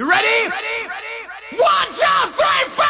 You ready? Ready? Ready? One, two, three,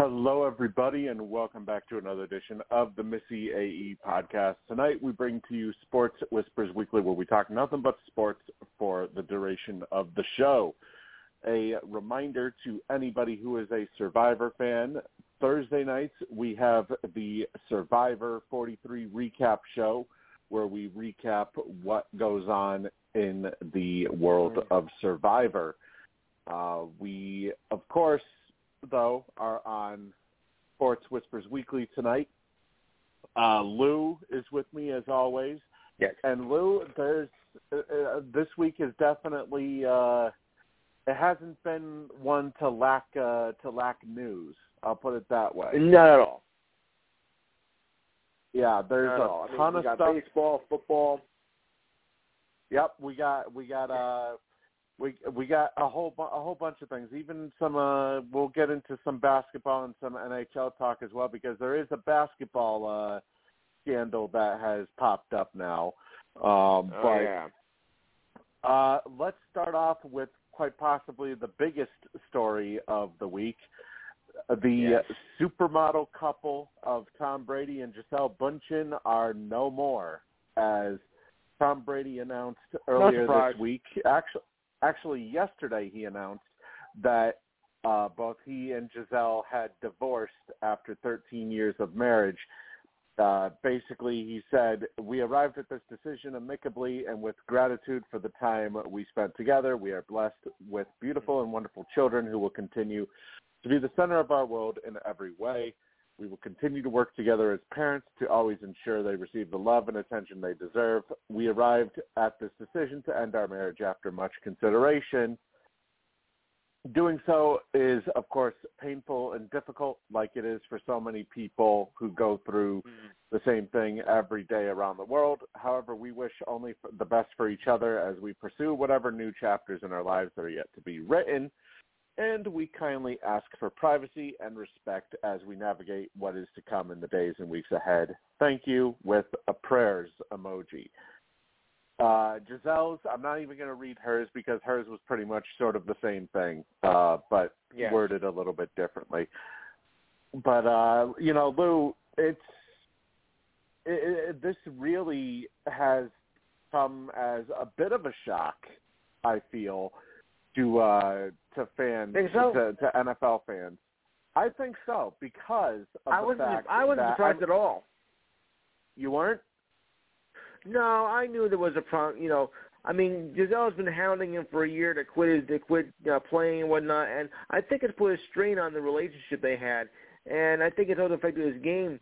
Hello, everybody, and welcome back to another edition of the Missy AE podcast. Tonight, we bring to you Sports Whispers Weekly, where we talk nothing but sports for the duration of the show. A reminder to anybody who is a Survivor fan, Thursday nights, we have the Survivor 43 recap show, where we recap what goes on in the world of Survivor. Uh, we, of course, though, are on Sports Whispers Weekly tonight. Uh, Lou is with me as always. Yes. And Lou, there's uh, uh, this week is definitely uh, it hasn't been one to lack uh, to lack news. I'll put it that way. Not at all. Yeah, there's Not a all. I mean, ton of stuff. baseball, football. Yep, we got we got uh we we got a whole bu- a whole bunch of things. Even some uh, we'll get into some basketball and some NHL talk as well because there is a basketball uh, scandal that has popped up now. Um, Oh but yeah. uh, let's start off with quite possibly the biggest story of the week. The Yes. supermodel couple of Tom Brady and Gisele Bundchen are no more, as Tom Brady announced earlier this week. Actually, actually yesterday he announced that uh, both he and Gisele had divorced after 13 years of marriage. Uh, basically, he said, We arrived at this decision amicably and with gratitude for the time we spent together. We are blessed with beautiful and wonderful children who will continue to be the center of our world in every way. We will continue to work together as parents to always ensure they receive the love and attention they deserve. We arrived at this decision to end our marriage after much consideration. Doing so is, of course, painful and difficult, like it is for so many people who go through mm-hmm. the same thing every day around the world. However, we wish only the best for each other as we pursue whatever new chapters in our lives that are yet to be written. And we kindly ask for privacy and respect as we navigate what is to come in the days and weeks ahead. Thank you with a prayers emoji. Uh, Gisele's, I'm not even going to read hers because hers was pretty much sort of the same thing, uh, but Yes. worded a little bit differently. But, uh, you know, Lou, it's, it, it, this really has come as a bit of a shock, I feel, to uh, to fans, so? to, to NFL fans. I think so because of I the wasn't. fact I wasn't surprised at all. You weren't? No, I knew there was a problem. You know, I mean, Gisele's been hounding him for a year to quit his, to quit uh, playing and whatnot, and I think it's put a strain on the relationship they had, and I think it's also affected his game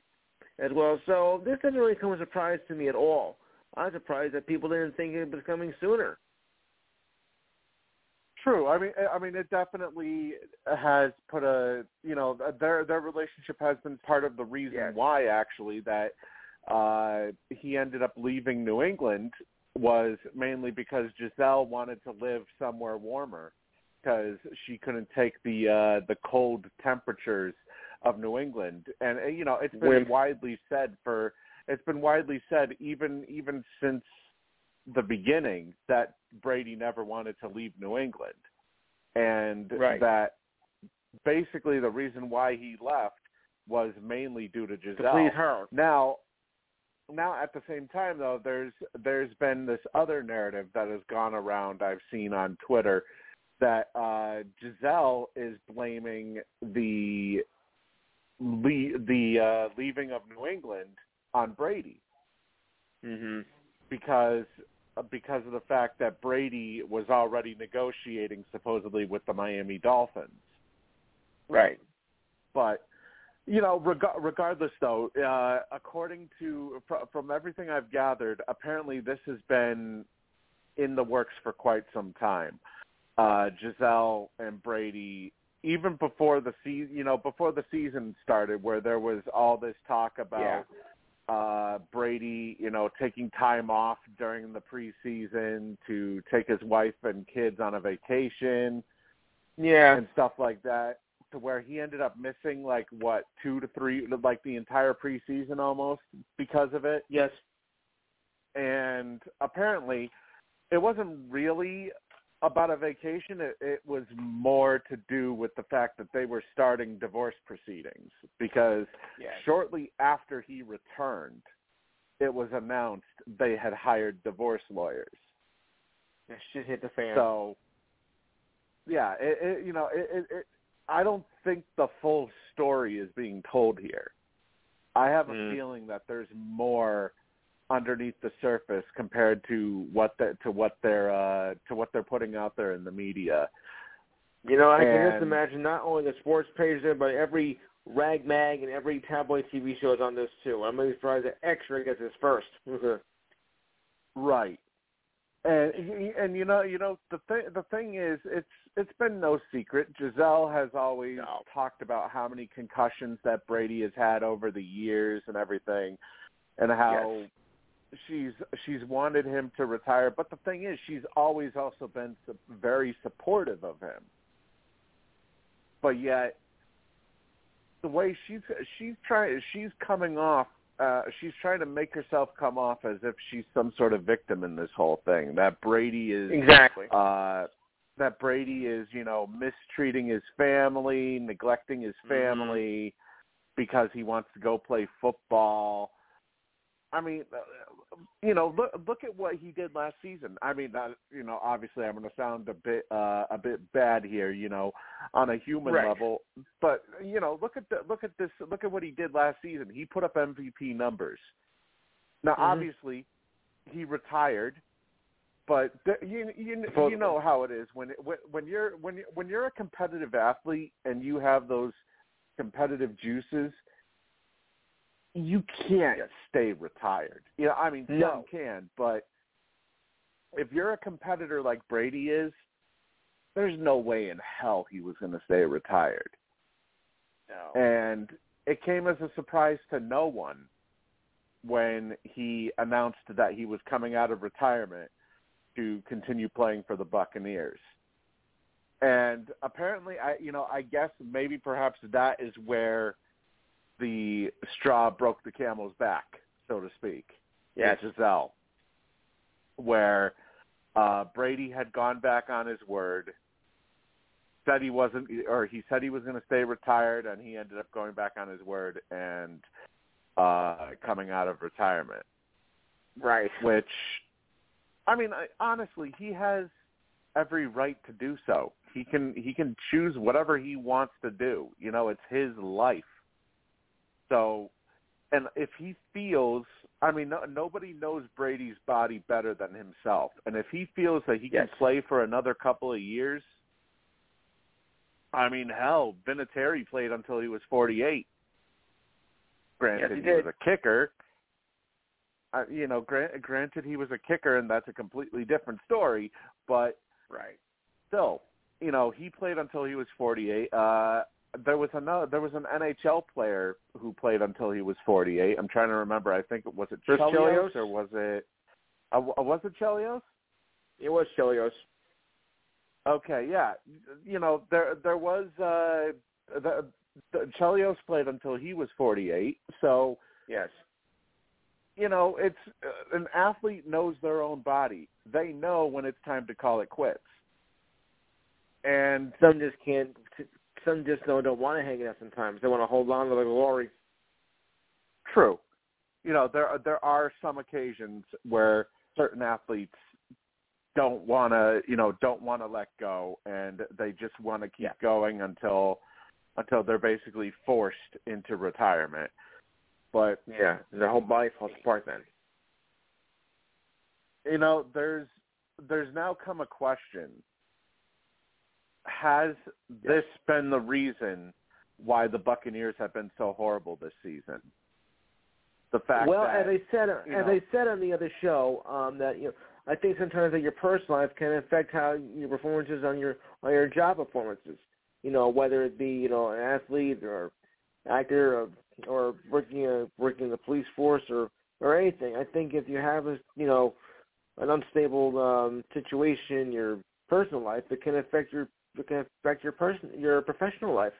as well. So this doesn't really come as a surprise to me at all. I'm surprised that people didn't think it was coming sooner. True. I mean, I mean, it definitely has put a you know their their relationship has been part of the reason Yes. why actually that uh, he ended up leaving New England was mainly because Gisele wanted to live somewhere warmer because she couldn't take the uh, the cold temperatures of New England, and uh, you know it's been Wimp. widely said for it's been widely said even even since the beginning that Brady never wanted to leave New England, and Right. that basically the reason why he left was mainly due to To Gisele. please her. Now, now at the same time though, there's there's been this other narrative that has gone around. I've seen on Twitter that uh, Gisele is blaming the le- the uh, leaving of New England on Brady hmm because because of the fact that Brady was already negotiating supposedly with the Miami Dolphins. Right. But you know, reg- regardless though, uh, according to fr- from everything I've gathered, apparently this has been in the works for quite some time. Uh, Gisele and Brady, even before the season, you know, before the season started, where there was all this talk about uh, Brady, you know, taking time off during the preseason to take his wife and kids on a vacation Yeah. and stuff like that to where he ended up missing like what two to three like the entire preseason almost because of it Yes. and apparently it wasn't really about a vacation it, it was more to do with the fact that they were starting divorce proceedings because Yes. shortly after he returned it was announced they had hired divorce lawyers That shit hit the fan. so, yeah, it, it, you know, it, it, it, I don't think the full story is being told here. I have a Mm. feeling that there's more underneath the surface compared to what the, to what they're uh, to what they're putting out there in the media. You know, I can just imagine not only the sports page there, but every rag mag and every tabloid TV show is on this too. I'm really surprised that Extra gets this first. Right. And and you know you know the thing the thing is it's it's been no secret. Gisele has always No. talked about how many concussions that Brady has had over the years and everything, and how she's she's wanted him to retire, but the thing is, she's always also been su- very supportive of him. But yet, the way she's she's trying she's coming off uh she's trying to make herself come off as if she's some sort of victim in this whole thing. That Brady is Exactly. uh that Brady is, you know, mistreating his family, neglecting his family because he wants to go play football. I mean, uh, you know, look look at what he did last season. I mean, uh, you know, obviously I'm going to sound a bit uh a bit bad here, you know, on a human Right. level, but you know, look at the look at this look at what he did last season. He put up MVP numbers. Now, Mhm. obviously, he retired, but the, you you you know how it is when when when you're when when you're a competitive athlete and you have those competitive juices, you can't stay retired. You know, I mean, some can, but if you're a competitor like Brady is, there's no way in hell he was going to stay retired. No. And it came as a surprise to no one when he announced that he was coming out of retirement to continue playing for the Buccaneers. And apparently I you know, I guess maybe perhaps that is where the straw broke the camel's back, so to speak. Yes. Gisele. Where uh Brady had gone back on his word said he wasn't or he said he was going to stay retired and he ended up going back on his word and uh coming out of retirement Right. which I mean I, honestly he has every right to do so he can he can choose whatever he wants to do you know it's his life so and if he feels I mean no, nobody knows Brady's body better than himself and if he feels that he Yes. can play for another couple of years I mean hell Vinatieri played until he was 48 granted Yes, he was a kicker uh, you know, grant, granted he was a kicker, and that's a completely different story. But Right. still, you know, he played until he was 48. Uh, there was another, there was an NHL player who played until he was 48. I'm trying to remember. I think it was it Chris Chelios, Chelios? or was it uh, was it Chelios? It was Chelios. Okay, yeah. You know, there there was uh, the, the Chelios played until he was 48. So Yes. you know, it's uh, an athlete knows their own body. They know when it's time to call it quits. And Some just can't. Some just don't don't want to hang it out. Sometimes they want to hold on to the glory. true, you know, there there are some occasions where certain athletes don't want to, you know, don't want to let go, and they just want to keep Yeah. going until until they're basically forced into retirement. But Yeah, their whole body falls apart then. you know, there's there's now come a question. Has this been the reason why the Buccaneers have been so horrible this season? The fact well, that as I said, as know- I said on the other show, um, that you know, I think sometimes that your personal life can affect how your performances on your on your job performances. You know, whether it be you know an athlete or actor or or working uh, working in the police force or or anything. I think if you have a you know an unstable um, situation in your personal life, it can affect your it can affect your person your professional life.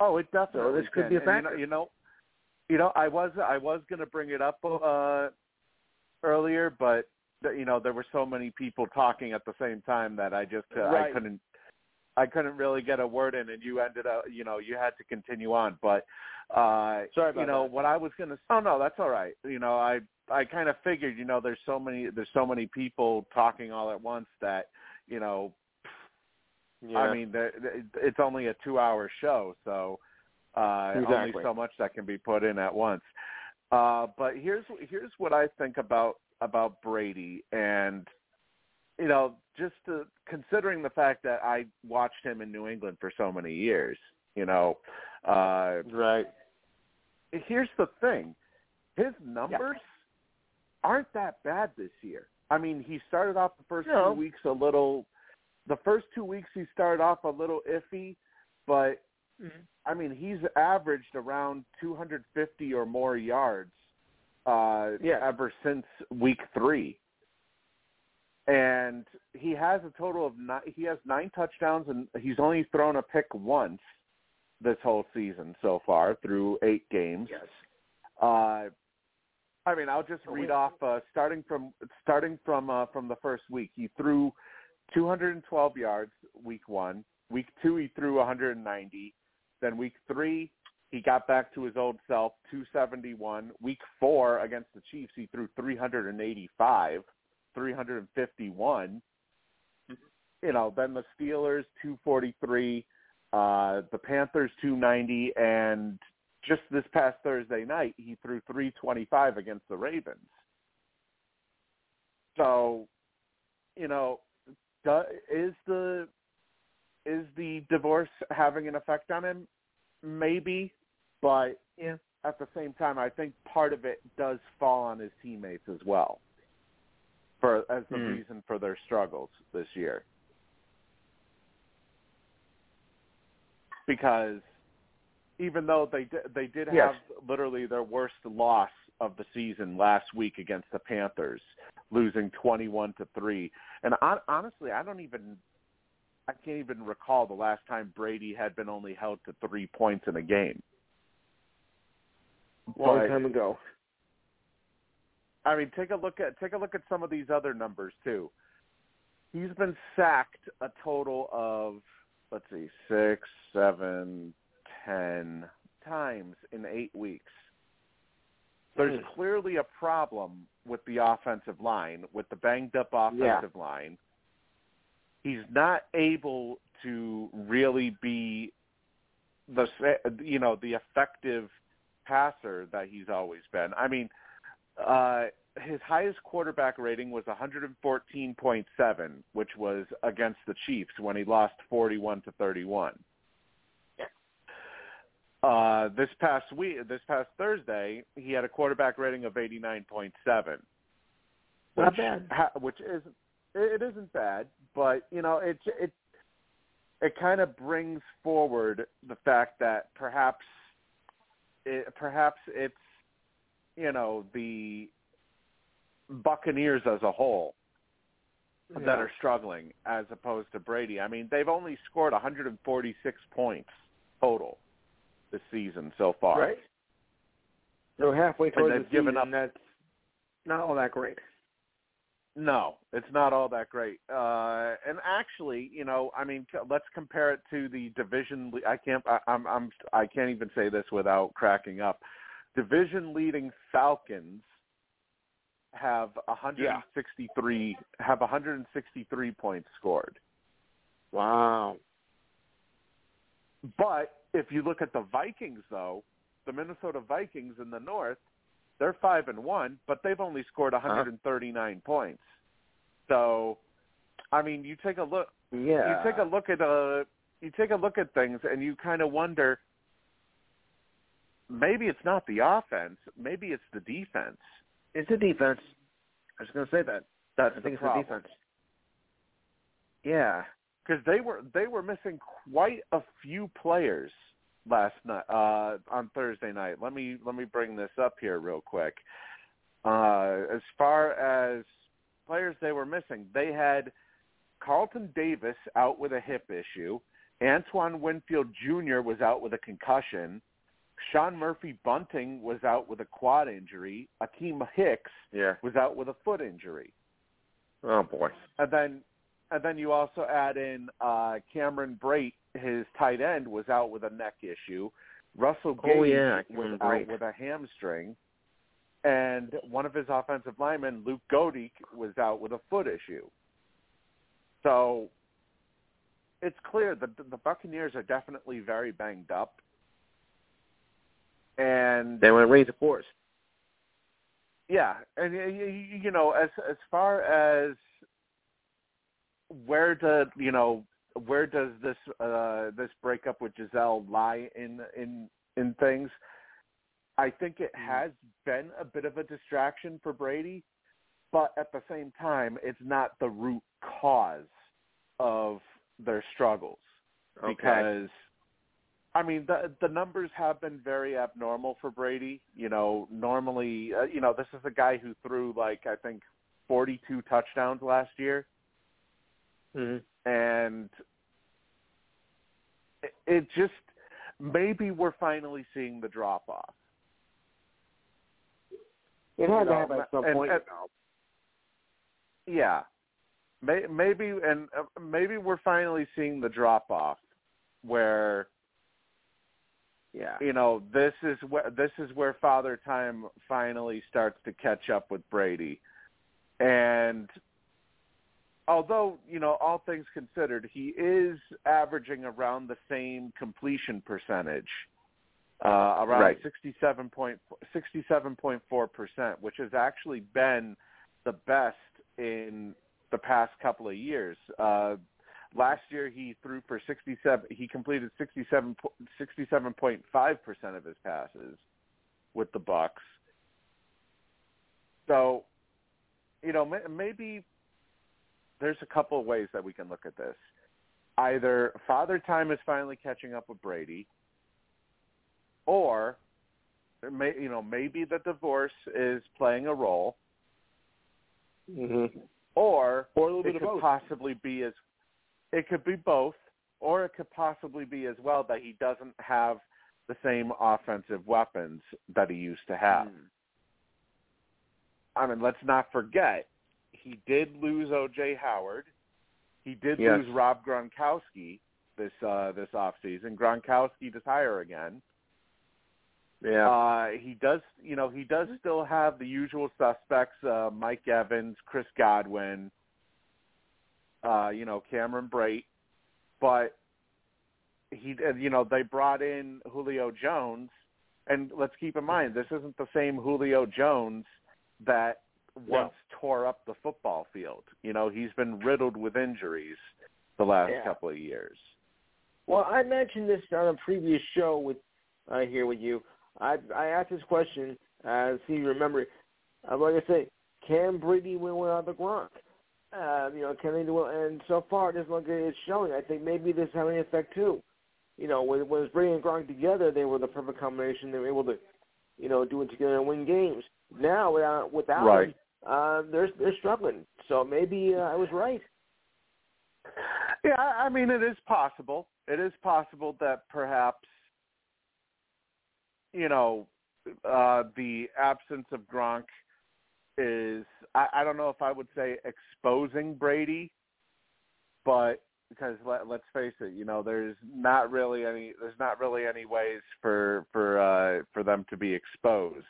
oh, it definitely So this could can. be a And, you know- factor. You know, you know, I was I was going to bring it up uh, earlier, but you know, there were so many people talking at the same time that I just uh, I couldn't I couldn't really get a word in, and you ended up, you know, you had to continue on. But uh, Sorry about you know that. what I was gonna. Oh no, that's all right. You know, I I kind of figured, you know, there's so many there's so many people talking all at once that, you know, Yeah. I mean, the, the, it's only a two-hour show, so uh, only so much that can be put in at once. Uh, but here's here's what I think about about Brady, and you know, just to, considering the fact that I watched him in New England for so many years, you know, uh, right. here's the thing: his numbers aren't that bad this year. I mean, he started off the first No. two weeks a little. The first two weeks he started off a little iffy, but I mean, he's averaged around 250 or more yards uh, Yeah. ever since week three. And he has a total of nine, he has nine touchdowns and he's only thrown a pick once this whole season so far through eight games. Yes. Uh, I mean, I'll just read off uh, starting from starting from uh, from the first week. He threw 212 yards week one. Week two, he threw 190. Then week three, he got back to his old self, 271. Week four against the Chiefs, he threw 385, 351. You know, then the Steelers, 243. Uh, the Panthers, 290, and just this past Thursday night, he threw 325 against the Ravens. So, you know, do, is the is the divorce having an effect on him? Maybe, but Yeah. at the same time, I think part of it does fall on his teammates as well, for as the Mm. reason for their struggles this year. Because even though they did, they did Yes. have literally their worst loss of the season last week against the Panthers, losing twenty-one to three. And hon- honestly, I don't even, I can't even recall the last time Brady had been only held to three points in a game. A long But- time ago. I mean, take a look at take a look at some of these other numbers too. He's been sacked a total of let's see, six, seven, ten times in eight weeks. There's Hmm. clearly a problem with the offensive line, with the banged up offensive line. He's not able to really be the you know the effective passer that he's always been. I mean, uh, his highest quarterback rating was 114.7, which was against the Chiefs when he lost 41 to 31. Uh, this past week, this past Thursday, he had a quarterback rating of 89.7. Not which bad. Ha, which isn't it isn't bad, but you know it it it kind of brings forward the fact that perhaps it, perhaps it's you know the Buccaneers as a whole that are struggling as opposed to Brady. I mean, they've only scored 146 points total this season so far. Right. So halfway towards the given season, up- that's not all that great. No, it's not all that great. Uh, and actually, you know, I mean, let's compare it to the division. I can't. I, I'm. I'm. I can't even say this without cracking up. Division leading Falcons have 163 have 163 points scored. Wow. But if you look at the Vikings, though, the Minnesota Vikings in the North, they're five and one, but they've only scored 139 points. So, I mean, you take a look. Yeah. You take a look at uh You take a look at things, and you kind of wonder. Maybe it's not the offense. Maybe it's the defense. It's the defense. I was going to say that. That's I the think it's problem. the defense. Yeah. Because they were they were missing quite a few players last night uh, on Thursday night. Let me let me bring this up here real quick. Uh, as far as players they were missing, they had Carlton Davis out with a hip issue. Antoine Winfield Jr. was out with a concussion. Sean Murphy Bunting was out with a quad injury. Akiem Hicks Yeah. was out with a foot injury. Oh boy. And then and then you also add in uh Cameron Brate, his tight end, was out with a neck issue. Russell Gage Oh, yeah, was out Brate. with a hamstring. And one of his offensive linemen, Luke Goedeke, was out with a foot issue. So it's clear that the, the Buccaneers are definitely very banged up. And they want to raise the force. yeah, and you know, as as far as where do you know where does this uh this breakup with Gisele lie in in in things? I think it has been a bit of a distraction for Brady, but at the same time, it's not the root cause of their struggles Okay. because I mean, the the numbers have been very abnormal for Brady. You know, normally, uh, you know, this is a guy who threw like I think 42 touchdowns last year, Mm-hmm. and it, it just maybe we're finally seeing the drop off. It had to No, at some and- point. and- Yeah, May, maybe and uh, maybe we're finally seeing the drop off where yeah. you know this is where this is where father time finally starts to catch up with Brady and although you know all things considered he is averaging around the same completion percentage uh around Right. 67 point 67.4% which has actually been the best in the past couple of years uh last year he threw for 67 he completed 67 67.5% of his passes with the Bucs so you know maybe there's a couple of ways that we can look at this either father time is finally catching up with Brady or may, you know maybe the divorce is playing a role Mm-hmm. or Or it could both. possibly be as it could be both, or it could possibly be as well that he doesn't have the same offensive weapons that he used to have. Mm. I mean, let's not forget he did lose O.J. Howard. He did Yes. lose Rob Gronkowski this uh, this off season. Gronkowski to hire again. Yeah. Uh, he does, you know, he does still have the usual suspects: uh, Mike Evans, Chris Godwin, uh, you know, Cameron Brate, but he, uh, you know, they brought in Julio Jones, and let's keep in mind this isn't the same Julio Jones that once tore up the football field. You know, he's been riddled with injuries the last Yeah. couple of years. Well, I mentioned this on a previous show with uh, here with you. I I asked this question. Uh, see you remember. Uh, like I say, can Brady win without the Gronk? Uh, you know, can they do it? And so far, it doesn't look like it's showing. I think maybe this is having an effect too. You know, when when it's Brady and Gronk together, they were the perfect combination. They were able to, you know, do it together and win games. Now without without Right. Uh, they're they're struggling. So maybe uh, I was right. Yeah, I mean, it is possible. It is possible that perhaps, you know, uh, the absence of Gronk is, I, I don't know if I would say exposing Brady, but because let, let's face it, you know, there's not really any, there's not really any ways for, for, uh, for them to be exposed,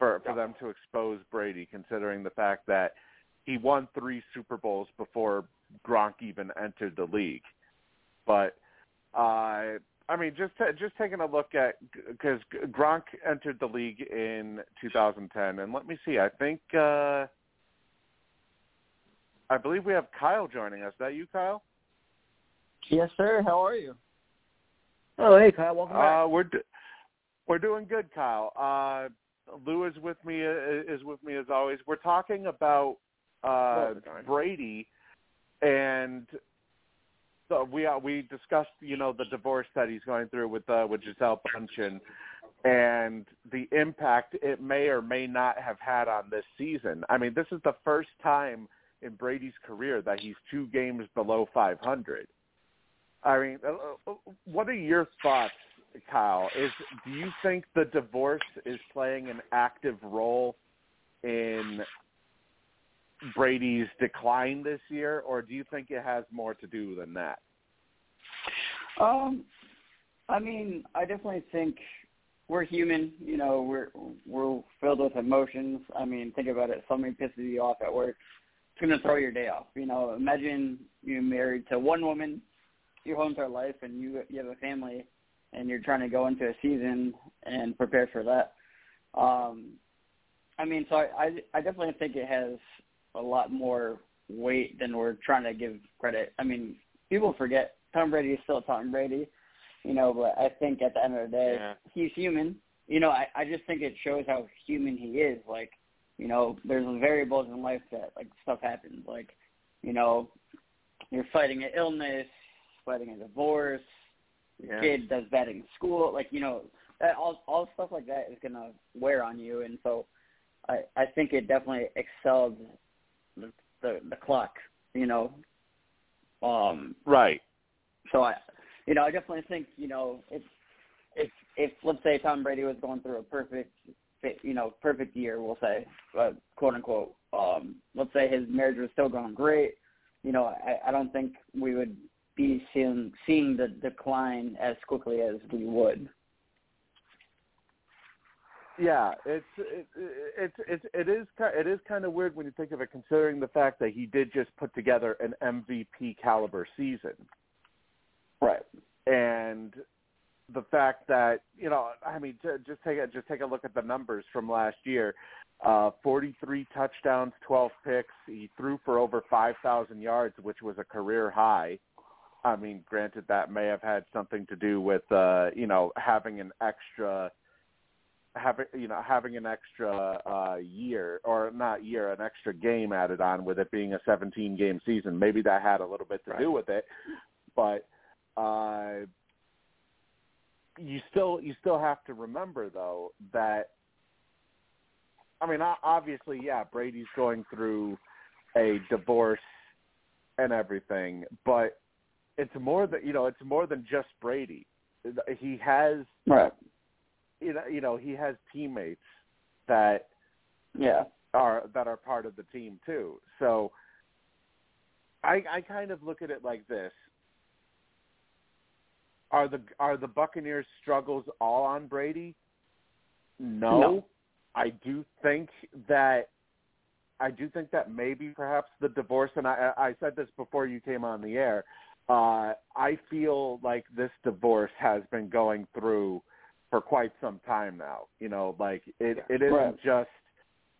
for, for them to expose Brady, considering the fact that he won three Super Bowls before Gronk even entered the league. But uh, I mean, just just taking a look at because Gronk entered the league in 2010, and let me see. I think uh, I believe we have Kyle joining us. Is that you, Kyle? Yes, sir. How are you? Oh, hey Kyle, welcome back. Uh, we're do- we're doing good, Kyle. Uh, Lou is with me uh, is with me as always. We're talking about uh, All the time. Brady, and so we uh, we discussed you know the divorce that he's going through with uh, with Gisele Bundchen, and the impact it may or may not have had on this season. I mean, this is the first time in Brady's career that he's two games below 500. I mean, uh, uh, what are your thoughts, Kyle? Is do you think the divorce is playing an active role in Brady's decline this year, or do you think it has more to do than that? Um, I mean, I definitely think we're human. You know, we're we're filled with emotions. I mean, think about it. Somebody pisses you off at work, it's gonna throw your day off. You know, imagine you're married to one woman your whole entire life, and you you have a family, and you're trying to go into a season and prepare for that. Um, I mean, so I, I I definitely think it has a lot more weight than we're trying to give credit. I mean, people forget Tom Brady is still Tom Brady, you know, but I think at the end of the day, Yeah. he's human. You know, I, I just think it shows how human he is. Like, you know, there's variables in life that like stuff happens. Like, you know, you're fighting an illness, fighting a divorce, yeah. kid does bad in school, like you know, that, all all stuff like that is gonna wear on you, and so I I think it definitely excelled the the, the clock, you know. Um, right. So I, you know, I definitely think you know if if if let's say Tom Brady was going through a perfect you know perfect year, we'll say, uh, quote unquote. Um, let's say his marriage was still going great. You know, I, I don't think we would be seeing seeing the decline as quickly as we would. Yeah, it's it, it's it's it is it is kind of weird when you think of it, considering the fact that he did just put together an MVP caliber season. Right. And the fact that you know, I mean, just take a just take a look at the numbers from last year. Uh, 43 touchdowns, 12 picks. He threw for over 5,000 yards, which was a career high. I mean, granted, that may have had something to do with uh, you know having an extra having you know having an extra uh year or not year an extra game added on with it being a 17 game season maybe that had a little bit to right. do with it but uh you still you still have to remember though that I mean obviously yeah Brady's going through a divorce and everything but it's more than you know it's more than just Brady he has right you know, you know, he has teammates that yeah are that are part of the team too. So I I kind of look at it like this. Are the are the Buccaneers struggles all on Brady? No. no. I do think that I do think that maybe perhaps the divorce and I I said this before you came on the air. Uh I feel like this divorce has been going through for quite some time now. You know, like it it isn't right. just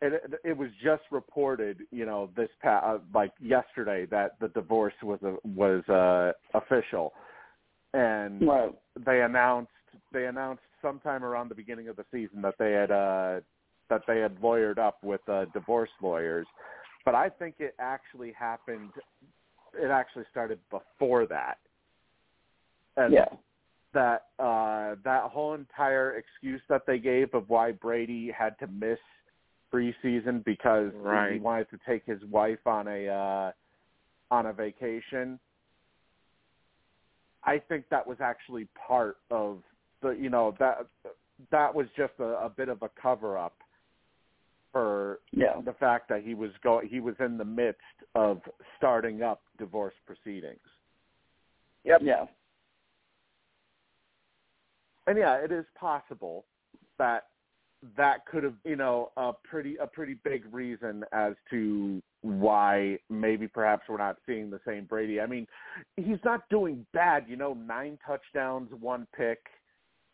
it it was just reported, you know, this past uh, like yesterday that the divorce was a, was uh official. And right. they announced they announced sometime around the beginning of the season that they had uh that they had lawyered up with uh divorce lawyers. But I think it actually happened it actually started before that. And yeah that uh that whole entire excuse that they gave of why Brady had to miss preseason because right. he wanted to take his wife on a uh on a vacation. I think that was actually part of the you know that that was just a, a bit of a cover up for yeah. the fact that he was go he was in the midst of starting up divorce proceedings. Yep. Yeah. and yeah, it is possible that that could have, you know, a pretty a pretty big reason as to why maybe perhaps we're not seeing the same Brady. I mean, he's not doing bad, you know, nine touchdowns, one pick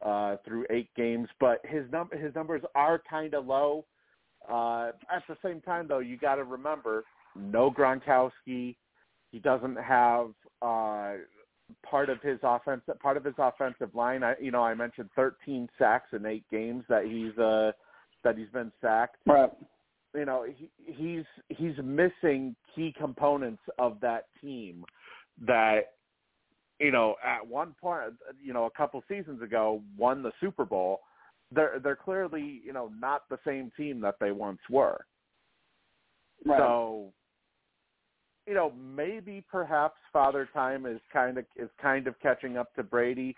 uh through 8 games, but his num his numbers are kind of low. Uh at the same time though, you got to remember no Gronkowski. He doesn't have uh part of his offense part of his offensive line. I you know i mentioned 13 sacks in 8 games that he's uh that he's been sacked. Right. You know he he's he's missing key components of that team that you know at one point you know a couple seasons ago won the super bowl they're they're clearly you know not the same team that they once were right. so you know, maybe perhaps Father Time is kind of is kind of catching up to Brady,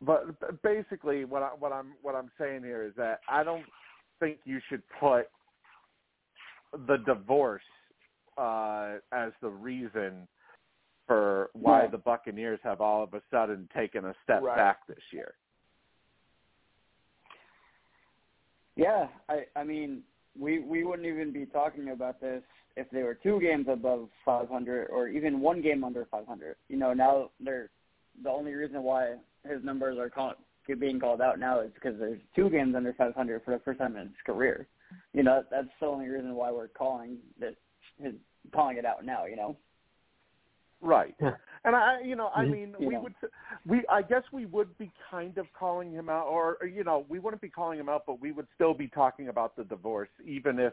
but basically what I, what I'm what I'm saying here is that I don't think you should put the divorce uh, as the reason for why Right. the Buccaneers have all of a sudden taken a step Right. back this year. Yeah, I I mean we we wouldn't even be talking about this if they were two games above 500 or even one game under 500. You know, now they're the only reason why his numbers are call, being called out now is because there's two games under 500 for the first time in his career. You know, that's the only reason why we're calling this his calling it out now. You know. Right. Yeah. And I, you know, I mean, You we would, we, I guess we would be kind of calling him out, or, or you know, we wouldn't be calling him out, but we would still be talking about the divorce, even if,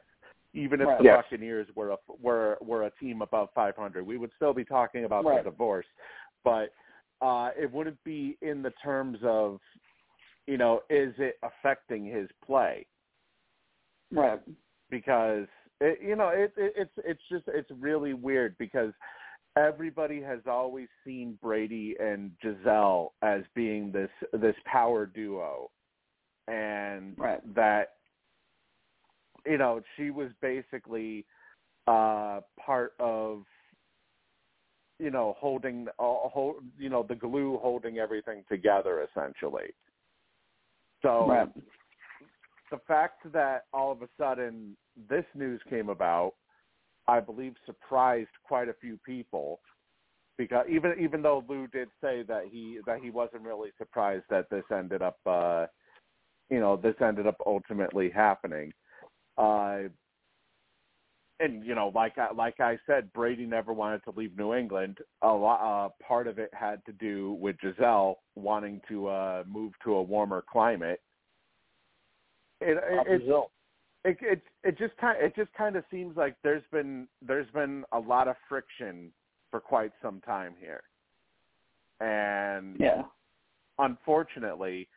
even if Right. the Yes. Buccaneers were a were were a team above 500, we would still be talking about Right. the divorce. But uh, it wouldn't be in the terms of, you know, is it affecting his play? Right. Because it, you know, it, it, it's it's just it's really weird because everybody has always seen Brady and Gisele as being this this power duo, and right. that you know she was basically uh part of you know holding uh, hold, you know the glue holding everything together essentially so right. the fact that all of a sudden this news came about i believe surprised quite a few people because even even though Lou did say that he that he wasn't really surprised that this ended up uh you know this ended up ultimately happening uh and you know, like I, like I said, Brady never wanted to leave New England. A lot, uh, part of it had to do with Gisele wanting to uh, move to a warmer climate. It it, it it it it just kind it just kind of seems like there's been there's been a lot of friction for quite some time here, and yeah, unfortunately,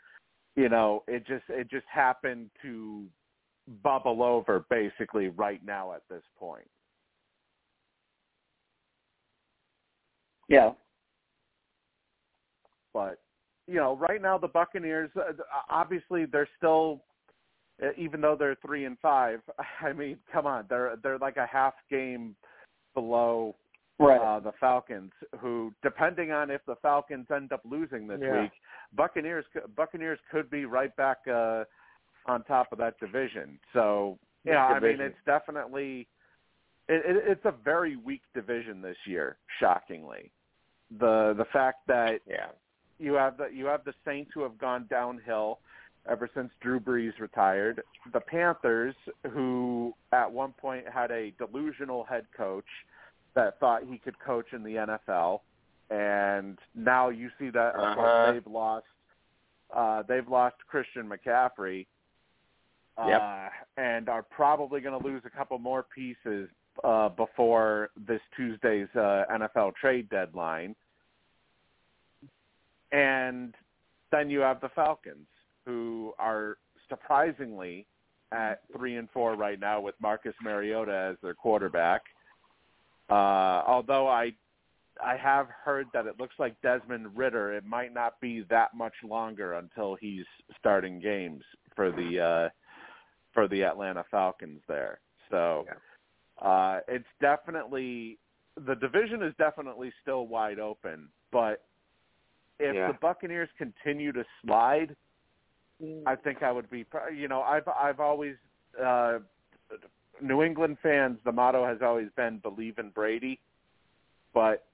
you know, it just it just happened to bubble over basically right now at this point. Yeah. But you know, right now the Buccaneers uh, obviously they're still even though they're 3 and 5, I mean, come on, they're they're like a half game below right. uh, the Falcons, who, depending on if the Falcons end up losing this Yeah. week, Buccaneers Buccaneers could be right back uh, on top of that division. So yeah, I mean it's definitely it, it, it's a very weak division this year. Shockingly, the the fact that Yeah. you have the you have the Saints who have gone downhill ever since Drew Brees retired. The Panthers, who at one point had a delusional head coach that thought he could coach in the NFL, and now you see that Uh-huh. they've lost uh, they've lost Christian McCaffrey, Yep. uh, and are probably going to lose a couple more pieces uh, before this Tuesday's uh, NFL trade deadline. And then you have the Falcons, who are surprisingly at three and four right now with Marcus Mariota as their quarterback. Uh, although I I have heard that it looks like Desmond Ridder. It might not be that much longer until he's starting games for the uh, for the Atlanta Falcons there. So uh, it's definitely the division is definitely still wide open, but if Yeah. the Buccaneers continue to slide, I think I would be. You know, I've I've always uh, New England fans. The motto has always been believe in Brady, but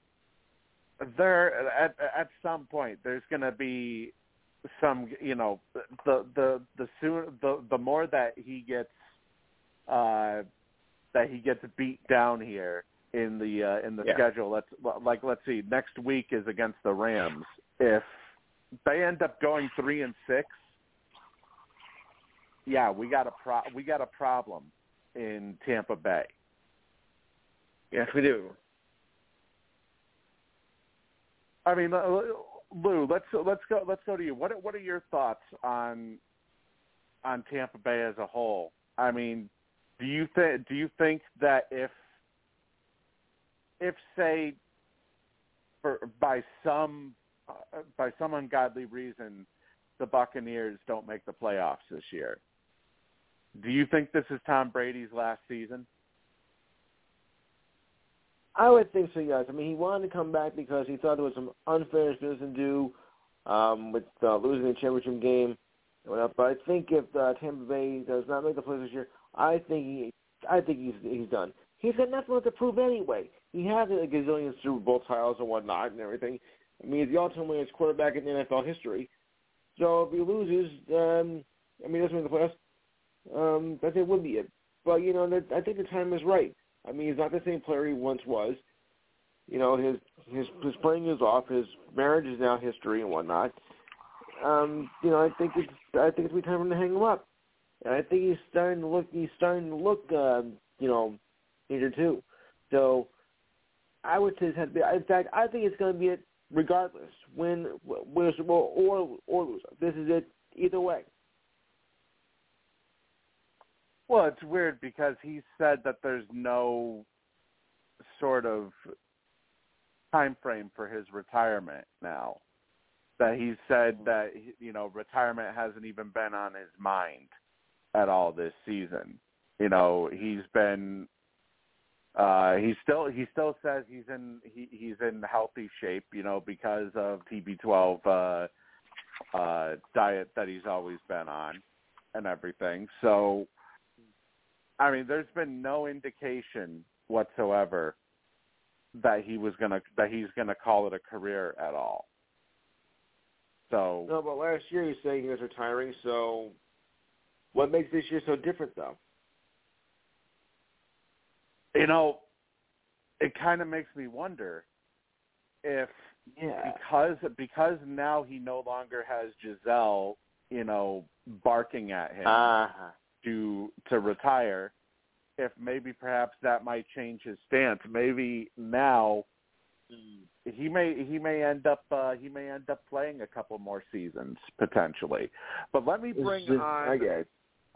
there at at some point there's going to be some. You know, the the the soon the the more that he gets uh, that he gets beat down here in the uh, in the Yeah. schedule. Let's like let's see. Next week is against the Rams. If they end up going three and six, yeah, we got a pro- we got a problem in Tampa Bay. Yes, we do. I mean, uh, Lou, let's let's go let's go to you. What are- what are your thoughts on on Tampa Bay as a whole? I mean, do you think do you think that if if say for by some uh, by some ungodly reason the Buccaneers don't make the playoffs this year, do you think this is Tom Brady's last season? I would think so, yes. I mean, he wanted to come back because he thought there was some unfinished business to do um, with uh, losing the championship game and whatnot. But I think if uh, Tampa Bay does not make the playoffs this year, I think he, I think he's he's done. He's got nothing left to prove anyway. He has a gazillion Super Bowl titles and whatnot and everything. I mean, he's the all-time winningest quarterback in NFL history. So if he loses, um, I mean, doesn't make the playoffs. Um, think it would be it. But you know, I think the time is right. I mean, he's not the same player he once was. You know, his his his playing is off. His marriage is now history and whatnot. Um, you know, I think it's I think it's time for him to hang him up. And I think he's starting to look he's starting to look um, you know, injured too. So I would say it's had to be in fact I think it's gonna be it regardless, win win or or lose. This is it either way. Well, it's weird because he said that there's no sort of time frame for his retirement now. That he said that you know retirement hasn't even been on his mind at all this season. You know, he's been uh he still he still says he's in he he's in healthy shape, you know, because of TB12 uh uh diet that he's always been on and everything. So I mean, there's been no indication whatsoever that he was gonna that he's gonna call it a career at all. So No, but last year he's saying he was retiring. So, what makes this year so different, though? you know, it kind of makes me wonder if Yeah. because because now he no longer has Gisele, you know, barking at him Uh-huh. To to retire, if maybe perhaps that might change his stance. Maybe now he may he may end up uh, he may end up playing a couple more seasons potentially. But let me bring just- on I get it.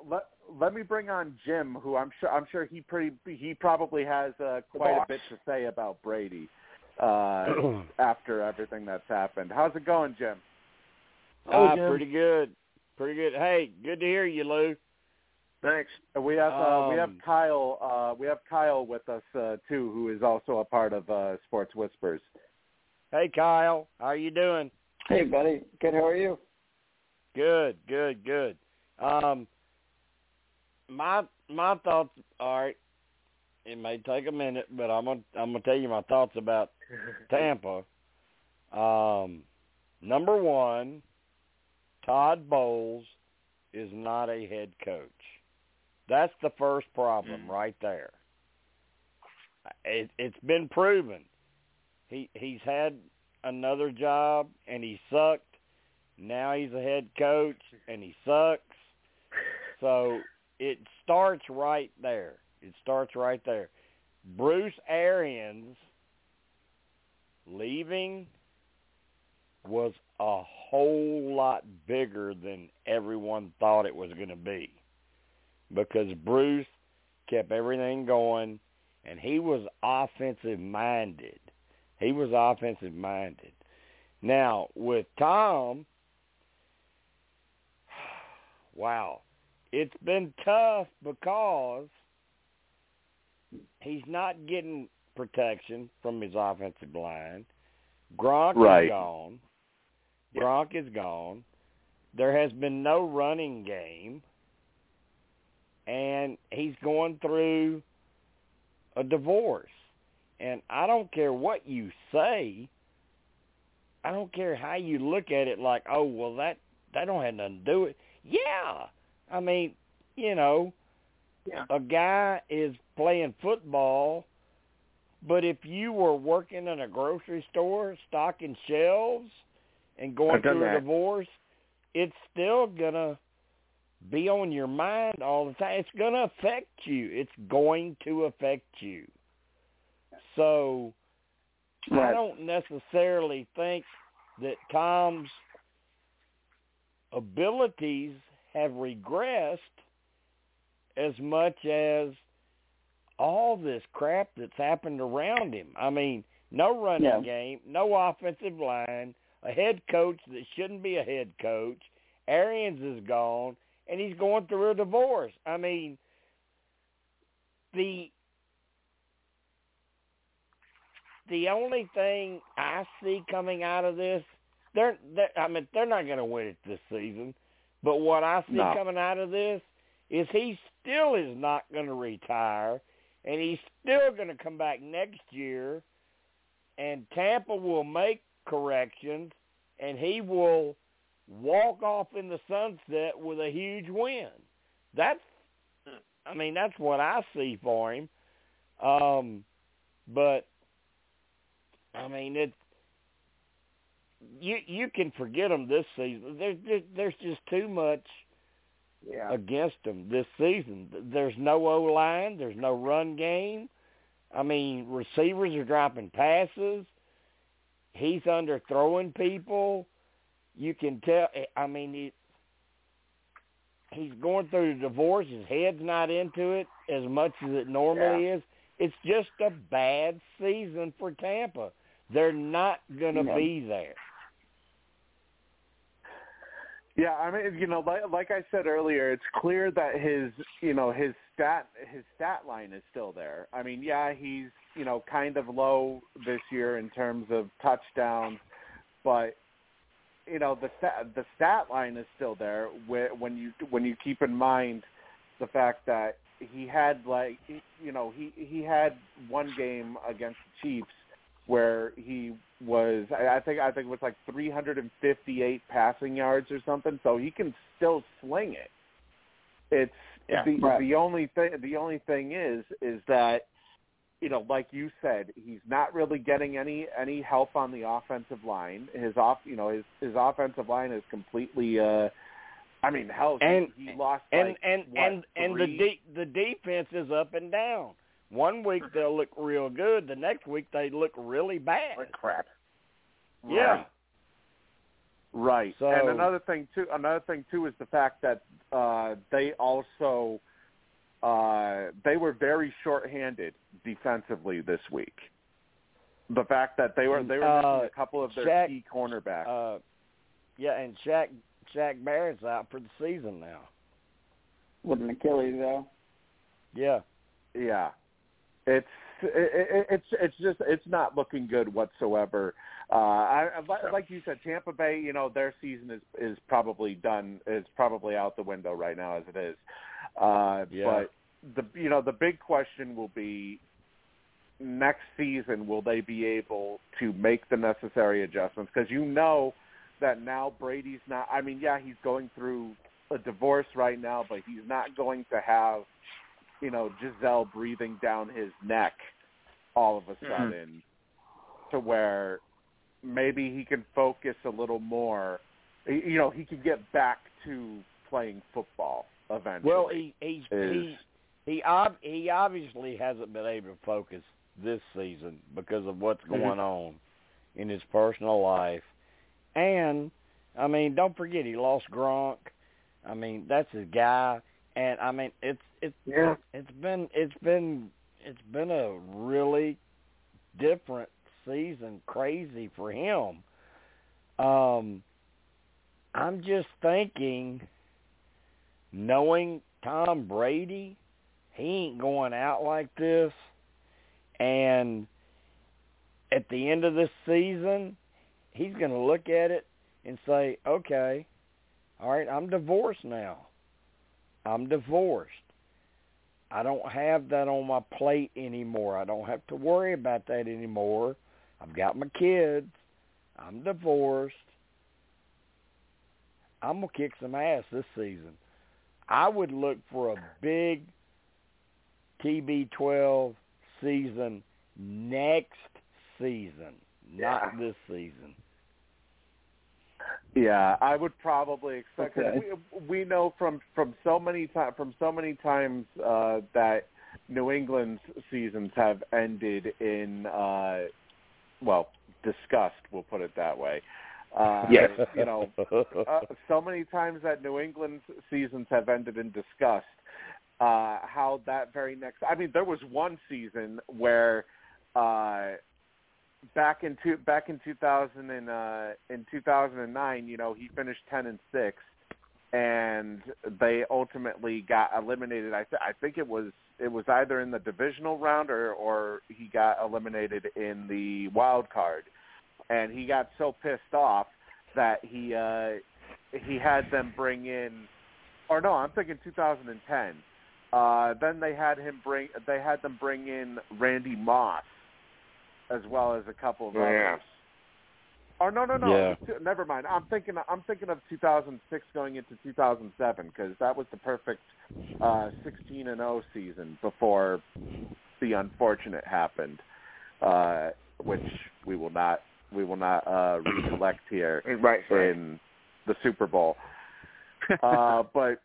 let let me bring on Jim, who I'm sure I'm sure he pretty he probably has uh, quite a bit to say about Brady uh, after everything that's happened. How's it going, Jim? Oh, Ah, Jim. pretty good. Pretty good. Hey, good to hear you, Lou. Thanks. Uh, We have uh, we have Um, Kyle uh, we have Kyle with us uh, too, who is also a part of uh, Sports Whispers. Hey, Kyle. How are you doing? Hey, buddy. Good. How are you? Good, good, good. Um, my my thoughts. are, It may take a minute, but I'm gonna I'm gonna tell you my thoughts about Tampa. Um, number one, Todd Bowles is not a head coach. That's the first problem mm-hmm. right there. It, it's been proven. He he's had another job and he sucked. Now he's a head coach and he sucks. So it starts right there. It starts right there. Bruce Arians leaving was a whole lot bigger than everyone thought it was going to be because Bruce kept everything going and he was offensive minded. He was offensive minded. Now, with Tom, wow, it's been tough because he's not getting protection from his offensive line. Gronk Right. is gone. Gronk is gone. There has been no running game. And he's going through a divorce. And I don't care what you say. I don't care how you look at it like, oh, well, that, that don't have nothing to do with it. Yeah. I mean, you know, Yeah. a guy is playing football, but if you were working in a grocery store, stocking shelves, and going through a divorce, it's still gonna be on your mind all the time. It's gonna affect you. It's going to affect you. So I don't necessarily think that Tom's abilities have regressed as much as all this crap that's happened around him. I mean, no running Yeah. game, no offensive line, a head coach that shouldn't be a head coach. Arians is gone, and he's going through a divorce. I mean, the the only thing I see coming out of this, they're, they're I mean, they're not going to win it this season. But what I see No. coming out of this is he still is not going to retire, and he's still going to come back next year, and Tampa will make corrections, and he will walk off in the sunset with a huge win. That's, I mean, that's what I see for him. Um, but I mean, it. You you can forget them this season. There's there's, there's just too much Yeah. against them this season. There's no O line. There's no run game. I mean, receivers are dropping passes. he's underthrowing people. You can tell. I mean, he, he's going through the divorce. His head's not into it as much as it normally Yeah. is. It's just a bad season for Tampa. They're not going to Yeah. be there. Yeah, I mean, you know, like, like I said earlier, it's clear that his, you know, his stat his stat line is still there. I mean, yeah, he's, you know, kind of low this year in terms of touchdowns, but you know, the stat the stat line is still there when you when you keep in mind the fact that he had like, you know, he he had one game against the Chiefs where he was I think I think it was like 358 passing yards or something. So he can still sling it. It's Yeah, the right. the only thing the only thing is is that you know like you said he's not really getting any any help on the offensive line. His off you know his his offensive line is completely uh I mean hell And- he, lost and like, and what, and and the de- the defense is up and down. One week they'll look real good. The next week they look really bad. Like crap. Yeah. Right. So- and another thing too another thing too is the fact that uh they also uh they were very short-handed defensively this week. The fact that they were they were Uh, missing a couple of their Shaq- key cornerbacks. Uh, yeah, and Shaq Shaq Barrett's out for the season now. with an Achilles though. Yeah. Yeah, it's it, it, it's it's just it's not looking good whatsoever. Uh, I, I like you said, Tampa Bay, you know, their season is is probably done. Is probably out the window right now as it is. Uh, Yeah. But the you know the big question will be next season will they be able to make the necessary adjustments because you know that now Brady's not. I mean, yeah, he's going through a divorce right now, but he's not going to have you know, Gisele breathing down his neck all of a Mhm. sudden to where maybe he can focus a little more. You know, he could get back to playing football eventually. Well, he he is he he, ob- he obviously hasn't been able to focus this season because of what's Mhm. going on in his personal life, and I mean, don't forget he lost Gronk. I mean, that's his guy, and I mean, it's it's Yeah. it's been it's been it's been a really different season, crazy for him. Um, I'm just thinking, knowing Tom Brady, he ain't going out like this, and at the end of this season, he's going to look at it and say, "Okay, all right, I'm divorced now. I'm divorced. I don't have that on my plate anymore. I don't have to worry about that anymore. I've got my kids. I'm divorced. I'm going to kick some ass this season. I would look for a big TB12 season next season, not Yeah. this season. Yeah, I would probably expect Okay. We, we know from from so many from so many times uh, that New England's seasons have ended in uh, well disgust. We'll put it that way. Uh, Yes. you know, uh, so many times that New England's seasons have ended in disgust. Uh, how that very next, I mean, there was one season where uh, back in two, back in 2000 and uh, in 2009, you know, he finished 10 and six, and they ultimately got eliminated. I, th- I think it was it was either in the divisional round or or he got eliminated in the wild card, and he got so pissed off that he uh, he had them bring in, or no, I'm thinking 2010. Uh, then they had him bring they had them bring in Randy Moss, as well as a couple of Oh, yeah. others. Oh no no no! Yeah. It was two- Never mind. I'm thinking I'm thinking of 2006 going into 2007 because that was the perfect uh, 16 and 0 season before the unfortunate happened, uh, which we will not we will not uh, recollect here Right. right. in the Super Bowl. uh, but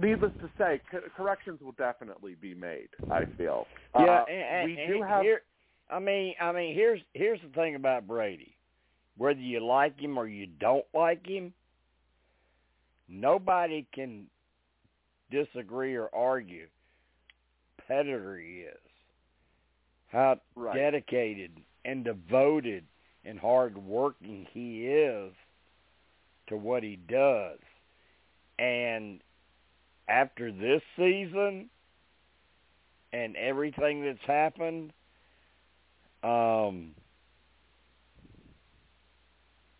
needless to say, co- corrections will definitely be made. I feel. Yeah, Uh, and, and, we and do have. here. I mean, I mean, here's here's the thing about Brady. whether you like him or you don't like him, nobody can disagree or argue. He is. How Right. dedicated and devoted and hard working he is to what he does. And after this season and everything that's happened, um,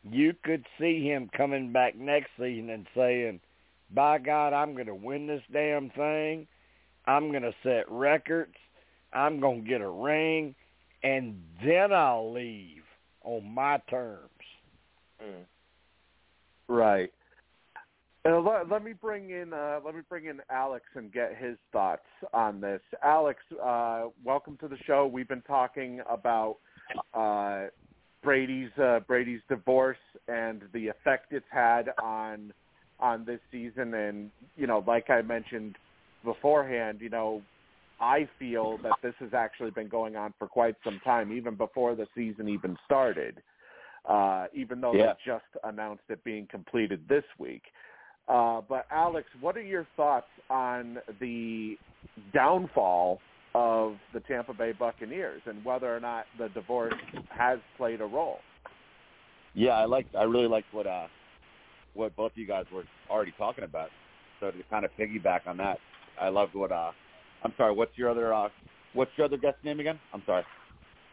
you could see him coming back next season and saying, by God, I'm going to win this damn thing. I'm going to set records. I'm going to get a ring. And then I'll leave on my terms. Right. Uh, let, let me bring in uh, let me bring in Alex and get his thoughts on this. Alex, uh, welcome to the show. We've been talking about uh, Brady's uh, Brady's divorce and the effect it's had on on this season. And you know, like I mentioned beforehand, you know, I feel that this has actually been going on for quite some time, even before the season even started. Uh, even though Yeah. they just announced it being completed this week. Uh, but Alex, what are your thoughts on the downfall of the Tampa Bay Buccaneers and whether or not the divorce has played a role? Yeah, I like. I really liked what uh, what both of you guys were already talking about. So to kind of piggyback on that, I loved what. Uh, I'm sorry. What's your other? Uh, what's your other guest name again? I'm sorry.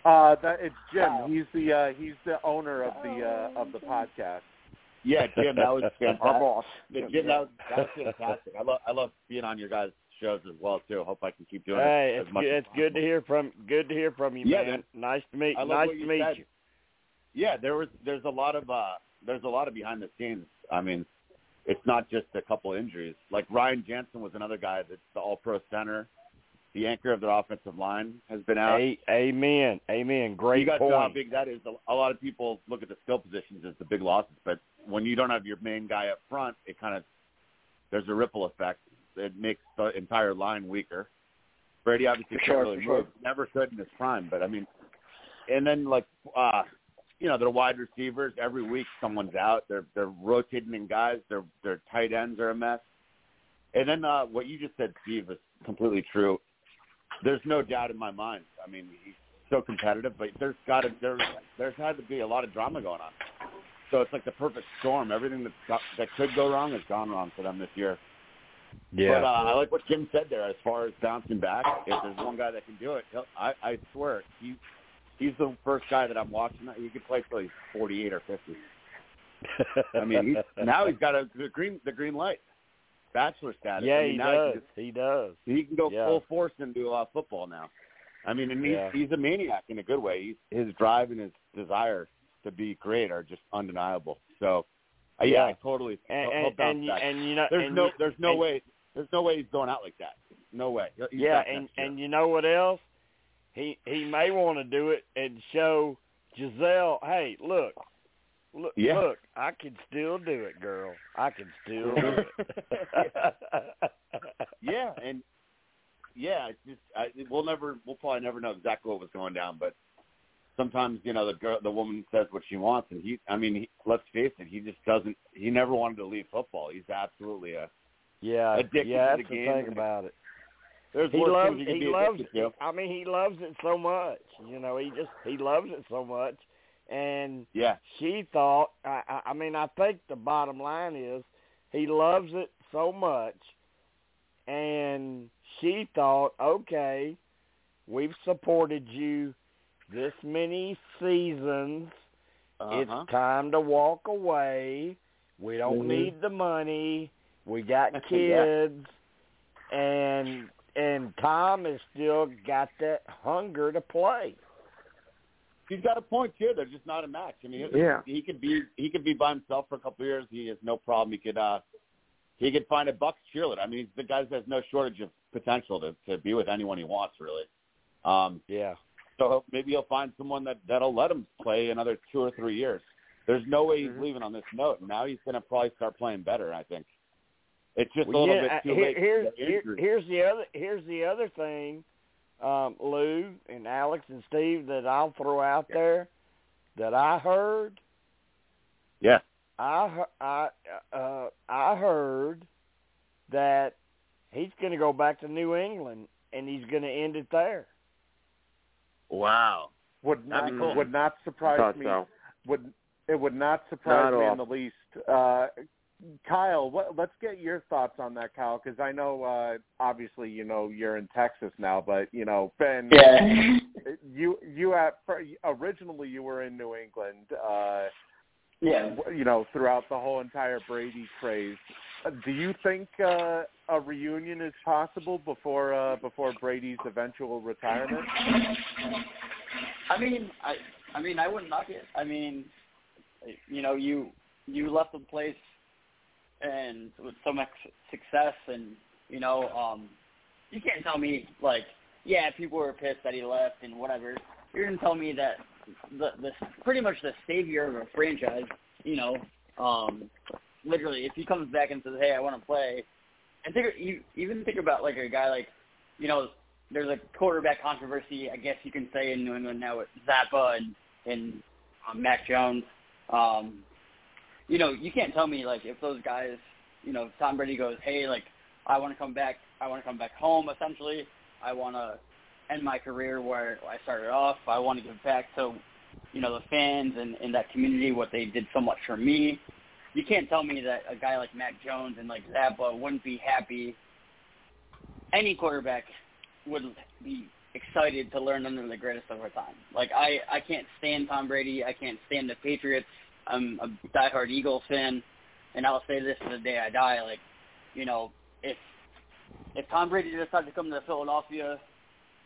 Uh, that it's Jim. Wow. He's the uh, he's the owner of the uh, of the podcast. Yeah, Jim. That was fantastic. Our boss. Yeah, Jim, that was, that was fantastic. I love I love being on your guys' shows as well too. Hope I can keep doing Hey, it it's much good, as it's good to hear from good to hear from you, Yeah, man. man. Nice to meet nice to you meet said. you. Yeah, there was there's a lot of uh there's a lot of behind the scenes. I mean, it's not just a couple injuries. Like Ryan Jensen was another guy that's the All Pro center. The anchor of their offensive line has been out. A- amen. Amen. Great you got point. know how big that is. A- A lot of people look at the skill positions as the big losses, but when you don't have your main guy up front, it kind of there's a ripple effect. It makes the entire line weaker. Brady obviously For can't sure, really sure. move. Never could in his prime, but I mean, and then like uh, you know, their wide receivers every week someone's out. They're they're rotating in guys. Their their tight ends are a mess. And then uh, what you just said, Steve, is completely true. There's no doubt in my mind. I mean, he's so competitive, but there's got to there there's had to be a lot of drama going on. So it's like the perfect storm. Everything that got, that could go wrong has gone wrong for them this year. yeah. But uh, I like what Jim said there as far as bouncing back. If there's one guy that can do it, he'll, I, I swear he he's the first guy that I'm watching. He could play till he's 48 or 50. I mean, he's, now he's got a the green the green light, bachelor status. yeah, I mean, he does. He can, He does. he can go Yeah. full force into uh, football now. I mean, and he's Yeah. he's a maniac in a good way. He's, his drive and his desire to be great are just undeniable. So, uh, yeah, Yeah. I totally And and, and, you- and you know There's no you- there's no way there's no way he's going out like that. No way. He's yeah, and and you know what else? He he may want to do it and show Gisele, hey, look, look, Yeah. look, I can still do it, girl. I can still do mm-hmm. it. yeah, and yeah, it's just I, we'll never, we'll probably never know exactly what was going down, but sometimes you know the girl, the woman says what she wants, and he, I mean, he, let's face it, he just doesn't, he never wanted to leave football. He's absolutely a. yeah, Addicted yeah, to that's the the game. thing about it. There's He worse loves can he be loves addicted to. I mean he loves it so much. You know, he just he loves it so much. And Yeah, she thought I I mean I think the bottom line is he loves it so much and she thought, okay, we've supported you this many seasons. uh-huh. It's time to walk away. We don't Mhm. need the money. We got Yeah. kids, and and Tom has still got that hunger to play. He's got a point too. They're just not a match. I mean, Yeah. he could be he could be by himself for a couple of years. He has no problem. He could uh he could find a Bucs cheerleader. I mean, the guy has no shortage of potential to to be with anyone he wants, really. Um, Yeah, so maybe he'll find someone that that'll let him play another two or three years. There's no way he's Mhm. leaving on this note. Now he's going to probably start playing better. I think it's just Well, a little yeah, bit too here- late. Here's here, here's the other here's the other thing, um, Lou and Alex and Steve that I'll throw out there that I heard Yeah. I he- I uh, I heard that he's going to go back to New England and he's going to end it there. Wow. Would not That'd be cool. would not surprise me. so. Would it would not surprise Not me all. in the least. Uh, Kyle, what, let's get your thoughts on that, Kyle, because I know uh, obviously you know you're in Texas now, but you know Ben, Yeah. you you at originally you were in New England. Uh, Yeah. you know, throughout the whole entire Brady craze. Uh, Do you think uh, a reunion is possible before uh, before Brady's eventual retirement? I mean, I I mean, I wouldn't knock it. I mean, you know, you you left the place and with so much success, and you know, um, you can't tell me like, yeah, people were pissed that he left and whatever. You're gonna tell me that the the pretty much the savior of a franchise, you know, um, literally, if he comes back and says, hey, I want to play, and think you even think about like a guy like, you know, there's a quarterback controversy, I guess you can say in New England now with Zappe and and um, Mac Jones. Um, you know, you can't tell me like if those guys, you know, Tom Brady goes, hey, like I want to come back, I want to come back home. Essentially, I want to end my career where I started off. I want to give back to, you know, the fans and, and that community what they did so much for me. You can't tell me that a guy like Mac Jones and like Zappe wouldn't be happy. Any quarterback would be excited to learn under the greatest of our time. Like I, I can't stand Tom Brady. I can't stand the Patriots. I'm a diehard Eagles fan, and I'll say this to the day I die. Like, you know, if if Tom Brady decided to come to Philadelphia,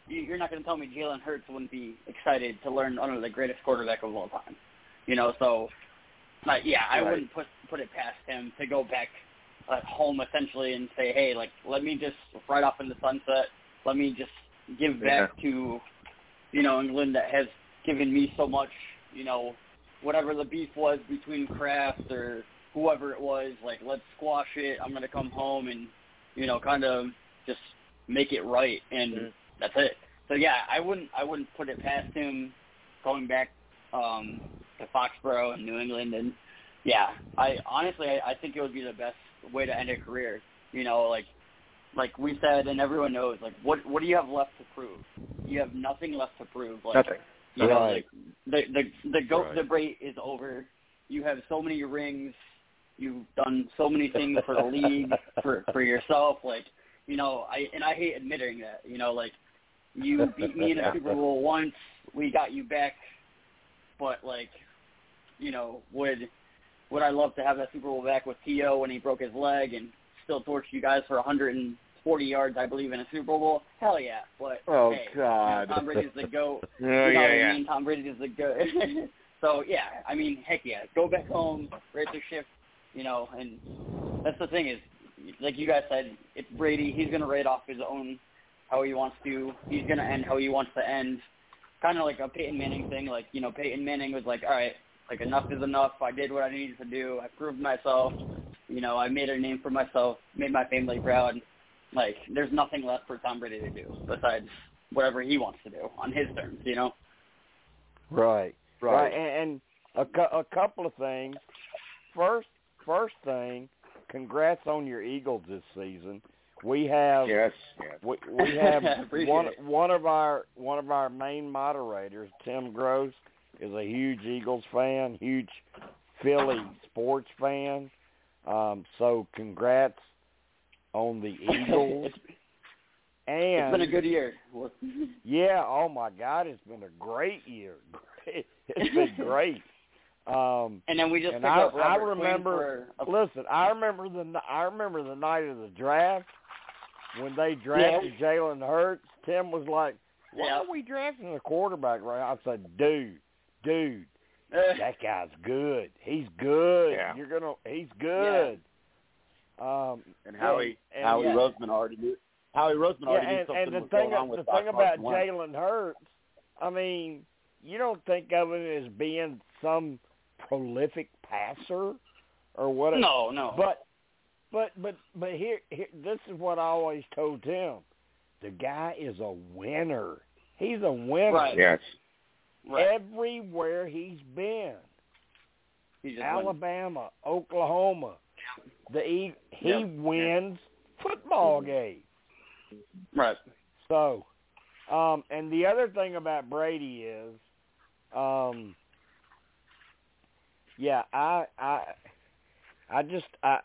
you, you're not going to tell me Jalen Hurts wouldn't be excited to learn under the greatest quarterback of all time. You know, so like, yeah, I Right. wouldn't put put it past him to go back at home essentially and say, hey, like, let me just ride off in the sunset. Let me just give back to, you know, England that has given me so much. You know, whatever the beef was between Kraft or whoever it was, like, let's squash it. I'm gonna come home and, you know, kind of just make it right, and Mhm. that's it. So yeah, I wouldn't I wouldn't put it past him going back um to Foxborough and New England and yeah, I honestly I, I think it would be the best way to end a career. You know, like like we said and everyone knows, like what what do you have left to prove? You have nothing left to prove. Like Nothing. You know, Right. like the the the goat Right. debate is over. You have so many rings. You've done so many things for the league, for for yourself. Like, you know, I and I hate admitting that. You know, like you beat me in a Super Bowl once. We got you back, but like, you know, would would I love to have that Super Bowl back with T.O. when he broke his leg and still torched you guys for 140 yards, I believe, in a Super Bowl? Hell yeah! But Oh, hey, God. Tom Brady's the goat. Oh, you know yeah, what yeah. I mean? Tom Brady is the goat. so yeah, I mean, heck yeah, go back home, raise the ship, you know. And that's the thing is, like you guys said, it's Brady. He's gonna rate off his own how he wants to. He's gonna end how he wants to end. Kind of like a Peyton Manning thing. Like you know, Peyton Manning was like, all right, like enough is enough. I did what I needed to do. I proved myself. You know, I made a name for myself, made my family proud. Like, there's nothing left for Tom Brady to do besides whatever he wants to do on his terms. You know. Right. Right. Right. And, and a, cou- a couple of things. First, first thing, congrats on your Eagles this season. We have Yes. yes. we, we have one it. one of our one of our main moderators, Tim Gross, is a huge Eagles fan, huge Philly sports fan. Um, so congrats on the Eagles. and it's been a good year. yeah, oh my God, it's been a great year. It's been great. Um, And then we just and picked I, remember. for Listen, I remember the I remember the night of the draft when they drafted Jalen Hurts. Tim was like, "Why Yeah. are we drafting a quarterback right?" now? I said, "Dude, dude, that guy's good. He's good. Yeah. You're gonna. He's good." Um, And Howie and- Howie yeah. Roseman already knew Howie Roseman yeah, already knew and, something and the was thing going on with the Doc thing about Carson Wentz. Jalen Hurts, I mean, you don't think of him as being some prolific passer or whatever. no, no. But but but but here, here this is what I always told him. The guy is a winner. He's a winner Right. Yes. right. everywhere he's been. He just Alabama, Oklahoma. The e- he Yep. wins football games. Right. So, um, and the other thing about Brady is, um, yeah, I, I, I just, I,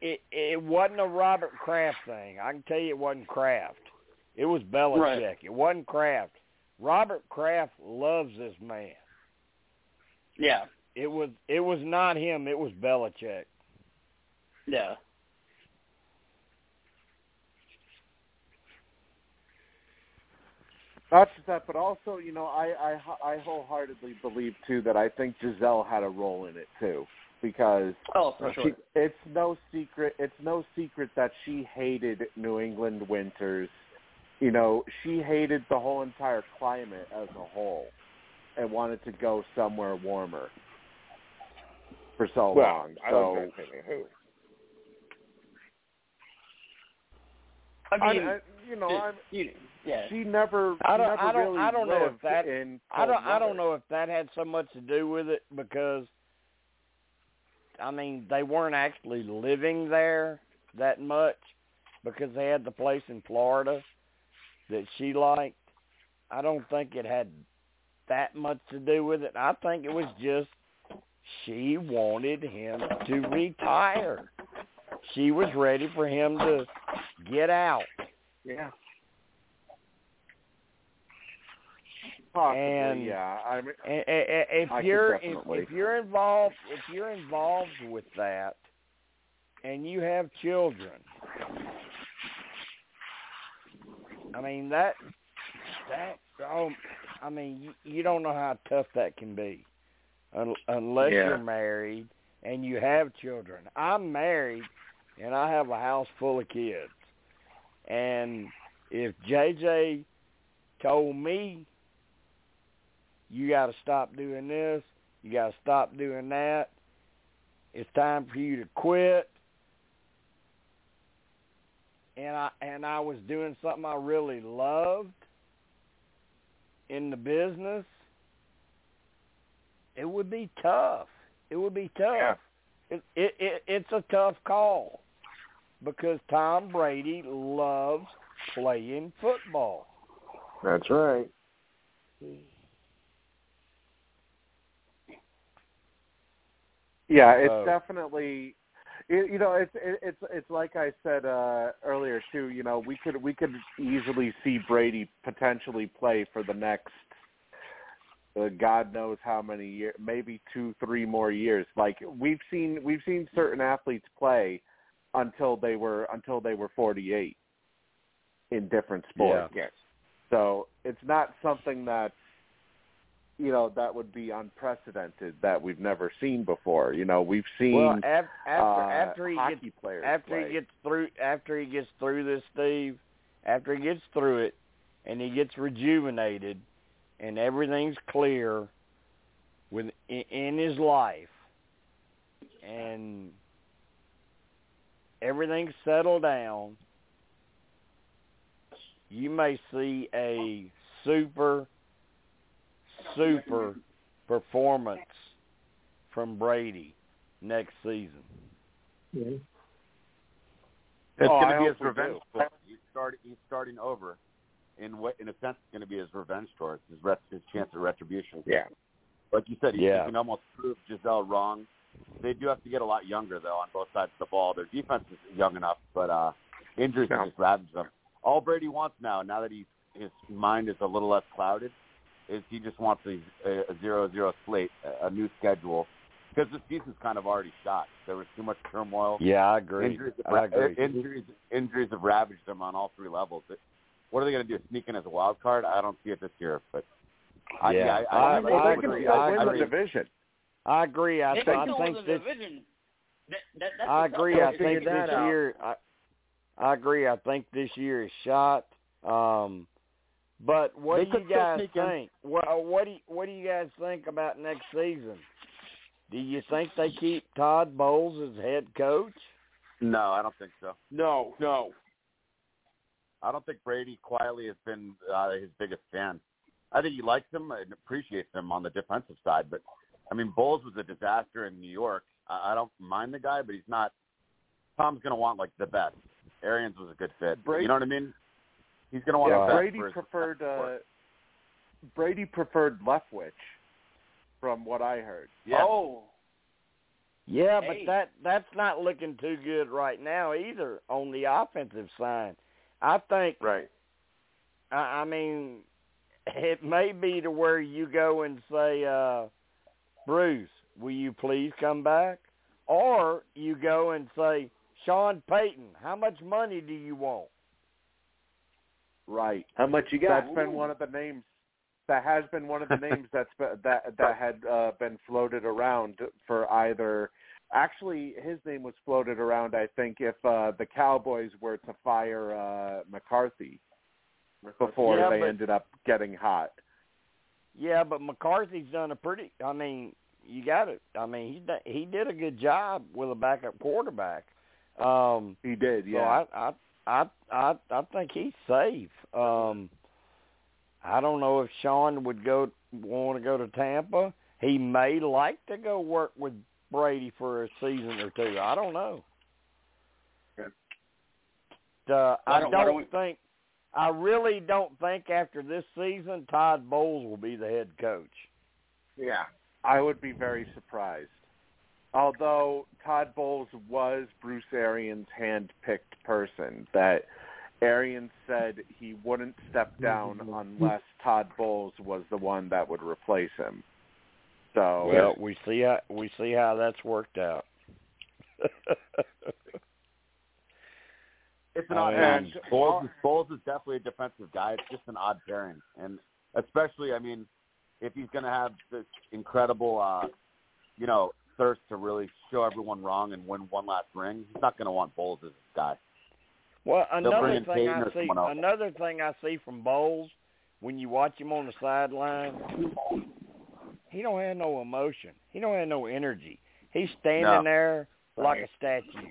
it, it wasn't a Robert Kraft thing. I can tell you, it wasn't Kraft. It was Belichick. Right. It wasn't Kraft. Robert Kraft loves this man. Yeah. It was, it was not him. It was Belichick. Yeah. Not just that, but also, you know, I, I I wholeheartedly believe too that I think Gisele had a role in it too, because Oh, for she, sure. it's no secret it's no secret that she hated New England winters. You know, she hated the whole entire climate as a whole, and wanted to go somewhere warmer for so Well, long. I So don't know who. I mean, I, you know, I'm, you, yeah. she never. I don't- never I don't- Really I don't know if that- I don't. cold I don't know if that had so much to do with it because, I mean, they weren't actually living there that much because they had the place in Florida that she liked. I don't think it had that much to do with it. I think it was just she wanted him to retire. She was ready for him to get out. Yeah. Possibly, And- yeah. I mean, If I you're if, if you're involved if you're involved with that, and you have children, I mean that that oh I mean you, you don't know how tough that can be, un, unless Yeah. you're married and you have children. I'm married, and I have a house full of kids, and if JJ told me you got to stop doing this, you got to stop doing that. It's time for you to quit. And I and I was doing something I really loved in the business. It would be tough. It would be tough. Yeah. It, it it it's a tough call because Tom Brady loves playing football. That's right. Yeah, it's So- definitely. You know, it's it's it's like I said uh, earlier too. You know, we could we could easily see Brady potentially play for the next, uh, God knows how many years, maybe two, three more years. Like we've seen we've seen certain athletes play until they were until they were forty eight in different sports. Yes. So it's not something that you know that would be unprecedented that we've never seen before. You know, we've seen Well, af- after uh, after he hockey gets players after play. he gets through after he gets through this, Steve, after he gets through it, and he gets rejuvenated, and everything's clear with in, in his life, and everything's settled down. You may see a super, super performance from Brady next season. It's Oh, going to be his revenge tour. He's starting. He's starting over. In what, in a sense, it's going to be his revenge tour. It's his, ret- his chance of retribution. Yeah. Like you said, he, Yeah. he can almost prove Gisele wrong. They do have to get a lot younger though on both sides of the ball. Their defense is young enough, but uh injuries Yeah. have just ravaged them. All Brady wants now, now that he's his mind is a little less clouded, is he just wants a, a zero zero slate, a, a new schedule, because the season's kind of already shot. There was too much turmoil. Yeah, I agree. Injuries, I agree. injuries, injuries have ravaged them on all three levels. It, what are they going to do? Sneak in as a wild card? I don't see it this year, but I, Yeah. yeah, I, I- I, well, I they can agree. still I win the division. I agree. I, th- I think this. That, that, I agree. I think this out. year. I, I agree. I think this year is shot. Um, but what They do you guys think? What, what do you, What do you guys think about next season? Do you think they keep Todd Bowles as head coach? no, I don't think so. No, no. I don't think Brady quietly has been uh, his biggest fan. I think he likes him and appreciates him on the defensive side, but I mean, Bowles was a disaster in New York. I, I don't mind the guy, but he's not. Tom's going to want like the best. Arians was a good fit. Brady- you know what I mean? He's going to want Yeah, the best. Brady for preferred uh, Brady preferred Leftwich, from what I heard. Yeah. Oh, Yeah, Hey. but that that's not looking too good right now either on the offensive side. I think Right. I, I mean it may be to where you go and say, uh, Bruce, will you please come back? Or you go and say, Sean Payton, how much money do you want? Right. How much you got? That's been one of the names. That has been one of the names that's been, that that had uh, been floated around for either. Actually, his name was floated around. I think if uh, the Cowboys were to fire uh, McCarthy before Yeah, they but- ended up getting hot. Yeah, but McCarthy's done a pretty. I mean, you got it. I mean, he done- he did a good job with a backup quarterback. Um, He did. So Yeah. I I I I I think he's safe. Um I don't know if Sean would go want to go to Tampa. He may like to go work with Brady for a season or two. I don't know. Okay. Uh, I don't- don't, don't we- think I really don't think after this season Todd Bowles will be the head coach. Yeah. I would be very surprised. Although Todd Bowles was Bruce Arians' hand-picked person, that Arians said he wouldn't step down mm-hmm. unless Todd Bowles was the one that would replace him. So Well, we see how we see how that's worked out. It's an odd pairing. And- Bowles is, Bowles is definitely a defensive guy. It's just an odd pairing, and especially, I mean, if he's going to have this incredible, uh, you know, thirst to really show everyone wrong and win one last ring, he's not going to want Bowles as his guy. Well, another thing Payton I see, another thing I see from Bowles, when you watch him on the sideline, he don't have no emotion. He don't have no energy. He's standing No. there like Right. a statue.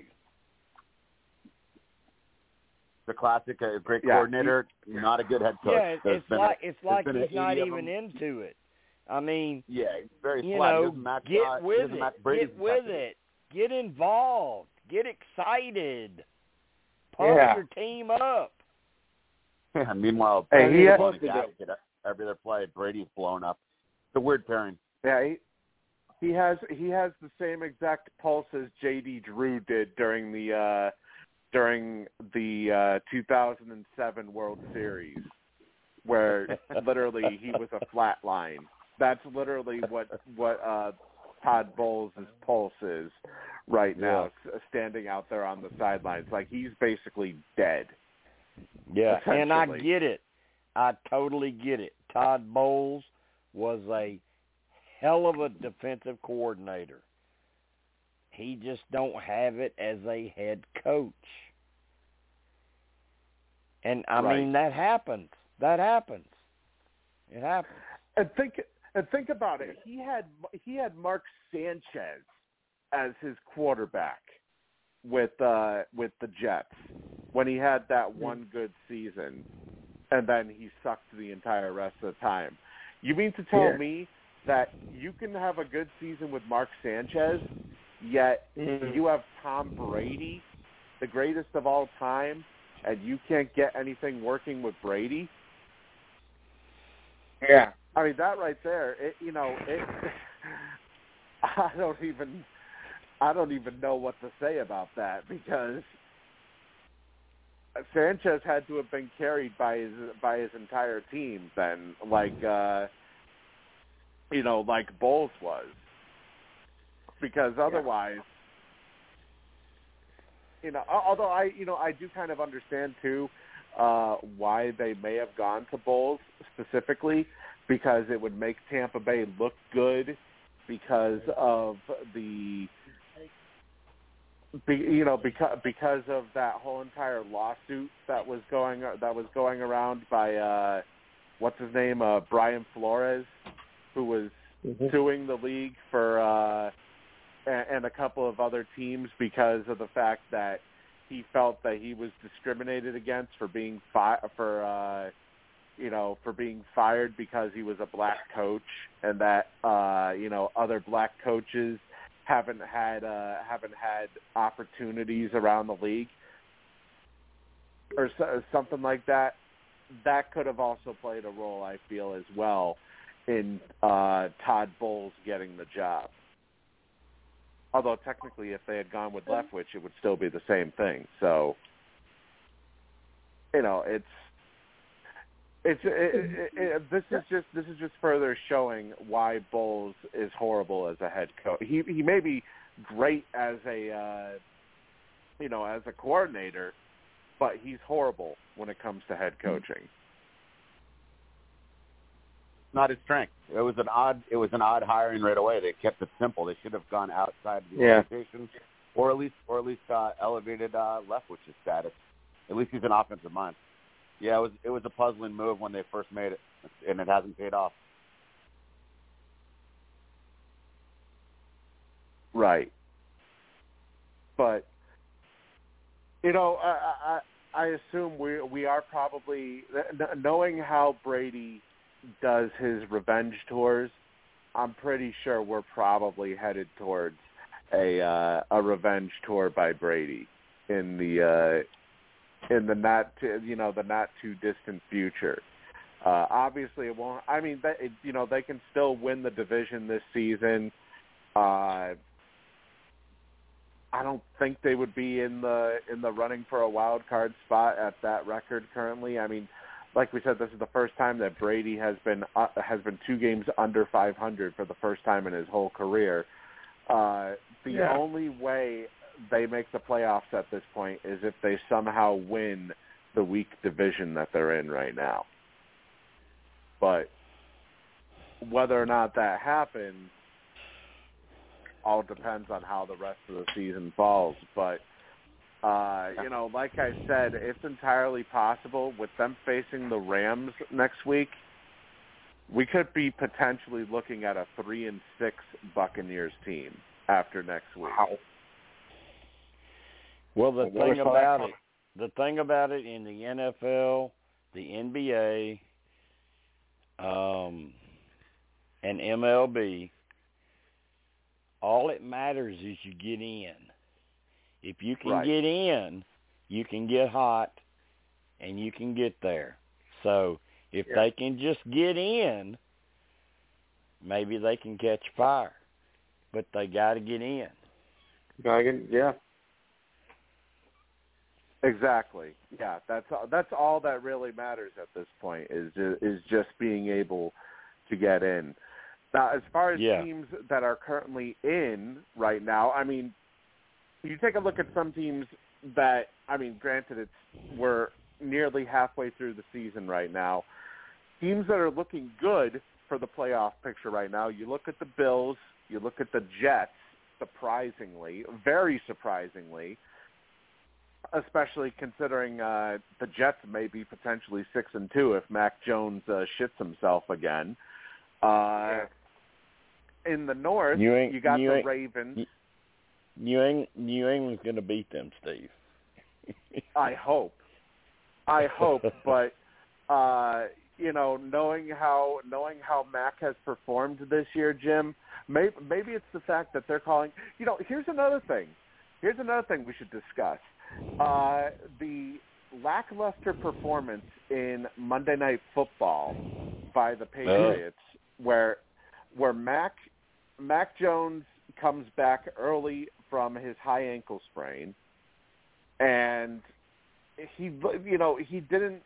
The classic, a great Yeah, coordinator, not a good head coach. Yeah, it- There's it's been a- like it's like he's not even them. into it. I mean, yeah, he's very you flat. Know, doesn't match, get uh, with it. Brady's Get with intensity. it. Get involved. Get excited. Pump Yeah. your team up. Yeah, meanwhile, Hey, Brady's he had- blowing a gasket every other play. Brady's blown up. It's a weird pairing. Yeah, he, he has he has the same exact pulse as JD Drew did during the uh during the uh 2007 World Series where literally he was a flat line. That's literally what what uh Todd Bowles' pulse is right now, s- standing out there on the sidelines. Like he's basically dead. Yeah, and I get it. I totally get it. Todd Bowles was a hell of a defensive coordinator. He just don't have it as a head coach. And I Right. mean that happens. That happens. It happens. And think and think about it. He had he had Mark Sanchez as his quarterback with uh with the Jets when he had that one good season and then he sucked the entire rest of the time. You mean to tell Yeah. me that you can have a good season with Mark Sanchez yet Mhm. you have Tom Brady, the greatest of all time, and you can't get anything working with Brady? Yeah. I mean that right there, it you know, it I don't even I don't even know what to say about that because Sanchez had to have been carried by his by his entire team then like uh you know, like Bowles was. Because otherwise you know, although I you know, I do kind of understand too uh why they may have gone to Bowles specifically because it would make Tampa Bay look good because of the be, you know because because of that whole entire lawsuit that was going that was going around by uh what's his name uh Brian Flores who was suing the league for uh and, a couple of other teams because of the fact that he felt that he was discriminated against for being fi- for uh you know, for being fired because he was a black coach, and that uh, you know other black coaches haven't had uh, haven't had opportunities around the league or so, something like that. That could have also played a role, I feel, as well in uh, Todd Bowles getting the job. Although technically, if they had gone with Leftwich, it would still be the same thing. So, you know, it's it's it, it, it, this is just this is just further showing why Bowles is horrible as a head coach. He he may be great as a uh, you know as a coordinator, but he's horrible when it comes to head coaching. Not his strength. It was an odd. It was an odd hiring right away. They kept it simple. They should have gone outside the Yeah. organization, or at least, or at least uh, elevated uh, Leftwich's status. At least he's an offensive mind. Yeah, it was it was a puzzling move when they first made it, and it hasn't paid off. Right. But you know, I I, I assume we we are probably knowing how Brady does his revenge tours. I'm pretty sure we're probably headed towards a uh, a revenge tour by Brady in the uh, in the not too, you know the not too distant future. Uh, obviously, it won't. I mean, that, it, you know, they can still win the division this season. Uh, I don't think they would be in the in the running for a wild card spot at that record currently. I mean, like we said, this is the first time that Brady has been uh, has been two games under 500 for the first time in his whole career. Uh, the Yeah. only way they make the playoffs at this point is if they somehow win the weak division that they're in right now. But whether or not that happens all depends on how the rest of the season falls. But uh, you know, like I said, it's entirely possible with them facing the Rams next week. We could be potentially looking at a three and six Buccaneers team after next week. Well, the I thing about it, the thing about it in the NFL, the NBA, um, and MLB, all it matters is you get in. If you can Right. get in, you can get hot, and you can get there. So if Yeah. they can just get in, maybe they can catch fire. But they got to get in. Gagan, yeah. Exactly. Yeah, that's that's all that really matters at this point is ju- is just being able to get in. Now, as far as Yeah. teams that are currently in right now, I mean, you take a look at some teams that I mean, granted, it's we're nearly halfway through the season right now. Teams that are looking good for the playoff picture right now. You look at the Bills. You look at the Jets. Surprisingly, very surprisingly especially considering uh, the Jets may be potentially six and two if Mac Jones uh, shits himself again. Uh, In the North, Eng- you got New the Ravens. New, Eng- New England's going to beat them, Steve. I hope, I hope, but uh, you know, knowing how knowing how Mac has performed this year, Jim, maybe maybe it's the fact that they're calling. You know, here's another thing. Here's another thing we should discuss. Uh, the lackluster performance in Monday Night Football by the Patriots, where where Mac Mac Jones comes back early from his high ankle sprain, and he you know he didn't.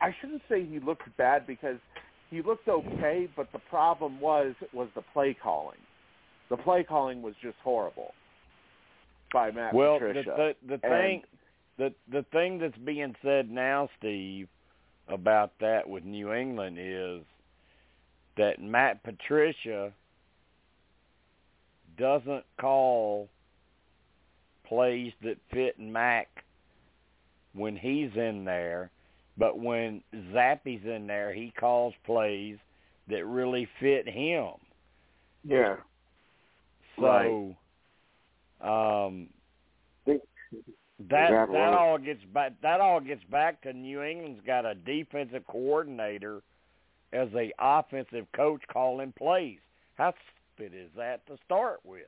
I shouldn't say he looked bad because he looked okay, but the problem was was the play calling. The play calling was just horrible by Matt well, Patricia. the the, the thing the the thing that's being said now, Steve, about that with New England is that Matt Patricia doesn't call plays that fit Mac when he's in there, but when Zappe's in there, he calls plays that really fit him. Yeah. So, um, that Exactly. that all gets back that all gets back to New England's got a defensive coordinator as a offensive coach calling plays. How is that to start with?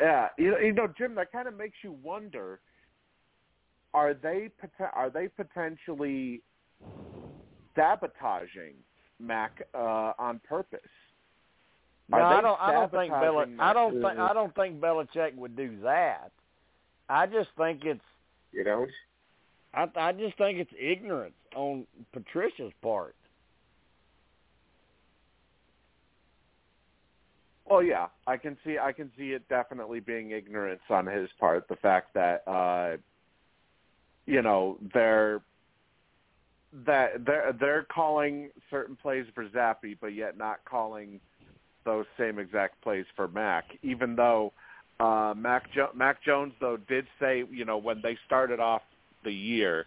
Yeah, you know, you know, Jim, that kind of makes you wonder: Are they are they potentially sabotaging Mac uh, on purpose? No, I don't. I don't think Bel- I don't think. I don't think Belichick would do that. I just think it's. You know. I, I just think it's ignorance on Patricia's part. Well, yeah, I can see I can see it definitely being ignorance on his part. The fact that uh, you know they're that they're they're calling certain plays for Zappe, but yet not calling those same exact plays for Mac. Even though uh, Mac jo- Mac Jones though did say you know when they started off the year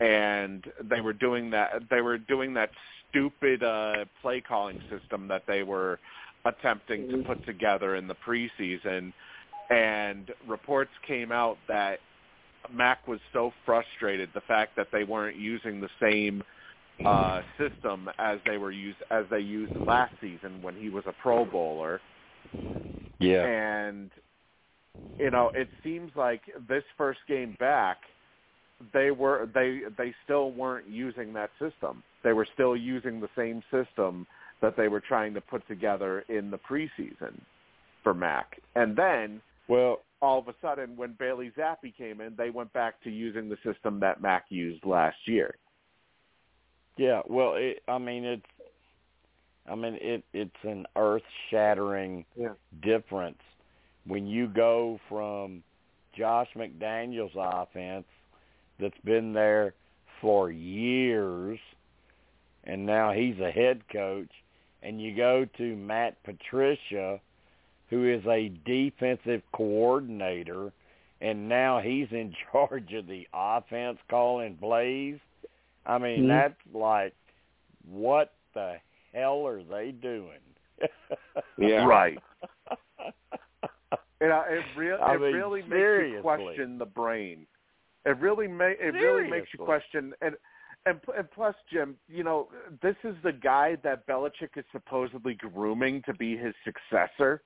and they were doing that they were doing that stupid uh, play calling system that they were attempting to put together in the preseason and reports came out that Mac was so frustrated the fact that they weren't using the same uh system as they were used as they used last season when he was a pro bowler. Yeah. and you know it seems like this first game back they were they they still weren't using that system. They were still using the same system that they were trying to put together in the preseason for Mac and then Well, all of a sudden when Bailey Zappe came in they went back to using the system that Mac used last year yeah. Well, it, I mean it's. I mean it. It's an earth-shattering Yeah. difference when you go from Josh McDaniels' offense that's been there for years, and now he's a head coach, and you go to Matt Patricia, who is a defensive coordinator, and now he's in charge of the offense calling plays. I mean, Mhm. that's like, what the hell are they doing? Yeah. Right. You know, it really I it mean, really makes you question the brain. It really ma- it really makes you question and and and plus Jim, you know, this is the guy that Belichick is supposedly grooming to be his successor.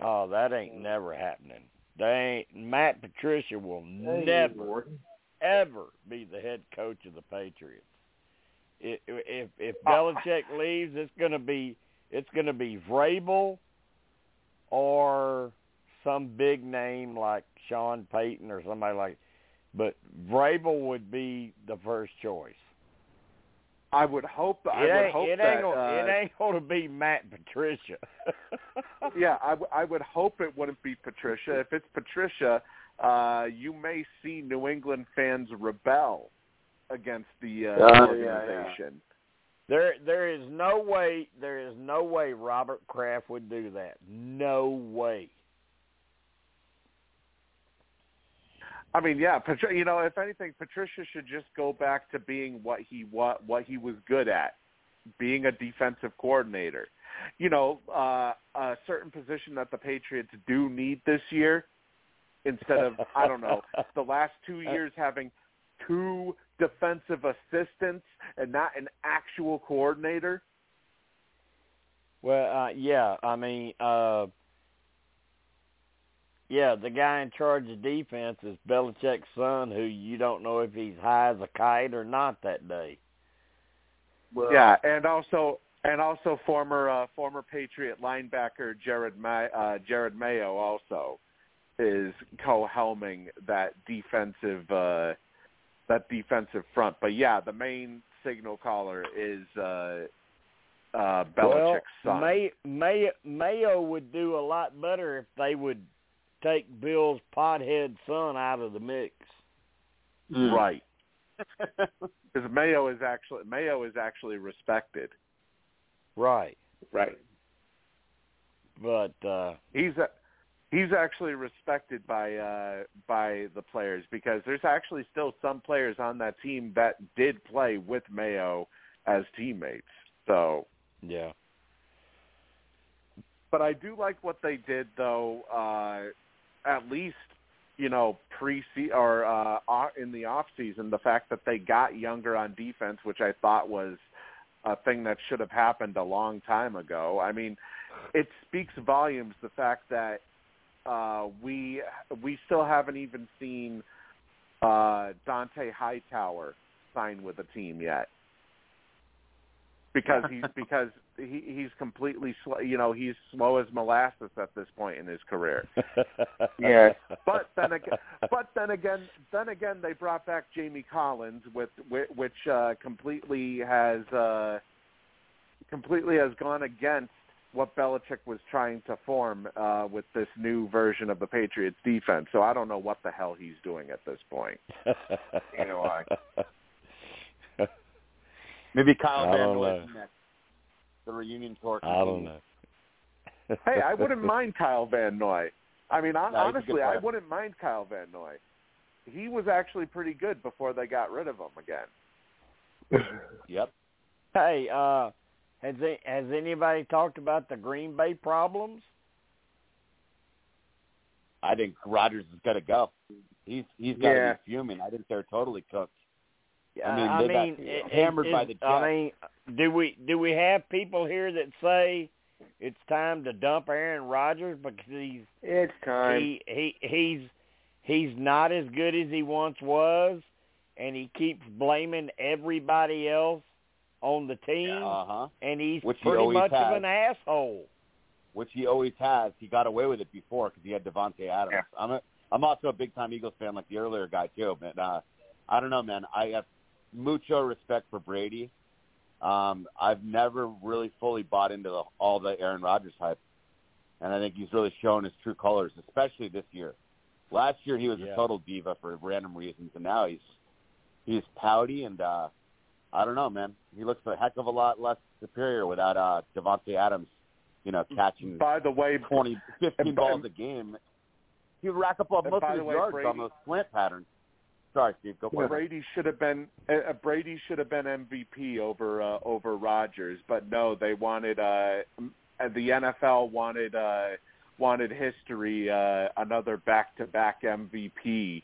Oh, that ain't never happening. They ain't Matt Patricia will never ever be the head coach of the Patriots. I- If if Uh, Belichick leaves, it's gonna be it's gonna be Vrabel or some big name like Sean Payton or somebody like. But Vrabel would be the first choice. I would hope I it would ain't hope it that ain't gonna, uh, it ain't gonna be Matt Patricia. yeah, I, w- I would hope it wouldn't be Patricia. If it's Patricia, uh, you may see New England fans rebel against the uh, Uh, yeah, organization. There, there is no way. There is no way Robert Kraft would do that. No way. I mean, yeah, Patri- you know, if anything, Patricia should just go back to being what he what what he was good at, being a defensive coordinator. You know, uh, a certain position that the Patriots do need this year, instead of I don't know the last two years having two defensive assistants and not an actual coordinator. Well, uh, yeah. I mean, uh, yeah. The guy in charge of defense is Belichick's son, who you don't know if he's high as a kite or not that day. Well, Yeah, and also and also former uh, former Patriot linebacker Jerod May, uh, Jerod Mayo also is co-helming that defensive uh, that defensive front. But yeah, the main signal caller is uh, uh, Belichick's well, son. May, May, Mayo would do a lot better if they would take Bill's pothead son out of the mix. Mm. Right. Because Mayo is actually Mayo is actually respected. Right. right. But uh He's a, he's actually respected by uh by the players because there's actually still some players on that team that did play with Mayo as teammates. So, yeah. but I do like what they did though. Uh at least you know, pre or uh, in the off season, the fact that they got younger on defense, which I thought was a thing that should have happened a long time ago. I mean, it speaks volumes the fact that uh, we we still haven't even seen uh, Dont'a Hightower sign with a team yet because he's because he he's completely slow. You know, he's slow as molasses at this point in his career. yeah, but then again, but then again, then again, they brought back Jamie Collins with which uh, completely has uh, completely has gone against what Belichick was trying to form uh, with this new version of the Patriots defense. So I don't know what the hell he's doing at this point. you know, I. Maybe Kyle Van Noy next. The reunion tour. I don't know. hey, I wouldn't mind Kyle Van Noy. I mean, hon- No, he's a good honestly, I wouldn't mind Kyle Van Noy. He was actually pretty good before they got rid of him again. Yep. Hey, uh, has they, has anybody talked about the Green Bay problems? I think Rodgers is gonna go. He's he's got to Yeah. be fuming. I think they're totally cooked. Yeah, I mean, I they got mean, it- hammered it- by the Jets. I mean, do we do we have people here that say it's time to dump Aaron Rodgers because he's It's time. he he he's he's not as good as he once was, and he keeps blaming everybody else on the team, Uh huh. and he's Which pretty always much of an asshole. Which he always has. He got away with it before because he had Davante Adams. Yeah. I'm a I'm also a big time Eagles fan, like the earlier guy too. But uh, I don't know, man. I have mucho respect for Brady. Um, I've never really fully bought into the, all the Aaron Rodgers hype, and I think he's really shown his true colors, especially this year. Last year he was Yeah. a total diva for random reasons, and now he's he's pouty and uh, I don't know, man. He looks a heck of a lot less superior without uh, Davante Adams, you know, catching By the way, 20, 15 balls a game. He would rack up And most of his way, yards Brady- on those slant patterns. Sorry, Steve. Go for it. Brady should have been uh, Brady should have been MVP over uh, over Rodgers, but no, they wanted uh, uh, the NFL wanted uh, wanted history uh, another back to back MVP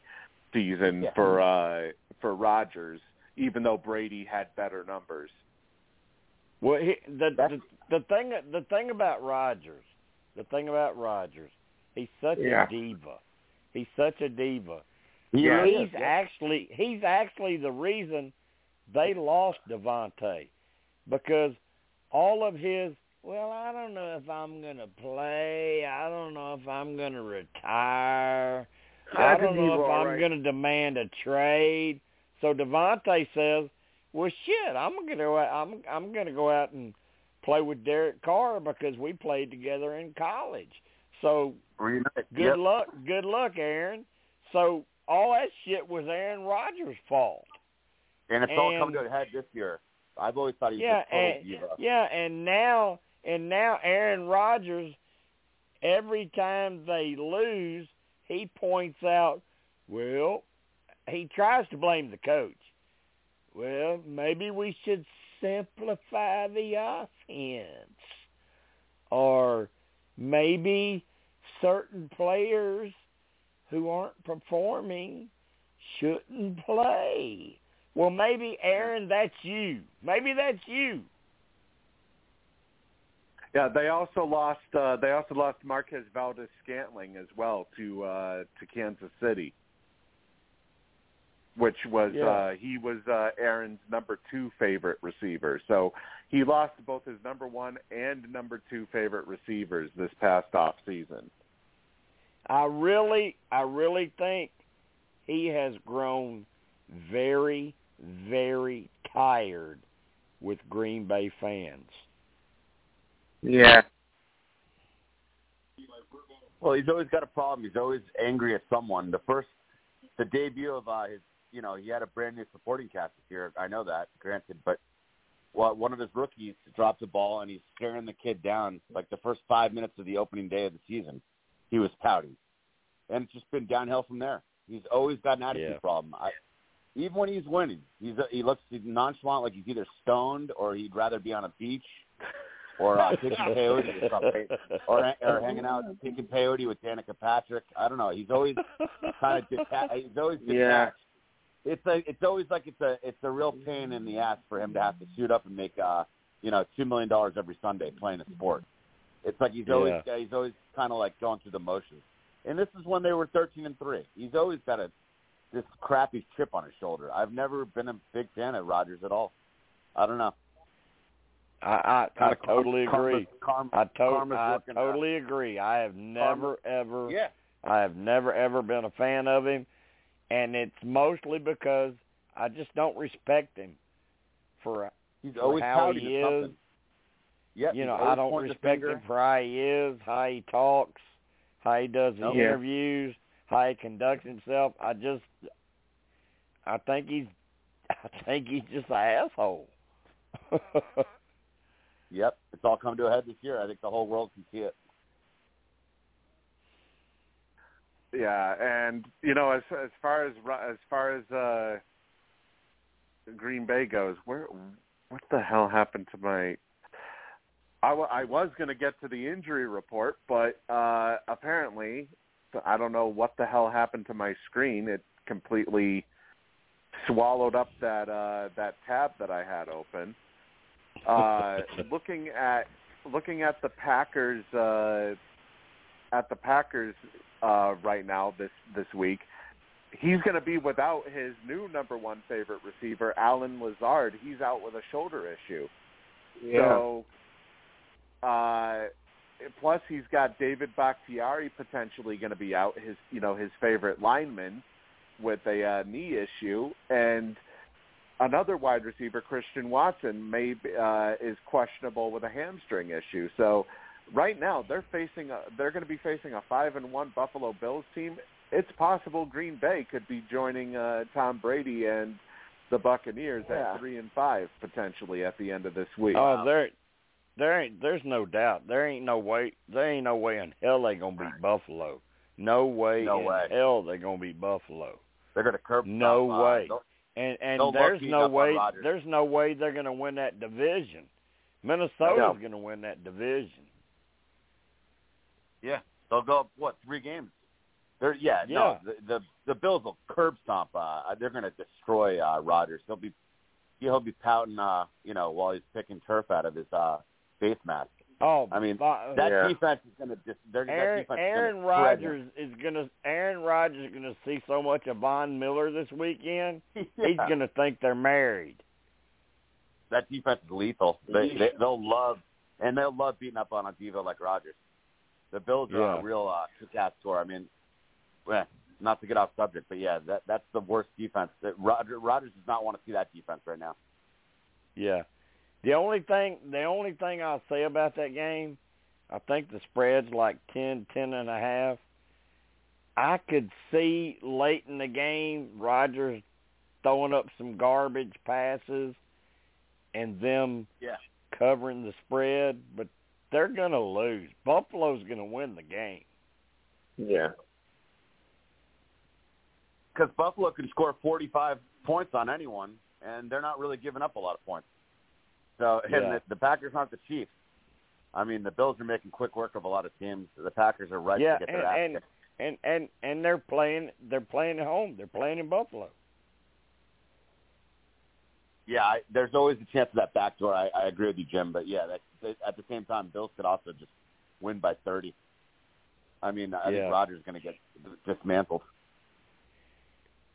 season Yeah. for uh, for Rodgers, even though Brady had better numbers. Well, he, the, the the thing the thing about Rodgers, the thing about Rodgers, he's such Yeah. a diva. He's such a diva. Yeah, he's yeah. actually he's actually the reason they lost Davante because all of his well, I don't know if I'm gonna play. I don't know if I'm gonna retire. I a don't know if I'm right. going to demand a trade. So Davante says, "Well, shit, I'm going to go out. I'm I'm going to go out and play with Derek Carr because we played together in college. So good Yep. luck, good luck, Aaron. So all that shit was Aaron Rodgers' fault. And it's all and- coming to a head this year. I've always thought he was Yeah, and diva. yeah, and now and now Aaron Rodgers, every time they lose, he points out, well, he tries to blame the coach. Well, maybe we should simplify the offense, or maybe certain players who aren't performing shouldn't play. Well, maybe Aaron, that's you. Maybe that's you. Yeah, they also lost. Uh, they also lost Marquez Valdez Scantling as well to uh, to Kansas City, which was Yeah. uh, he was uh, Aaron's number two favorite receiver. So he lost both his number one and number two favorite receivers this past off season. I really, I really think he has grown very, very tired with Green Bay fans. Yeah. Well, he's always got a problem. He's always angry at someone. The first, the debut of uh, his, you know, he had a brand new supporting cast this year. I know that, granted, but well, one of his rookies dropped the ball and he's staring the kid down. Like the first five minutes of the opening day of the season, he was pouting, and it's just been downhill from there. He's always got an attitude Yeah. problem. I, even when he's winning, he's he looks nonchalant, like he's either stoned or he'd rather be on a beach. or uh, kicking peyote or something, or or hanging out kicking peyote with Danica Patrick. I don't know. He's always kind of detached. He's always detached. Yeah. It's a, it's always like it's a, it's a real pain in the ass for him to have to suit up and make, uh, you know, two million dollars every Sunday playing a sport. It's like he's always, Yeah. he's always kind of like going through the motions. And this is when they were thirteen and three. He's always got a this crappy chip on his shoulder. I've never been a big fan of Rodgers at all. I don't know. I I, I totally karma- agree. Karma, I, to- I working out. totally agree. I have never ever Yeah. I have never ever been a fan of him, and it's mostly because I just don't respect him for He's for always how he is. something. Yep, you know, I don't respect him for how he is, how he talks, how he does the Nope. Yeah. interviews, how he conducts himself. I just, I think he's, I think he's just an asshole. Yep, it's all come to a head this year. I think the whole world can see it. Yeah, and you know, as as far as as far as uh Green Bay goes, where what the hell happened to my? I, w- I was going to get to the injury report, but uh apparently, I don't know what the hell happened to my screen. It completely swallowed up that uh that tab that I had open. Uh looking at looking at the Packers uh at the Packers uh, right now this this week. He's going to be without his new number one favorite receiver, Allen Lazard. He's out with a shoulder issue. So, uh, plus he's got David Bakhtiari potentially going to be out. His you know his favorite lineman with a uh, knee issue, and another wide receiver, Christian Watson, may be, uh, is questionable with a hamstring issue. So right now they're facing a, they're going to be facing a five and one Buffalo Bills team. It's possible Green Bay could be joining uh, Tom Brady and the Buccaneers Yeah. at three and five potentially at the end of this week. oh, there, there ain't, there's no doubt. There ain't no way, there ain't no way in hell they gonna beat Buffalo. No way No in way. hell they gonna beat Buffalo. They're going to curb. No uh, way. they'll- And and there's no way there's no way they're going to win that division. Minnesota's No. going to win that division. Yeah, they'll go up, what three games? They're yeah, Yeah. no. The, the the Bills will curb stomp. Uh, they're going to destroy uh, Rodgers. He'll be he'll be pouting, uh, you know, while he's picking turf out of his uh, face mask. Oh, I mean, but- That Yeah. defense is going to dis- they're, that Aaron defense Aaron is Rodgers is going to Aaron Rodgers is going to see so much of Von Miller this weekend. them. He's going to think they're married. that defense is lethal. They, they they'll love and they'll love beating up on a diva like Rodgers. The Bills are Yeah. a real uh, kick-ass score. I mean, well, not to get off subject, but yeah, that that's the worst defense. That Roger, Rodgers does not want to see that defense right now. Yeah. The only thing the only thing I'll say about that game, I think the spread's like ten, ten and a half. I could see late in the game Rodgers throwing up some garbage passes and them Yeah. covering the spread, but they're going to lose. Buffalo's going to win the game. Yeah. Because Buffalo can score 45 points on anyone, and they're not really giving up a lot of points. So, and Yeah. the, the Packers aren't the Chiefs. I mean, the Bills are making quick work of a lot of teams. The Packers are right yeah, to get and, ass and kicked. and and and they're playing they're playing at home. They're playing in Buffalo. Yeah, I, there's always a chance of that backdoor. I, I agree with you, Jim. But yeah, that, that, at the same time, Bills could also just win by 30. I mean, I Yeah. think Rodgers is going to get dismantled.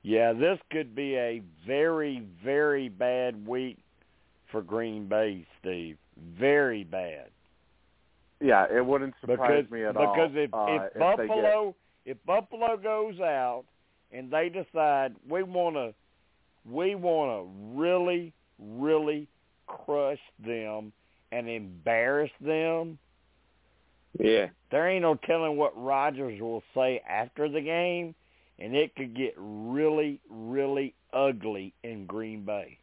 Yeah, this could be a very, very bad week for Green Bay, Steve. Very bad. Yeah, it wouldn't surprise Because me at because all. if uh, if get- Buffalo if Buffalo goes out and they decide we want to we want to really really crush them and embarrass them, Yeah. there ain't no telling what Rodgers will say after the game, and it could get really, really ugly in Green Bay.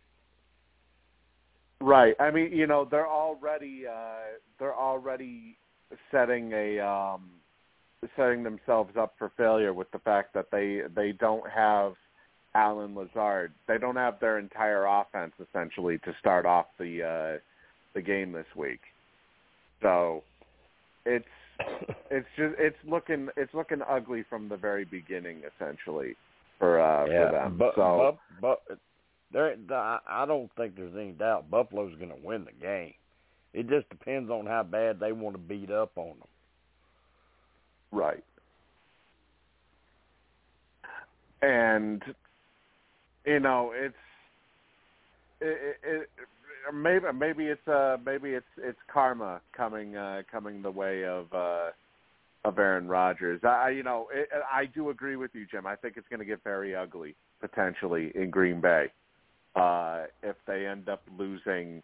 Right. I mean, you know, they're already uh they're already setting a um setting themselves up for failure with the fact that they they don't have Allen Lazard. They don't have their entire offense essentially to start off the uh the game this week. So it's it's just it's looking it's looking ugly from the very beginning, essentially for uh, yeah, for them. but so but, but there, I don't think there's any doubt Buffalo's going to win the game. It just depends on how bad they want to beat up on them. right, and you know it's it, it, it maybe maybe it's uh maybe it's it's karma coming uh coming the way of uh of Aaron Rodgers. I you know it, I do agree with you, Jim. I think it's going to get very ugly potentially in Green Bay uh, if they end up losing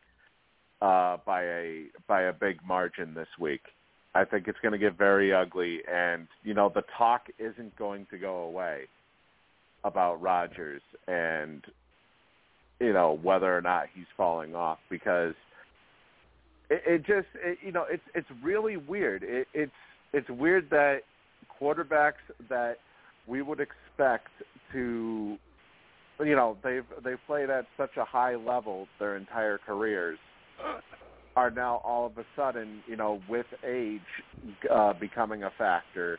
uh, by a by a big margin this week. I think it's going to get very ugly, and you know the talk isn't going to go away about Rodgers and you know whether or not he's falling off because it, it just it, you know it's it's really weird. It, it's it's weird that quarterbacks that we would expect to you know they've they've played at such a high level their entire careers are now all of a sudden you know with age uh becoming a factor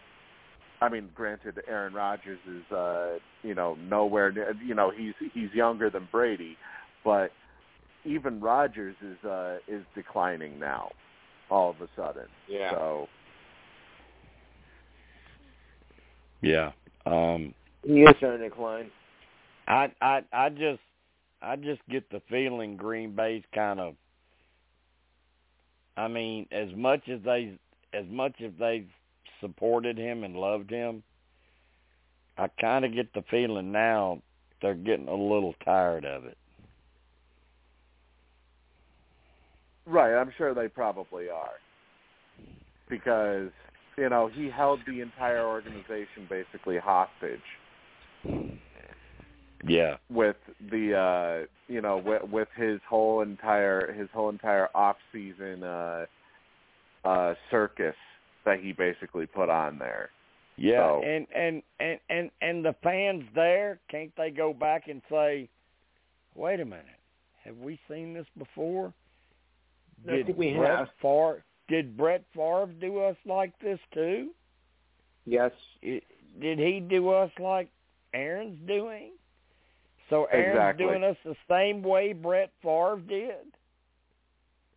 i mean granted aaron rodgers is uh you know nowhere near you know he's he's younger than brady but even rodgers is uh is declining now all of a sudden Yeah. so Yeah. Um He is on decline. I I I just I just get the feeling Green Bay's kind of I mean, as much as they as much as they've supported him and loved him, I kind of get the feeling now they're getting a little tired of it. Right, I'm sure they probably are. Because, you know, he held the entire organization basically hostage Yeah. with the uh you know, with, with his whole entire his whole entire off season uh uh circus that he basically put on there. Yeah, So- and and and and and the fans there, can't they go back and say, "Wait a minute, have we seen this before?" I Did we Brett have. Favre, did Brett Favre do us like this too? Yes. It, did he do us like Aaron's doing? So Aaron's Exactly. doing us the same way Brett Favre did.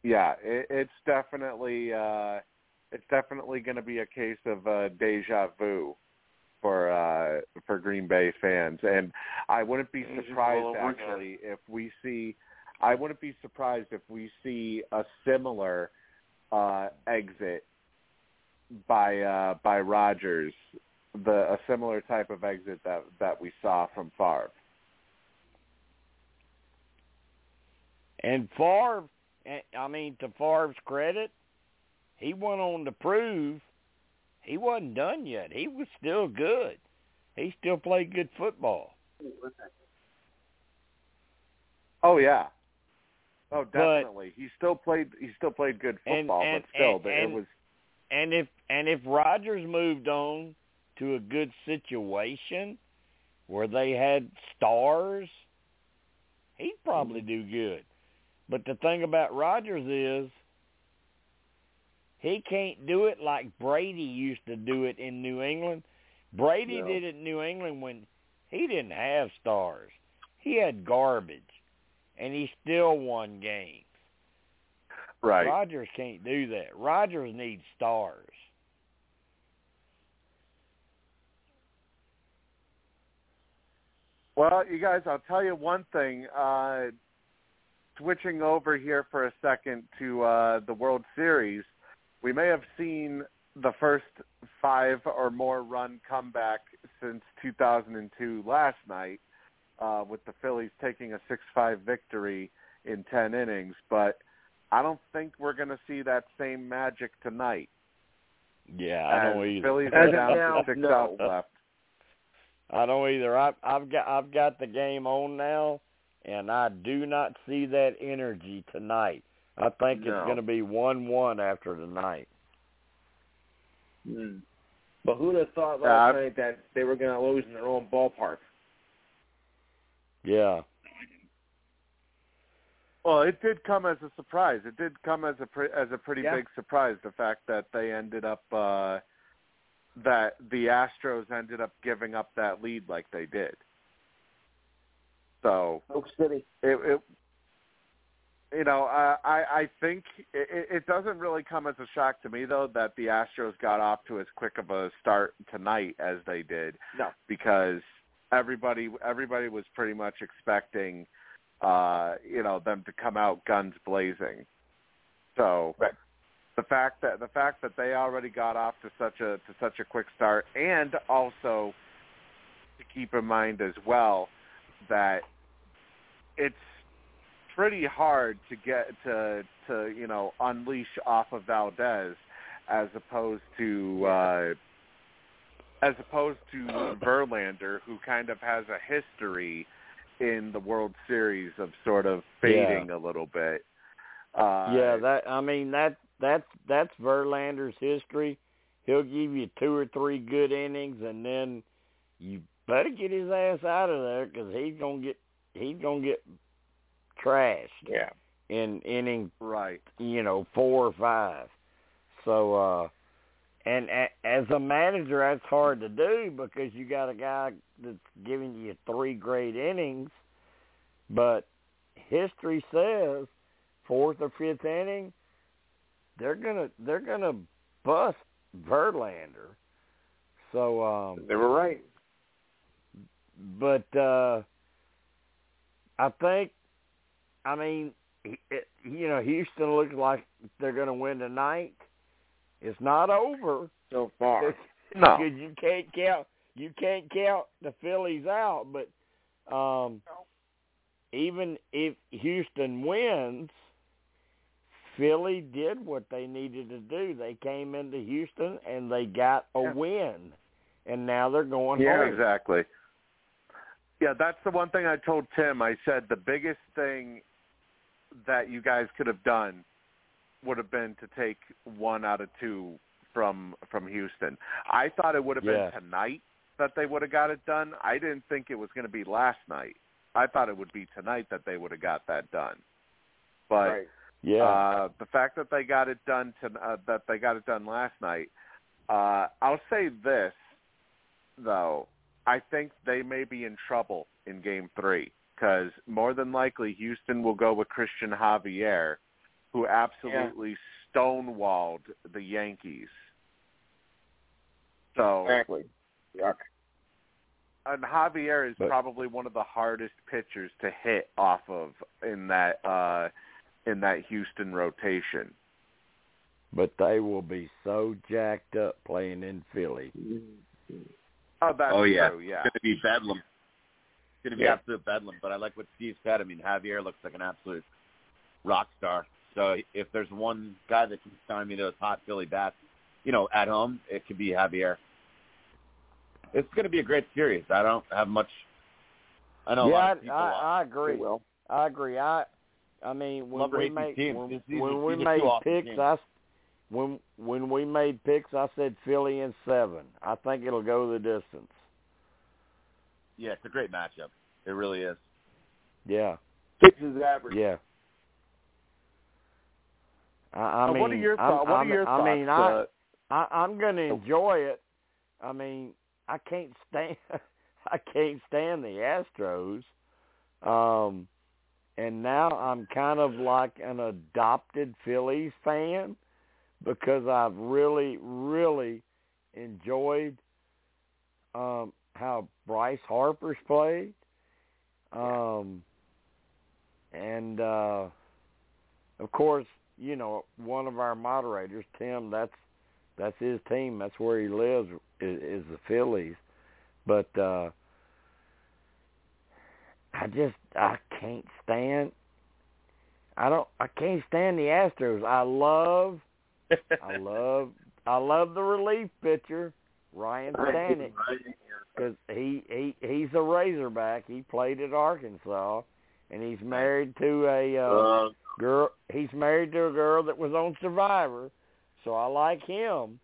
Yeah, it, it's definitely uh it's definitely going to be a case of uh deja vu for uh for Green Bay fans and I wouldn't be surprised roll over again. actually if we see I wouldn't be surprised if we see a similar uh exit by uh by Rodgers the a similar type of exit that that we saw from Favre. And Favre, eh, I mean, to Favre's credit, he went on to prove he wasn't done yet. He was still good. He still played good football. Oh yeah. Oh, But- definitely. he still played. He still played good football, and- but still, and- it was And if and if Rodgers moved on to a good situation where they had stars, he'd probably do good. But the thing about Rodgers is he can't do it like Brady used to do it in New England. Brady did it in New England when he didn't have stars. He had garbage and he still won games. right. Rodgers can't do that. Rodgers needs stars. Well, you guys, I'll tell you one thing. Uh, switching over here for a second to uh, the World Series, we may have seen the first five or more run comeback since 2002 last night, uh, with the Phillies taking a 6-5 victory in 10 innings. But I don't think we're going to see that same magic tonight. Yeah, I don't either. Phillies are down now, to six no. outs left. I don't either. I, I've got I've got the game on now, and I do not see that energy tonight. I think No. it's going to be one-one after tonight. Hmm. But who'd have thought last I've- night that they were going to lose in their own ballpark? Yeah. Well, it did come as a surprise. It did come as a pre- as a pretty Yeah. big surprise. The fact that they ended up uh, that the Astros ended up giving up that lead like they did. So Oak City. it, it you know I I, think it, it doesn't really come as a shock to me though that the Astros got off to as quick of a start tonight as they did. No. because everybody everybody was pretty much expecting uh you know them to come out guns blazing. So Right. the fact that the fact that they already got off to such a to such a quick start and also to keep in mind as well that it's pretty hard to get to to you know unleash off of Valdez as opposed to uh as opposed to Verlander who kind of has a history in the World Series of sort of fading a little bit. Uh yeah, that I mean that that's that's Verlander's history. He'll give you two or three good innings, and then you better get his ass out of there because he's gonna get he's gonna get trashed Yeah. in inning right. you know four or five. So uh and a, as a manager that's hard to do because you got a guy that's giving you three great innings but history says fourth or fifth inning they're gonna they're gonna bust Verlander. So um They were right. But uh I think I mean it, you know Houston looks like they're going to win tonight. It's not over So far. No. because you can't count you can't count the Phillies out. But um even if Houston wins, Philly did what they needed to do. They came into Houston and they got a Yeah. win, and now they're going Yeah, home. exactly. Yeah, that's the one thing I told Tim. I said the biggest thing that you guys could have done would have been to take one out of two from from Houston. I thought it would have Yeah. been tonight that they would have got it done. I didn't think it was going to be last night. I thought it would be tonight that they would have got that done. But right. Yeah. uh, the fact that they got it done to uh, that they got it done last night. Uh, I'll say this though, I think they may be in trouble in Game Three because more than likely Houston will go with Cristian Javier, who absolutely stonewalled the Yankees. So Exactly. Yuck. and Javier is But- probably one of the hardest pitchers to hit off of in that uh in that Houston rotation. but they will be so jacked up playing in Philly. Oh, that's oh yeah, true. Yeah, it's gonna be bedlam. It's gonna be Yeah. absolute bedlam. But I like what Steve said. I mean, Javier looks like an absolute rock star. So if there's one guy that can sign me those hot Philly bats, you know, at home, it could be Javier. It's gonna be a great series. I don't have much. I know a lot I, of people. I, I agree. It will. I agree. I, I mean, when Love we hate these made teams. when, when we make picks. I when when we made picks, I said Philly in seven. I think it'll go the distance. Yeah, it's a great matchup. It really is. Yeah, Six is average. yeah. I, I Uh, mean, what are your I'm- thoughts? What are your I thoughts? mean, I, uh, I I'm going to enjoy it. I mean, I can't stand I can't stand the Astros. Um and now I'm kind of like an adopted Phillies fan because I've really really enjoyed um how Bryce Harper's played. Um and uh of course, you know, one of our moderators, Tim, that's that's his team. That's where he lives is, is the Phillies. But uh I just I can't stand I don't I can't stand the Astros. I love I love I love the relief pitcher Ryne Stanek because he he he's a Razorback. He played at Arkansas, and he's married to a uh, Uh, girl. He's married to a girl that was on Survivor, so I like him.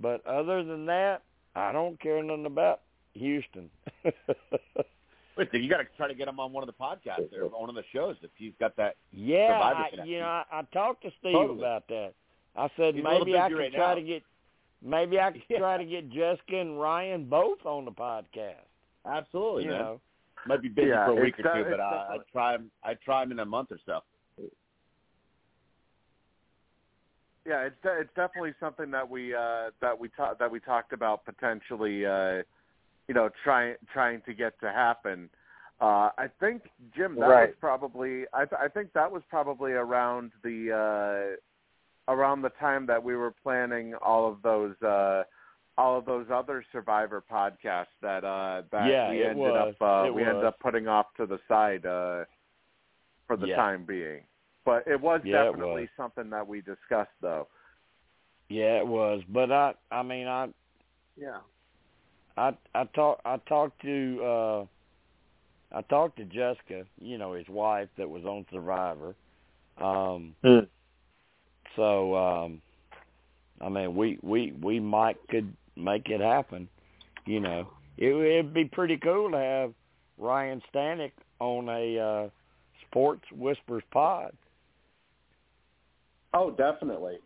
But other than that, I don't care nothing about Houston. Listen, you got to try to get him on one of the podcasts or one of the shows if he's got that. Yeah, Survivor I, you know, I, I talked to Steve Totally. about that. I said He's maybe I could right try now. to get maybe I could Yeah. try to get Jessica and Ryne both on the podcast. Absolutely, you man. know. Might be busy Yeah, for a week it's or two, but it's uh, I'd try him. I'd try them in a month or so. Yeah, it's de- it's definitely something that we uh, that we ta- that we talked about potentially, uh, you know, trying trying to get to happen. Uh, I think Jim, that Right. was probably I, th- I think that was probably around the uh, around the time that we were planning all of those uh, all of those other Survivor podcasts that uh, that Yeah, we ended was. up uh, It we ended up putting off to the side uh, for the Yeah. time being. But it was Yeah, it definitely was. something that we discussed, though. Yeah, it was. But I I mean I Yeah. I I talked I talked to uh I talked to Jessica, you know, his wife that was on Survivor. Um Hmm. So um I mean we we we might could make it happen, you know. It it'd be pretty cool to have Ryne Stanek on a uh Sports Whispers pod. Oh, definitely.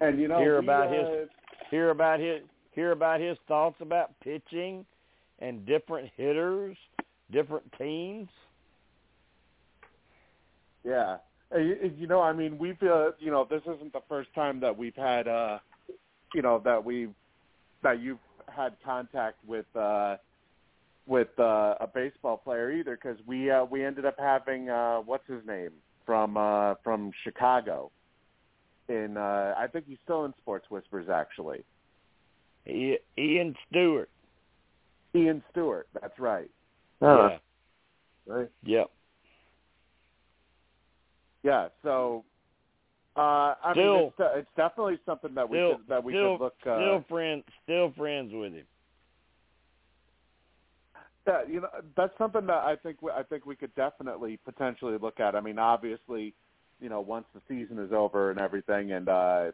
And you know, Hear we, about uh, his- Hear about his hear about his thoughts about pitching and different hitters, different teams. Yeah, you, you know, I mean, we've, uh, you know, this isn't the first time that we've had, uh, you know, that we, that you've had contact with, uh, with uh, a baseball player either, because we, uh, we ended up having, uh, what's his name from, uh, from Chicago. In, uh, I think he's still in Sports Whispers, actually. Ian Stewart. Ian Stewart. That's right. Yeah. Right. Yep. Yeah. So, uh, I Still- mean, it's, it's definitely something that we Still- could, that we still- could look. Uh, Still friends. Still friends with him. that you know that's something that I think we, I think we could definitely potentially look at. I mean, obviously, you know, once the season is over and everything, and uh,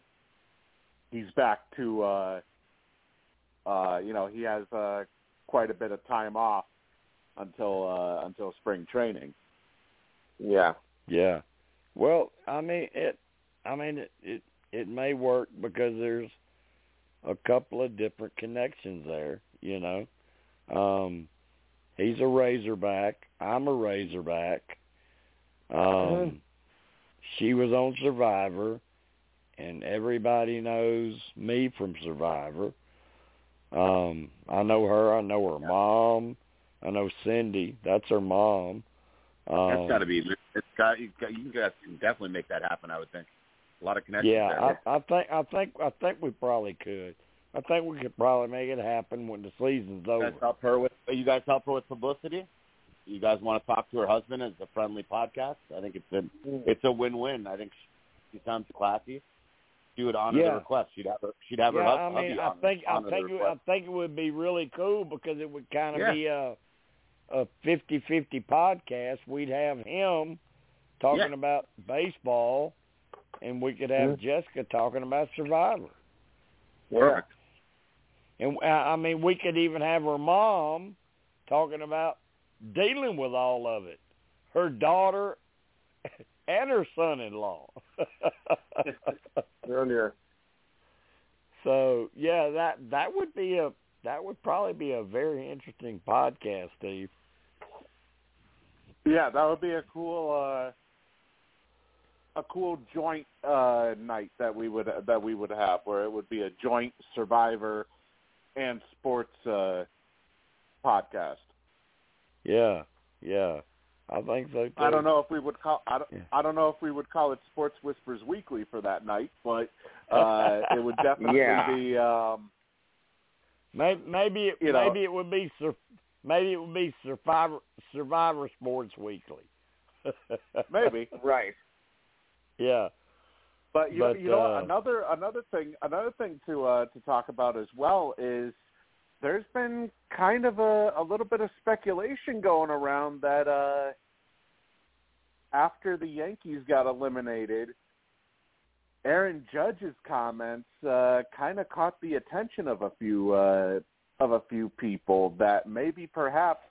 he's back to, uh, uh, you know, he has uh, quite a bit of time off until uh, until spring training. Yeah. Yeah. Well, I mean it. I mean it. It it may work because there's a couple of different connections there. You know, um, he's a Razorback. I'm a Razorback. Um, Mhm. she was on Survivor, and everybody knows me from Survivor. Um, I know her. I know her mom. I know Cindy. That's her mom. Um, That's got to be. Got. You, you guys can definitely make that happen. I would think. A lot of connections Yeah, there. I, I think I think I think we probably could. I think we could probably make it happen when the season's you over. guys help her with. You guys help her with publicity. You guys want to talk to her husband as a friendly podcast. I think it's a mm. it's a win win. I think she, she sounds classy. She would honor Yeah. the request. She'd have her. She'd have her yeah, hus- I mean, I think I honor think it, I think it would be really cool because it would kind of Yeah. be a a fifty fifty podcast. We'd have him talking Yeah. about baseball, and we could have Jessica talking about Survivor. Perfect. And uh, I mean, we could even have her mom talking about dealing with all of it. Her daughter and her son-in-law. Your so yeah, that that would be a that would probably be a very interesting podcast, Steve. Yeah, that would be a cool uh a cool joint uh night that we would that we would have where it would be a joint survivor and sports uh podcast. Yeah, yeah, I think so too. I don't know if we would call I don't, Yeah. I don't know if we would call it Sports Whispers Weekly for that night, but uh it would definitely Yeah. be um Maybe maybe it, You know- maybe it would be sur- maybe it would be Survivor Survivor Sports Weekly. maybe. right. Yeah. But you, But, you know uh, another another thing another thing to uh, to talk about as well is there's been kind of a, a little bit of speculation going around that uh, after the Yankees got eliminated, Aaron Judge's comments uh, kind of caught the attention of a few uh, of a few people that maybe perhaps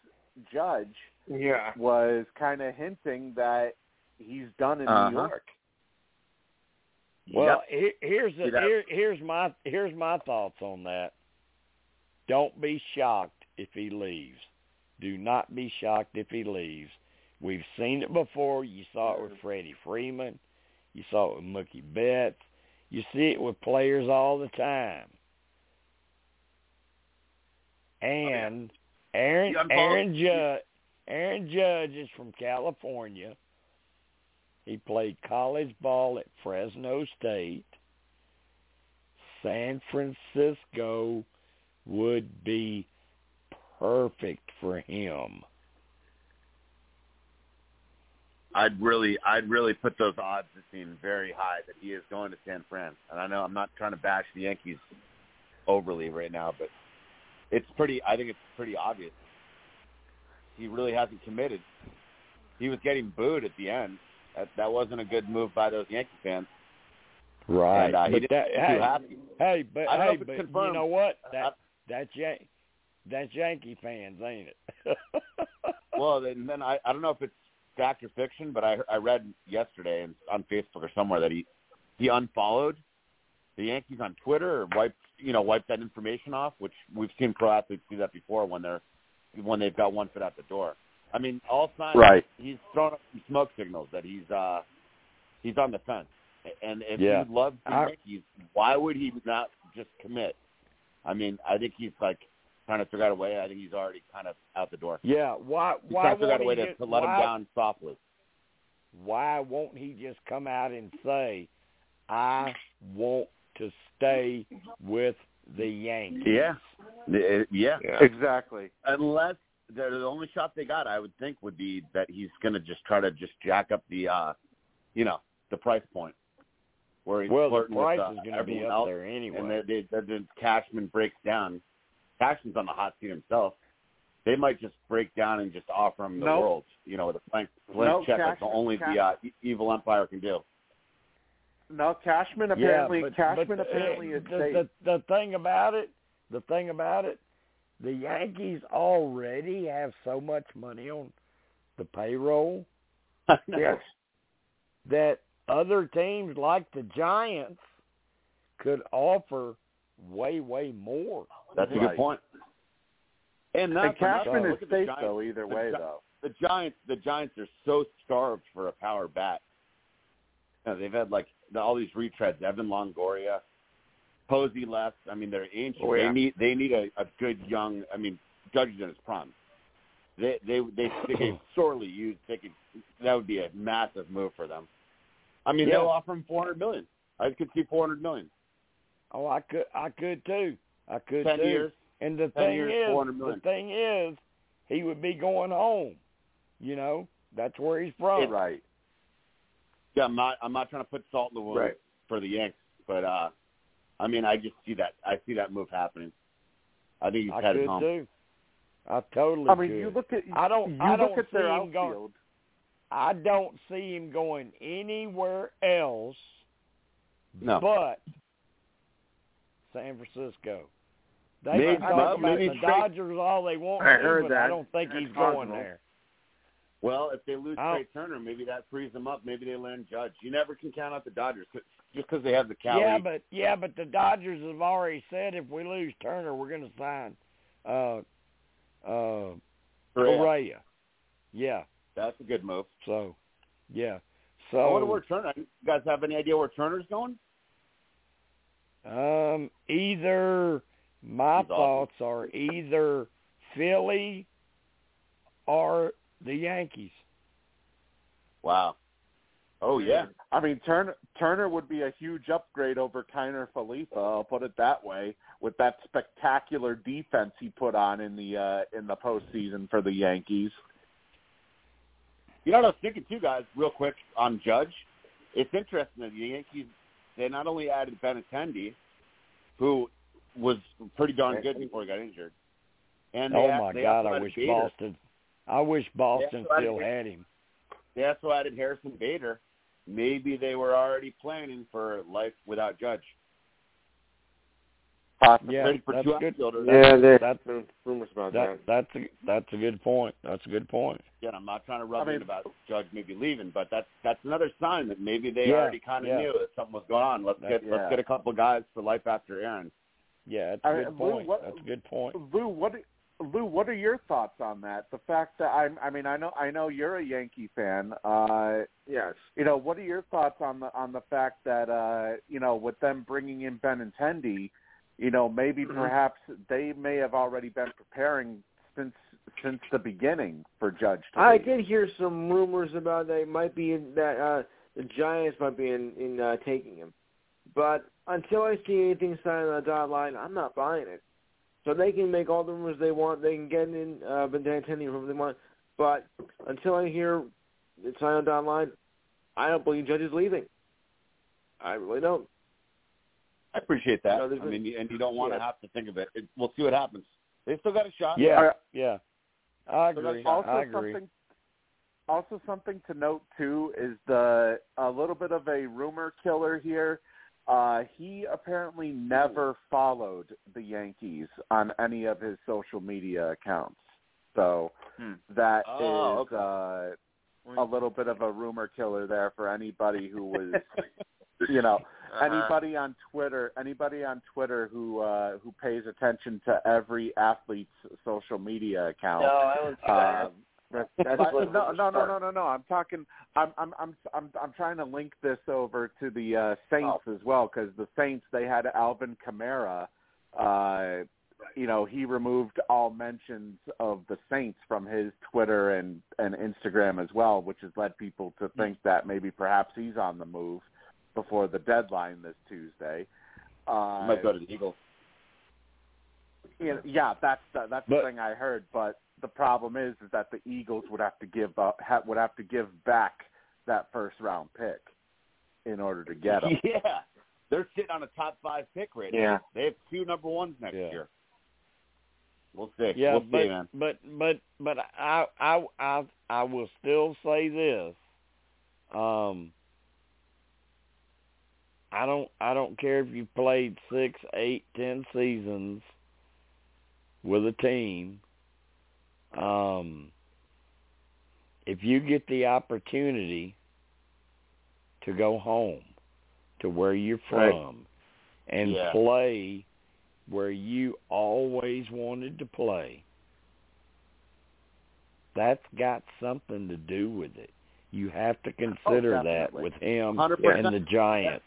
Judge Yeah. was kind of hinting that he's done in Uh-huh. New York. Well, Yep. here, here's See the, that? here, here's my here's my thoughts on that. Don't be shocked if he leaves. Do not be shocked if he leaves. We've seen it before. You saw it with Freddie Freeman. You saw it with Mookie Betts. You see it with players all the time. And Aaron Aaron Judge Aaron Judge is from California. He played college ball at Fresno State. San Francisco would be perfect for him. I'd really, I'd really put those odds as being very high that he is going to San Fran. And I know I'm not trying to bash the Yankees overly right now, but it's pretty. I think it's pretty obvious. He really hasn't committed. He was getting booed at the end. That that wasn't a good move by those Yankee fans. Right. And, uh, he but that, hey, too happy. hey, but I don't know hey, but confirmed. you know what? I- That that's Yan- that's Yankee fans, ain't it? Well, and then I, I don't know if it's fact or fiction, but I I read yesterday on Facebook or somewhere that he he unfollowed the Yankees on Twitter or wiped you know wiped that information off, which we've seen pro athletes do that before when they're when they've got one foot out the door. I mean, all signs Right. he's throwing up some smoke signals that he's uh he's on the fence. And if Yeah. he loves the I- Yankees, why would he not just commit? I mean, I think he's like trying to figure out a way. I think he's already kind of out the door. yeah. Why? He's Why trying to figure out a way he to, just, to let why, him down softly. Why won't he just come out and say, "I want to stay with the Yankees"? Yeah. Uh, Yeah. Exactly. Unless the, the only shot they got, I would think, would be that he's going to just try to just jack up the, uh you know, the price point. Where he's Well, the flirting price with, uh, is going to be up else, there anyway. And then they, then Cashman breaks down. Cashman's on the hot seat himself. They might just break down and just offer him the Nope. world, you know, with a blank, blank No, check like Cashman- only the uh, e- evil empire can do. No, Cashman apparently yeah, but, Cashman but, uh, apparently is the, safe. the the thing about it, the thing about it, the Yankees already have so much money on the payroll yes. that other teams like the Giants could offer way way more. That's a good point. And And that's Cashman another- is look at the safe Giants. though either The way Gi- though. the Giants the Giants are so starved for a power bat. You know, they've had like all these retreads, Evan Longoria, Posey left. I mean, they're ancient. Oh, yeah. They need they need a, a good young. I mean, Judge is in his prime. They they they, they could sorely use. They could that would be a massive move for them. I mean, Yeah. they'll offer him four hundred million. I could see four hundred million. Oh, I could I could too. I could Ten too. years. And the 10 thing years, is, the thing is, he would be going home. You know, that's where he's from. Right. Yeah, I'm not. I'm not trying to put salt in the wound Right. for the Yanks, but uh, I mean, I just see that. I see that move happening. I think he's I headed could home. too. I totally I mean, could. you look at I don't. you I look don't at their see him going. I don't see him going anywhere else No. but San Francisco. They Maybe- can talk well, about maybe the straight- Dodgers all they want I to, heard but I don't think That's he's going there. Well, if they lose I'll- Trea Turner, maybe that frees them up. Maybe they land Judge. You never can count out the Dodgers 'cause- just because they have the Cali. Yeah, but yeah, but the Dodgers have already said if we lose Turner, we're going to sign uh uh Correa. Correa. Yeah. That's a good move. So, yeah. So I wonder where Turner. You guys have any idea where Turner's going? um either my He's awesome. thoughts are either Philly or the Yankees. Wow. Oh yeah. I mean, Turner Turner would be a huge upgrade over Kiner-Falefa. I'll put it that way. With that spectacular defense he put on in the uh, in the postseason for the Yankees. You know what I was thinking too, guys, real quick on Judge. It's interesting that the Yankees they not only added Benintendi, who was pretty darn good before he got injured, and oh my they God, I wish Bader. Boston. I wish Boston also added still had him. They also added Harrison Bader. Maybe they were already planning for life without Judge. Possibly Yeah, for that's two good. outfielders. Yeah, there's That- been rumors about That that's a that's a good point. That's a good point. Again, I'm not trying to rub I mean- in about Judge maybe leaving, but that's that's another sign that maybe they Yeah, already kind of yeah. knew that something was going on. Let's That- get yeah. let's get a couple guys for life after Aaron. Yeah, that's a I- good Lou, point. what- That's a good point. Lou, what Lou, what are your thoughts on that? The fact that I, I mean, I know, I know you're a Yankee fan. Uh, yes. you know, what are your thoughts on the on the fact that uh, you know, with them bringing in Benintendi, you know, maybe Mhm. perhaps they may have already been preparing since since the beginning for Judge. To I leave. did hear some rumors about they might be in, that uh, the Giants might be in, in uh, taking him, but until I see anything signed on the dotted line, I'm not buying it. So they can make all the rumors they want. They can get in uh, Benintendi whoever they want, but until I hear it's signed on the line, I don't believe Judge is leaving. I really don't. I appreciate that. No, there's I a- mean, and you don't want to have to think of it. it. We'll see what happens. They still got a shot. Yeah, Uh, yeah. I agree. that's also I agree. something. Also, something to note too is the a little bit of a rumor killer here. Uh, he apparently never followed the Yankees on any of his social media accounts. So Hmm. that is Oh, okay. uh, a little bit of a rumor killer there for anybody who was, you know, Uh-huh. anybody on Twitter, anybody on Twitter who uh, who pays attention to every athlete's social media account. No, I don't see that. Um, That's what- no, no, no, no, no, no. I'm talking. I'm, I'm, I'm, I'm, I'm trying to link this over to the uh, Saints Oh. as well because the Saints they had Alvin Kamara. Uh, you know, he removed all mentions of the Saints from his Twitter and and Instagram as well, which has led people to think that maybe perhaps he's on the move before the deadline this Tuesday. Uh, might go to the Eagles. know, yeah, that's the, that's But- the thing I heard. But the problem is, is that the Eagles would have to give up, ha, would have to give back that first round pick in order to get him. Yeah, they're sitting on a top five pick right now. Yeah. They have two number ones next Yeah. year. We'll see. Yeah, we'll but, see, man. but but but I I I I will still say this. Um I don't I don't care if you played six, eight, ten seasons with a team. Um if you get the opportunity to go home to where you're Right. from and Yeah. play where you always wanted to play. That's got something to do with it. You have to consider that with him 100%. and the Giants.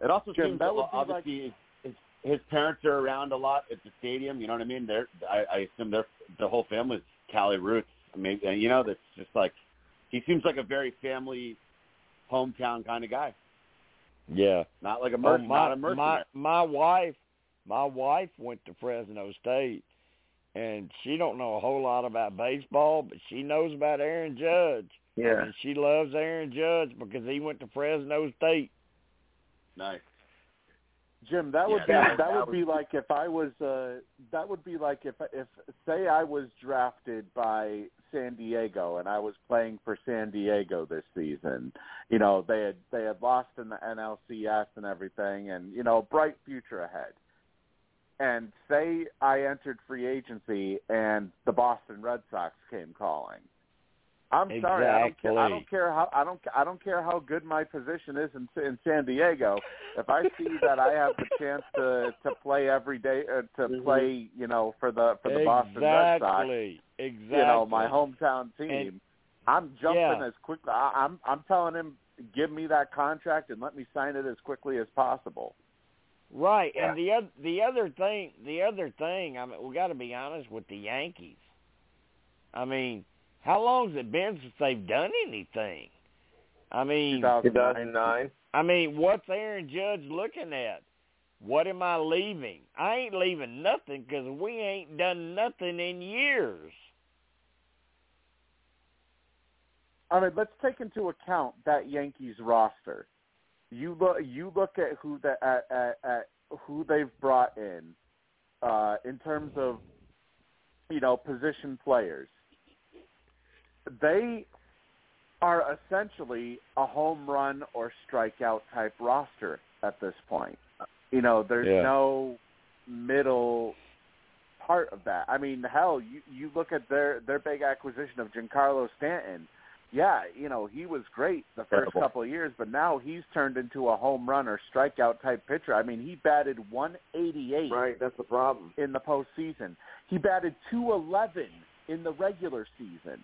It also Jim, seems that that would be obviously his, parents are around a lot at the stadium. You know what I mean? They're I, I assume they're the whole family's Cali roots. I mean, uh, you know, that's just like he seems like a very family, hometown kind of guy. Yeah. Not like a Oh, mer- my, not a mercenary. my my wife my wife went to Fresno State and she don't know a whole lot about baseball, but she knows about Aaron Judge. Yeah. And she loves Aaron Judge because he went to Fresno State. nice. Jim, that would Yeah, be that- that, that would be like if I was uh that would be like if if say I was drafted by San Diego and I was playing for San Diego this season. You know, they had they had lost in the NLCS and everything and you know, bright future ahead. And say I entered free agency and the Boston Red Sox came calling. I'm sorry, I don't care. I don't care how I don't I don't care how good my position is in in San Diego. If I see that I have the chance to to play every day uh, to Mhm. play, you know, for the for the Boston Red Sox, Exactly. Exactly. you know, my hometown team, And- I'm jumping yeah. as quickly. I, I'm I'm telling him, give me that contract and let me sign it as quickly as possible. Right, Yeah. and the other the other thing the other thing I mean we got to be honest with the Yankees. I mean, how long's it been since they've done anything? I mean, 2009. 2009. I mean, what's Aaron Judge looking at? What am I leaving? I ain't leaving nothing because we ain't done nothing in years. I mean, let's take into account that Yankees roster. You look, you look at who the at, at, at who they've brought in, uh, in terms of, you know, position players. They are essentially a home run or strikeout type roster at this point. You know, there's Yeah. no middle part of that. I mean, hell, you you look at their their big acquisition of Giancarlo Stanton. Yeah, you know, he was great the first Incredible. couple of years, but now he's turned into a home run or strikeout type pitcher. I mean, he batted 188 Right, that's the problem. in the postseason. He batted 211 in the regular season.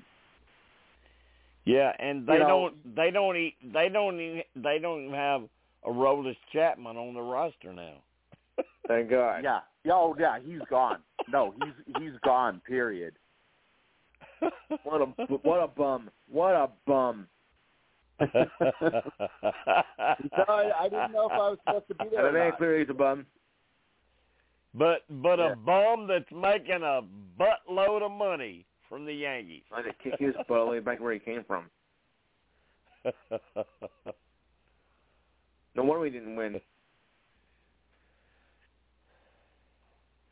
Yeah, and they You know- don't they don't eat they don't even, they don't even have a Aroldis Chapman on the roster now. Thank God. Yeah. Oh, yeah, he's gone. No, he's he's gone. Period. What a what a bum. What a bum. no, I, I didn't know if I was supposed to be there. The Or man not. clearly is a bum. but but Yeah. a bum that's making a buttload of money from the Yankees. I had to kick his butt all the way back where he came from. No wonder we didn't win.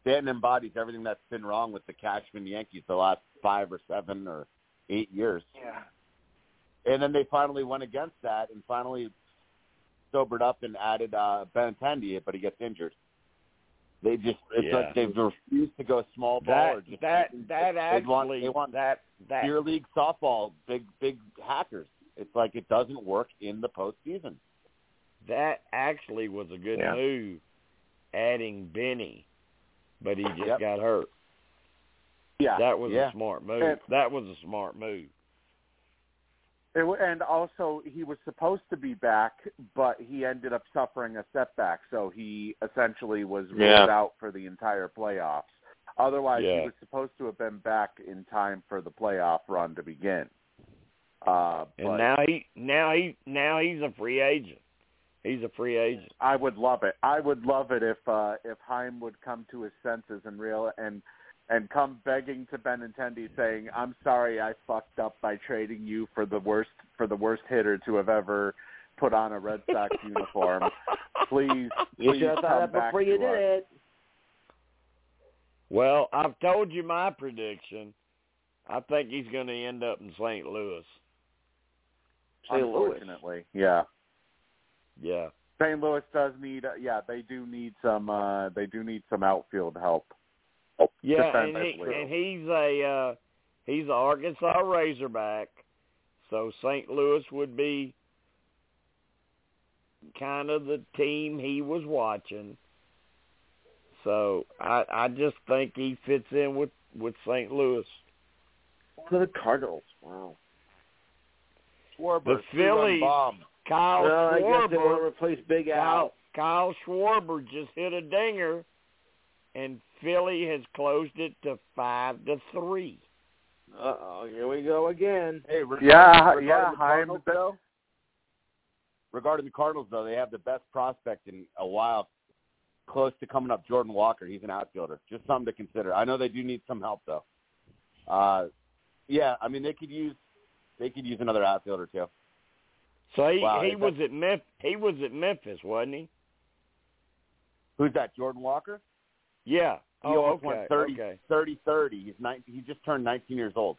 Stanton embodies everything that's been wrong with the Cashman Yankees the last five or seven or eight years. Yeah. And then they finally went against that and finally sobered up and added uh Benintendi, but he gets injured. They just it's Yeah. like they've refused to go small ball that just that that they actually want they want that that beer league softball, big big hackers. It's like it doesn't work in the postseason. that actually was a good Yeah. move, adding Benny, but he just Yep. got hurt. Yeah. That was Yeah. a smart move. That was a smart move. It, and also, he was supposed to be back, but he ended up suffering a setback, so he essentially was ruled Yeah. out for the entire playoffs. Otherwise, Yeah. he was supposed to have been back in time for the playoff run to begin. Uh, And now he now he now he's a free agent. He's a free agent. I would love it. I would love it if uh, if Chaim would come to his senses and real and and come begging to Benintendi saying, "I'm sorry, I fucked up by trading you for the worst for the worst hitter to have ever put on a Red Sox uniform. Please, You please should have come thought that back before you to us." did it. Well, I've told you my prediction. I think he's going to end up in St. Louis. St. Louis. Unfortunately, yeah. Yeah. St. Louis does need, uh, yeah, they do need some, uh, they do need some outfield help. Yeah, and, he, and he's a uh, he's an Arkansas Razorback, so St. Louis would be kind of the team he was watching. So I I just think he fits in with with St. Louis. To the Cardinals. Wow. Schwarber, The Phillies- bomb. Kyle well, I guess they want to Schwarber, replace Big Kyle, Al. Kyle Schwarber just hit a dinger, and Philly has closed it to five to three. Uh oh, here we go again. Hey, regarding, Yeah, regarding yeah, the Chaim, Cardinals, though, regarding the Cardinals, though, they have the best prospect in a while, close to coming up. Jordan Walker, he's an outfielder. Just something to consider. I know they do need some help, though. Uh, yeah, I mean they could use they could use another outfielder too. So he Wow, he is was at Memphis. He was at Memphis, wasn't he? Who's that? Jordan Walker. Yeah. He oh, almost okay. went 30, Okay. 30, 30. He's nine, he just turned 19 years old.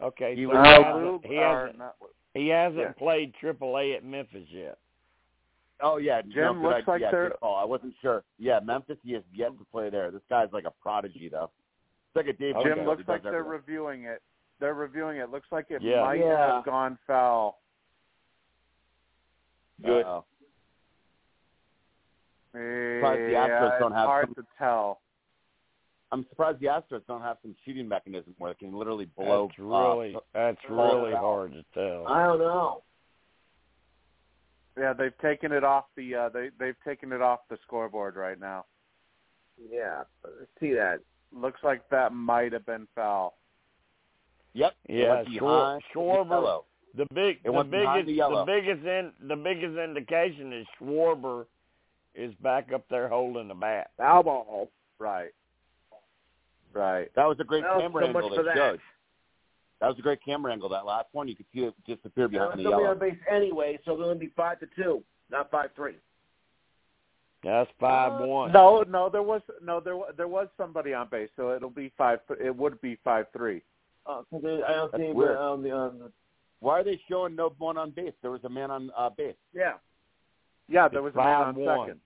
Okay. He so was- he Uh, hasn't, Lube- he or hasn't, not- he hasn't yeah. played AAA at Memphis yet. Oh yeah, Jim, no, good looks idea. like yeah, they're- good call. I wasn't sure. Yeah, Memphis. He has yet to play there. This guy's like a prodigy, though. It's like a Dave. Jim Wingo looks who does like they're everything. reviewing it. They're reviewing it. Looks like it Yeah. might Yeah. have gone foul. Good. Uh-oh. Surprised the Astros don't it's have hard some- to tell. I'm surprised the Astros don't have some cheating mechanism where they can literally blow. That's really that's really out. hard to tell. I don't know. Yeah, they've taken it off the uh, they they've taken it off the scoreboard right now. Yeah, let's see that. Looks like that might have been foul. Yep. it Yeah, went Schwar- the Schwarber- The big It the behind biggest the the, biggest in, the biggest indication is Schwarber is back up there holding the bat. Foul ball. Right. Right. That was a great Well, camera so angle much for that. showed. That was a great camera angle. That last one, you could see it disappear behind it's the yellow. on base anyway, so it'll only be five to two, not five three. That's five Uh, one. No, no, there was no there there was somebody on base, so it'll be five. It would be five three. Uh, 'cause I don't That's see weird. on the on the Why are they showing no one on base? There was a man on uh, base. yeah. Yeah, there was a man Five on one. second.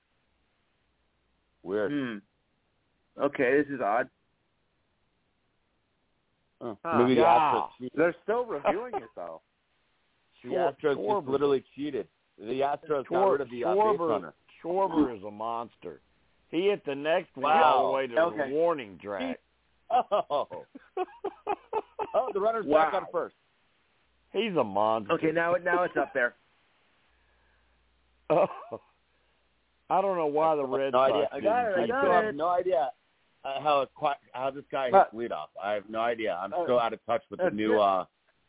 Weird. Hmm. Okay, this is odd. Oh, maybe the. Astros. They're still reviewing it though. The Schwar- Astros Schwarber. just literally cheated. The Astros got rid of the uh, base Schwarber, runner. Schwarber is a monster. He hit the next one Wow. all the way to Okay. the warning track. Oh, oh, the runner's back on first. He's a monster. Okay, now it now it's up there. Oh. I don't know why the Red no Sox idea. I got it. I still it. have no idea uh, how how this guy hits leadoff. I have no idea. I'm Uh, still out of touch with the new uh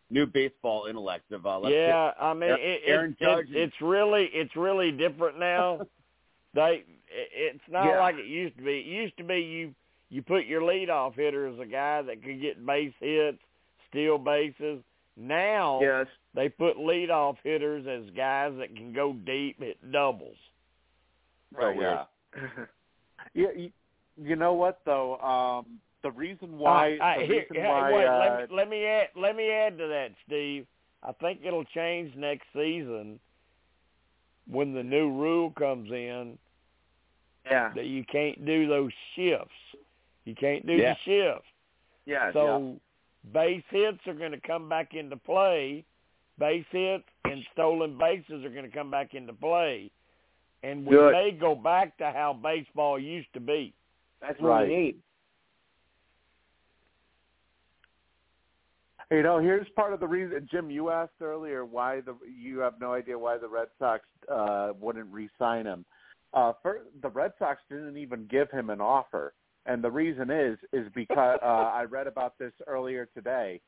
new baseball intellect of uh let's Yeah, I mean, it, Aaron it, Judge it, it's really it's really different now. they it, it's not Yeah. like it used to be. It used to be you you put your leadoff hitter as a guy that could get base hits, steal bases. Now Yes. They put leadoff hitters as guys that can go deep, hit doubles. Right, weird. yeah. yeah, you, you know what though? Um, the reason why, Uh, uh, the here, reason hey, why, wait, uh, let, me, let me add let me add to that, Steve. I think it'll change next season when the new rule comes in Yeah. that you can't do those shifts. You can't do Yeah. the shift. Yeah. So base hits are going to come back into play. Base hits and stolen bases are going to come back into play. And we Good. may go back to how baseball used to be. that's what Right. we need. You know, here's part of the reason. Jim, you asked earlier why the you have no idea why the Red Sox uh, wouldn't re-sign him. Uh, for, the Red Sox didn't even give him an offer, and the reason is is because uh, I read about this earlier today.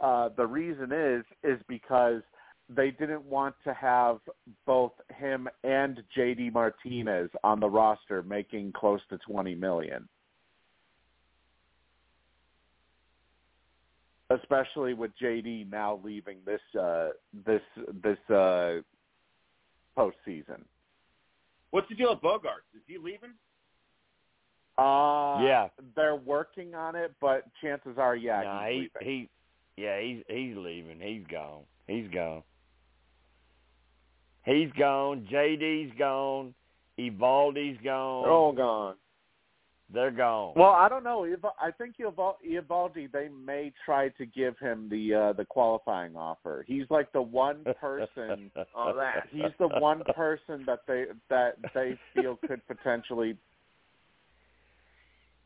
Uh, the reason is is because they didn't want to have both him and JD Martinez on the roster making close to twenty million. especially with JD now leaving this uh this this uh postseason. What's the deal with Bogaerts? Is he leaving? Uh Yeah. they're working on it, but chances are yeah, Nah, he's he, leaving. he, yeah, he's he's leaving. He's gone. He's gone. He's gone. JD's gone. Eovaldi's gone. They're all gone. They're gone. Well, I don't know. Ev- I think Eval- Eovaldi they may try to give him the uh the qualifying offer. He's like the one person Oh, that. he's the one person that they that they feel could potentially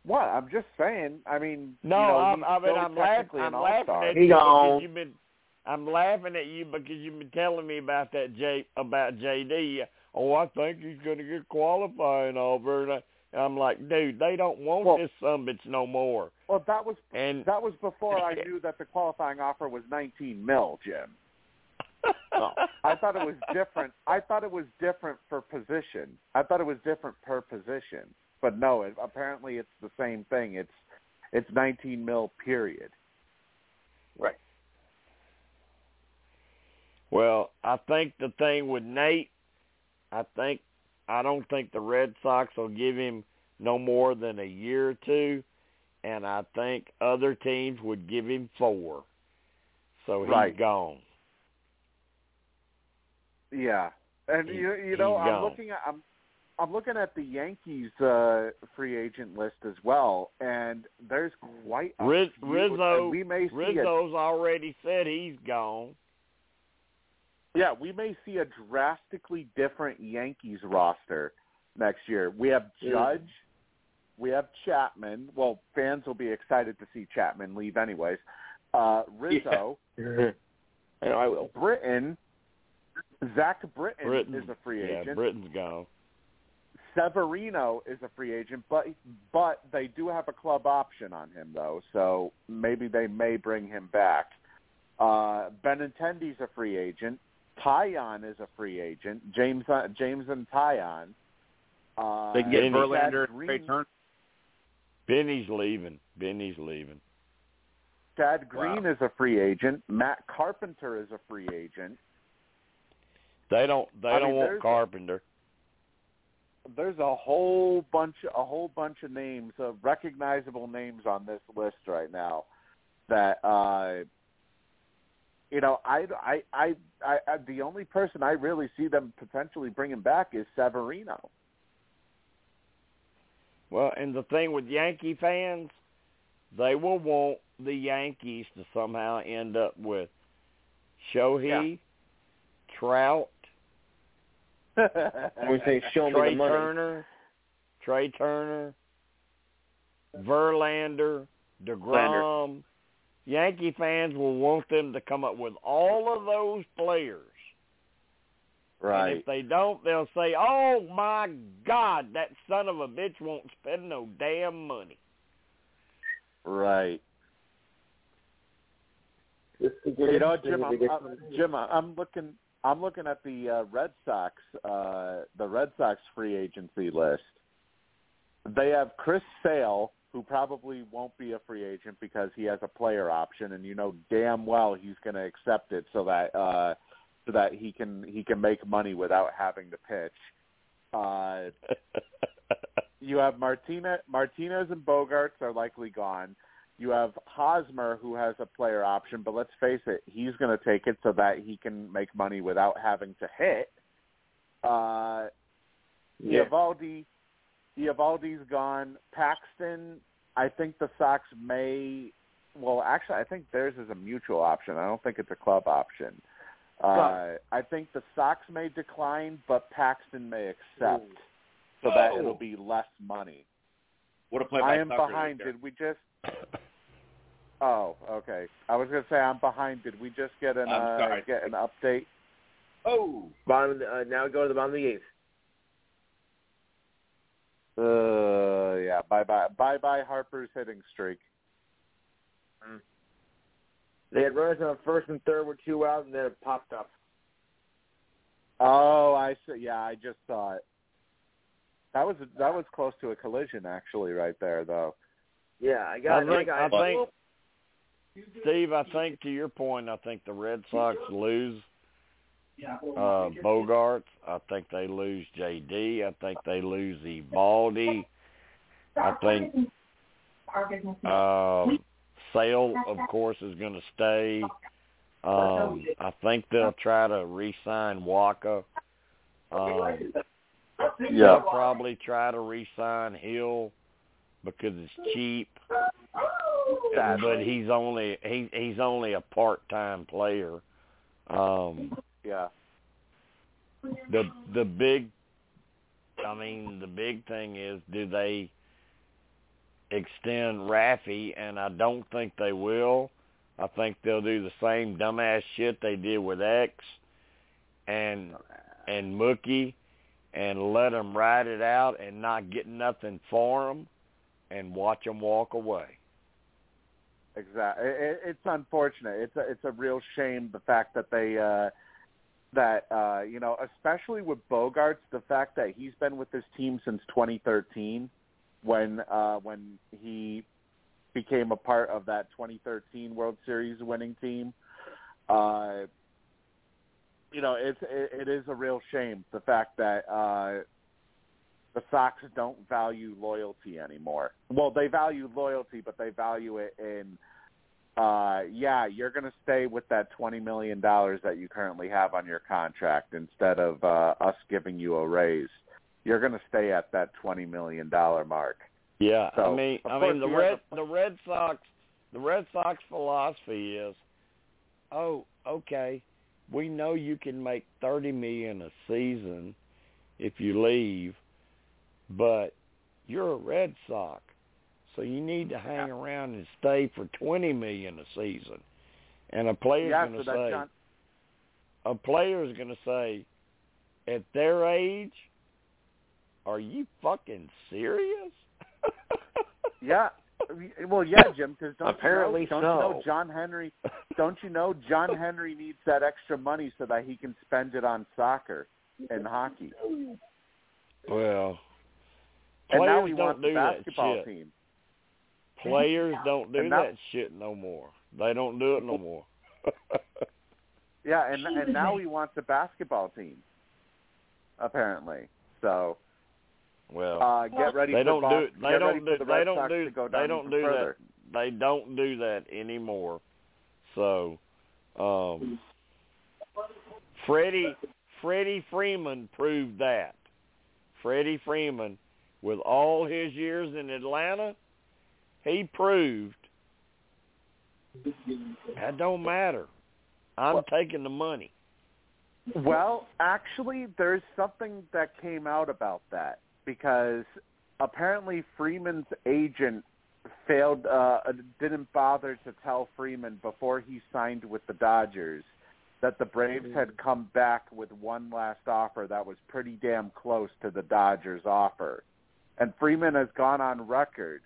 what? I'm just saying. I mean, No, you know, I'm, I mean, still I'm laughing. I'm laughing at He you gone. because you've been. I'm laughing at you because you've been telling me about that J about JD. Oh, I think he's going to get qualifying over, and I, I'm like, dude, they don't want Well- this sumbitch no more. Well, that was And that was before I knew that the qualifying offer was 19 mil, Jim. Oh. I thought it was different. I thought it was different for position. I thought it was different per position. But no, it, apparently it's the same thing. It's it's 19 mil period. Right. Well, I think the thing with Nate, I think I don't think the Red Sox will give him no more than a year or two, and I think other teams would give him four. So he's Right. gone. Yeah, and He- you you know I'm gone. looking at I'm I'm looking at the Yankees uh free agent list as well, and there's quite a Riz, few, Rizzo, we may see a Rizzo's already said he's gone. Yeah, we may see a drastically different Yankees roster next year. We have Judge, we have Chapman. Well, fans will be excited to see Chapman leave anyways. Uh, Rizzo, I I will. Britton, Zach Britton, Britton, is a free agent. yeah. Britton's gone. Severino is a free agent, but but they do have a club option on him though, so maybe they may bring him back. Uh, Benintendi's a free agent. Taillon is a free agent. James uh, Jameson Taillon. Uh, They can get. Verlander and Trea Turner. Benny's leaving. Benny's leaving. Chad Green is a free agent. Matt Carpenter is a free agent. They don't. They I don't mean, want Carpenter. There's a whole bunch, a whole bunch of names, of recognizable names on this list right now. That uh, you know, I, I, I, I, I, the only person I really see them potentially bringing back is Severino. Well, and the thing with Yankee fans, they will want the Yankees to somehow end up with Shohei, Yeah. Trout, we say show me Trea the money. Turner, Trea Turner, Verlander, Degrom. Yankee fans will want them to come up with all of those players. And right. if they don't, they'll say, "Oh my God, that son of a bitch won't spend no damn money." Right. This is good. You know, Jim, a I'm, I'm, Jim, I'm looking. I'm looking at the uh, Red Sox, uh, the Red Sox free agency list. They have Chris Sale, who probably won't be a free agent because he has a player option, and you know damn well he's going to accept it so that uh, so that he can he can make money without having to pitch. Uh, you have Martinez, Martinez and Bogaerts are likely gone. You have Hosmer, who has a player option, but let's face it, he's going to take it so that he can make money without having to hit. Uh, Yeah. Eovaldi, Eovaldi's gone. Paxton, I think the Sox may. Well, actually, I think theirs is a mutual option. I don't think it's a club option. Uh, I think the Sox may decline, but Paxton may accept, so that Oh. it'll be less money. What a play I am behind. Did we just? Oh, okay. I was gonna say I'm behind. Did we just get an uh, get an update? Oh, Bottom. Of the, uh, now we go to the bottom of the eighth. Uh, yeah. Bye bye. Bye bye. Harper's hitting streak. They had runners on first and third with two out, and then it popped up. Oh, I see. Yeah, I just saw it. That was that was close to a collision, actually, right there, though. Yeah, I got. I think- I I got. think- Steve, I think to your point, I think the Red Sox lose uh, Bogaerts. I think they lose JD. I think they lose Eovaldi. I think um, Sale, of course, is going to stay. Um, I think they'll try to re-sign Wacha. Um, They'll probably try to re-sign Hill because it's cheap. But he's only he he's only a part-time player. Um, Yeah. the the big I mean the big thing is do they extend Raffy and I don't think they will. I think they'll do the same dumbass shit they did with X and and Mookie and let them ride it out and not get nothing for them and watch them walk away. Exactly. It's unfortunate. It's a it's a real shame the fact that they uh that uh you know, especially with Bogaerts, the fact that he's been with this team since 2013 when uh when he became a part of that 2013 World Series winning team. Uh you know, it's it, it is a real shame the fact that uh the Sox don't value loyalty anymore. Well, they value loyalty, but they value it in uh yeah, you're going to stay with that 20 million dollars that you currently have on your contract instead of uh us giving you a raise. You're going to stay at that 20 million dollar mark. Yeah, so, I mean, I mean the red the Red Sox the Red Sox philosophy is, oh, okay, we know you can make thirty million a season if you leave, but you're a Red Sox, so you need to hang around and stay for twenty million a season. And a player's yeah, going to say, John a player's going to say, at their age, are you fucking serious? Yeah. Well, yeah, Jim, cuz Apparently you know, don't you know. John Henry don't you know John Henry needs that extra money so that he can spend it on soccer and hockey. Well, And now players he don't wants do the that basketball shit. team. Players don't do And now- that shit no more. They don't do it no more. Yeah, and and now he wants a basketball team. Apparently. So, well, uh get ready they for don't Bos- do they don't do the they don't do to go they don't do further. that. They don't do that anymore. So, um, Freddie Freddie Freeman proved that. Freddie Freeman with all his years in Atlanta, he proved that don't matter. I'm Well- taking the money. Well, actually, there's something that came out about that because apparently Freeman's agent failed, uh, didn't bother to tell Freeman before he signed with the Dodgers that the Braves had come back with one last offer that was pretty damn close to the Dodgers offer. And Freeman has gone on record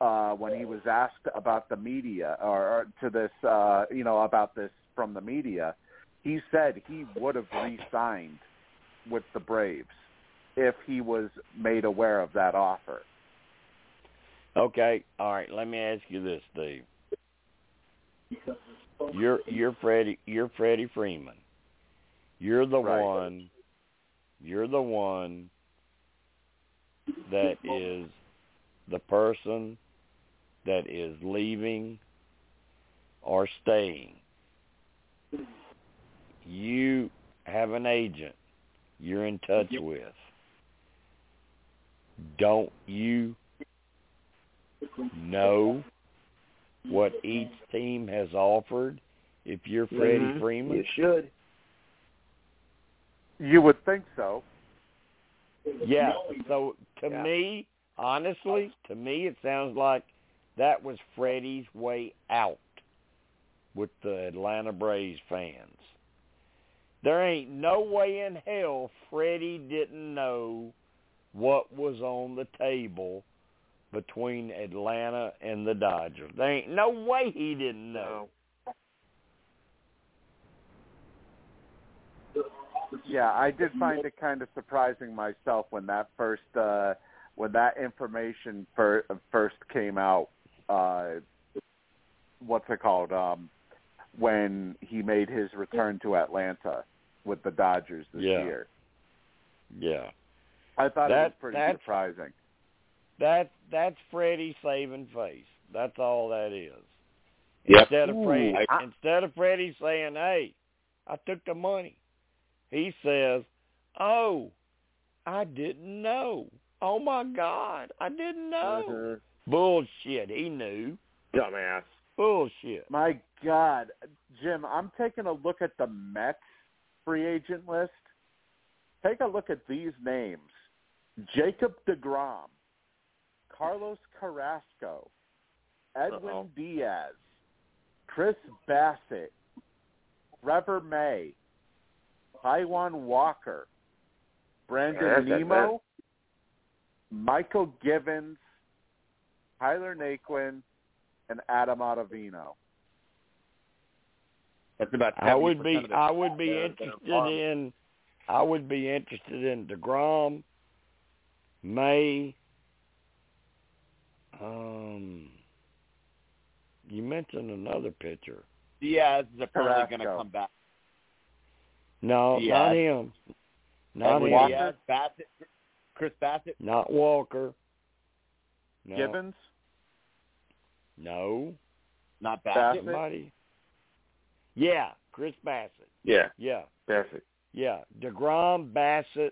uh, when he was asked about the media or, or to this, uh, you know, about this from the media he said he would have re-signed with the Braves if he was made aware of that offer. Okay, all right. Let me ask you this, Steve. You're you're Freddie you're Freddie Freeman. You're the Right. one. You're the one that is the person that is leaving or staying. You have an agent you're in touch with. Don't you know what each team has offered if you're Freddie Mhm. Freeman? You should. You would think so. Yeah. So to Yeah. me, honestly, to me it sounds like that was Freddie's way out with the Atlanta Braves fans. There ain't no way in hell Freddie didn't know what was on the table between Atlanta and the Dodgers. There ain't no way he didn't know. Yeah, I did find it kind of surprising myself when that first uh when that information fir- first came out uh what's it called um when he made his return to Atlanta with the Dodgers this Yeah. year. Yeah. I thought it was pretty that's- surprising. That that's Freddie saving face. That's all that is. Yep. Instead of Ooh, Freddie, I- instead of Freddie saying, "Hey, I took the money," he says, "Oh, I didn't know. Oh my God, I didn't know." Mhm. Bullshit. He knew. Dumbass. Bullshit. My God, Jim, I'm taking a look at the Mets free agent list. Take a look at these names: Jacob Degrom, Carlos Carrasco, Edwin Uh-oh. Diaz, Chris Bassitt, Trevor May, Taijuan Walker, Brandon Yeah, that's- Nimmo, Michael Givens, Tyler Naquin, and Adam Ottavino. That's about. I would be 70% of the- I would be their- their interested in I would be interested in DeGrom, May. Um, you mentioned another pitcher. Diaz is apparently going to come back. No, Diaz. not him. Not Edwin him. Diaz, Bassitt, Chris Bassitt. Not Walker. No. Gibbons, No. Not Bassitt. Bassitt. Somebody. Yeah, Chris Bassitt. Yeah, Yeah, that's it. yeah. Degrom, Bassitt.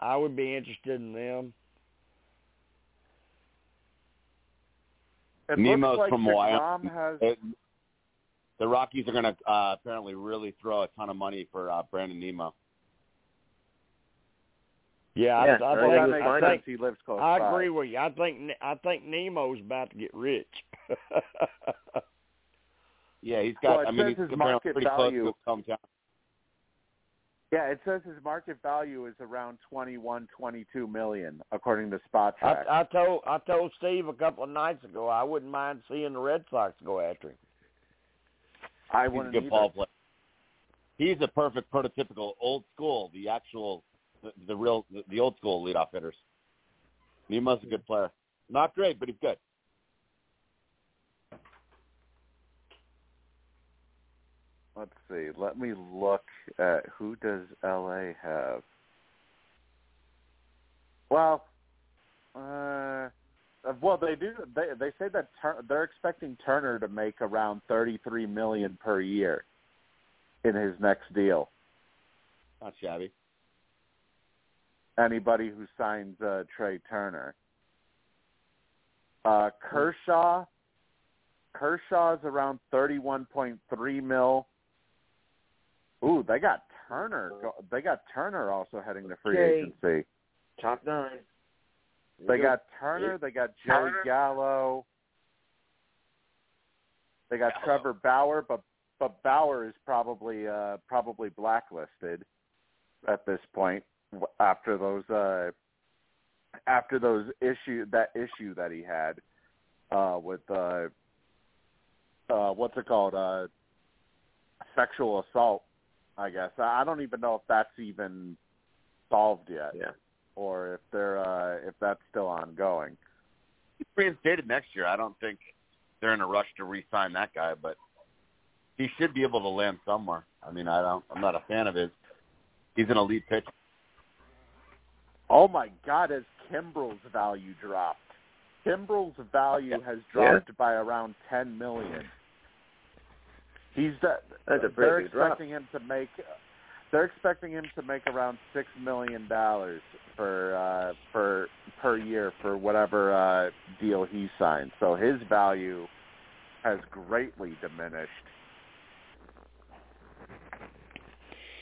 I would be interested in them. it Nimmo's looks like from DeGrom Wyoming. has It- the Rockies are going to uh, apparently really throw a ton of money for uh, Brandon Nimmo. Yeah, Yeah, I, I, I think, that was makes I think He lives close I by. agree with you. I think Ne- I think Nimmo's about to get rich. Yeah, he's got. Well, I mean, he's his market pretty value- close to his hometown. Yeah, it says his market value is around twenty-one, twenty-two million, according to Spot I, Track. I told I told Steve a couple of nights ago I wouldn't mind seeing the Red Sox go after him. I He's a wouldn't good either. ball player. He's a perfect prototypical old school, the actual, the, the real, the, the old school leadoff hitters. Nimmo's a good player. Not great, but he's good. Let's see. Let me look at who does LA have. Well, uh, well they do. They they say that Tur- they're expecting Turner to make around thirty-three million per year in his next deal. Not shabby. anybody who signs uh, Trea Turner. Uh, Kershaw, Kershaw's around thirty-one point three mil. Ooh, they got Turner. go- They got Turner also heading to free Okay. agency. Top nine. They got Turner. They got Joey Gallo. They got Trevor Bauer, but but Bauer is probably uh probably blacklisted at this point after those uh after those issue that issue that he had uh with uh uh what's it called uh sexual assault I guess I I don't even know if that's even solved yet Yeah. Or if they're uh if that's still ongoing. He's reinstated next year. I don't think they're in a rush to re-sign that guy, but he should be able to land somewhere. I mean, I don't. I'm not a fan of his. He's an elite pitcher. Oh my God! Has Kimbrel's value dropped? Kimbrel's value has dropped by around ten million. He's the, That's a they're pretty big drop. expecting him to make. They're expecting him to make around six million dollars for uh, for per year for whatever uh, deal he signs. So his value has greatly diminished.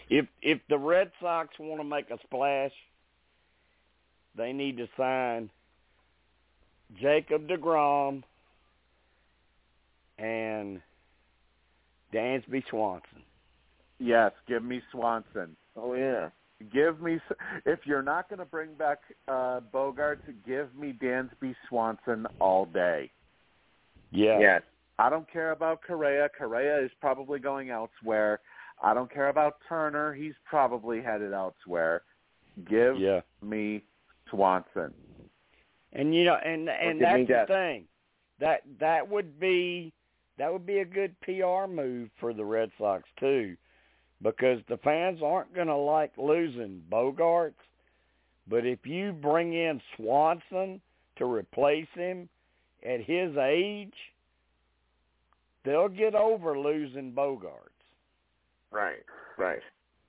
If if the Red Sox want to make a splash, they need to sign Jacob DeGrom and Dansby Swanson. Yes, give me Swanson. Oh yeah. Give me if you're not going to bring back uh, Bogart, give me Dansby Swanson all day. Yeah. Yes. I don't care about Correa. Correa is probably going elsewhere. I don't care about Turner. He's probably headed elsewhere. Give Yeah. me Swanson. And you know, and and that's the that. thing. That that would be that would be a good PR move for the Red Sox too, because the fans aren't going to like losing Bogaerts. But if you bring in Swanson to replace him at his age, they'll get over losing Bogaerts. Right. Right.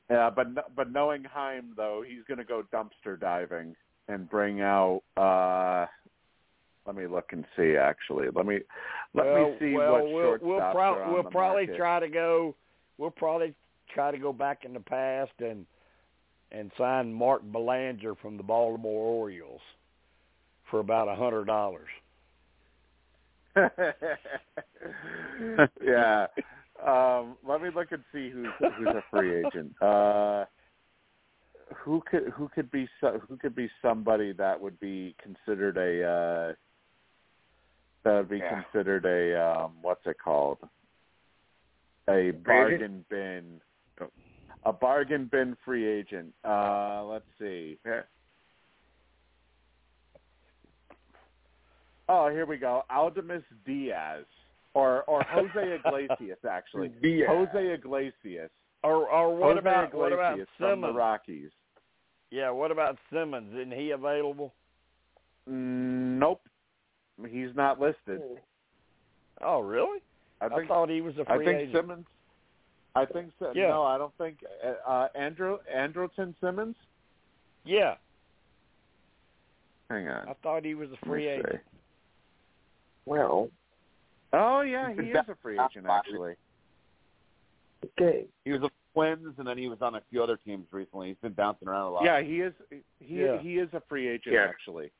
Yeah, but but knowing Chaim though, he's going to go dumpster diving and bring out. uh Let me look and see. Actually, let me let well, me see well, what we'll, shortstops we'll, are on we'll the probably market. try to go. We'll probably try to go back in the past and and sign Mark Belanger from the Baltimore Orioles for about a hundred dollars. yeah. Um, let me look and see who's who's a free agent. Uh, who could who could be so, who could be somebody that would be considered a uh, that would be Yeah. considered a um, what's it called? A bargain bin. A bargain bin free agent. Uh, let's see. Oh, here we go. Aledmys Diaz, or or Jose Iglesias, actually. Diaz. Jose Iglesias. Or or what Jose about what about Iglesias from the Rockies? Yeah, what about Simmons? Isn't he available? Mm, Nope, he's not listed. Oh, really? I I, thought he was a free I think agent. Simmons. I think so. Yeah. No, I don't think uh, uh, Andrew Andrelton Simmons. Yeah, Hang on. I thought he was a free see. agent. Well. Oh yeah, he is a free agent actually. Okay. He was with Twins, and then he was on a few other teams recently. He's been bouncing around a lot. Yeah, he is. He Yeah. he is a free agent Yeah. actually.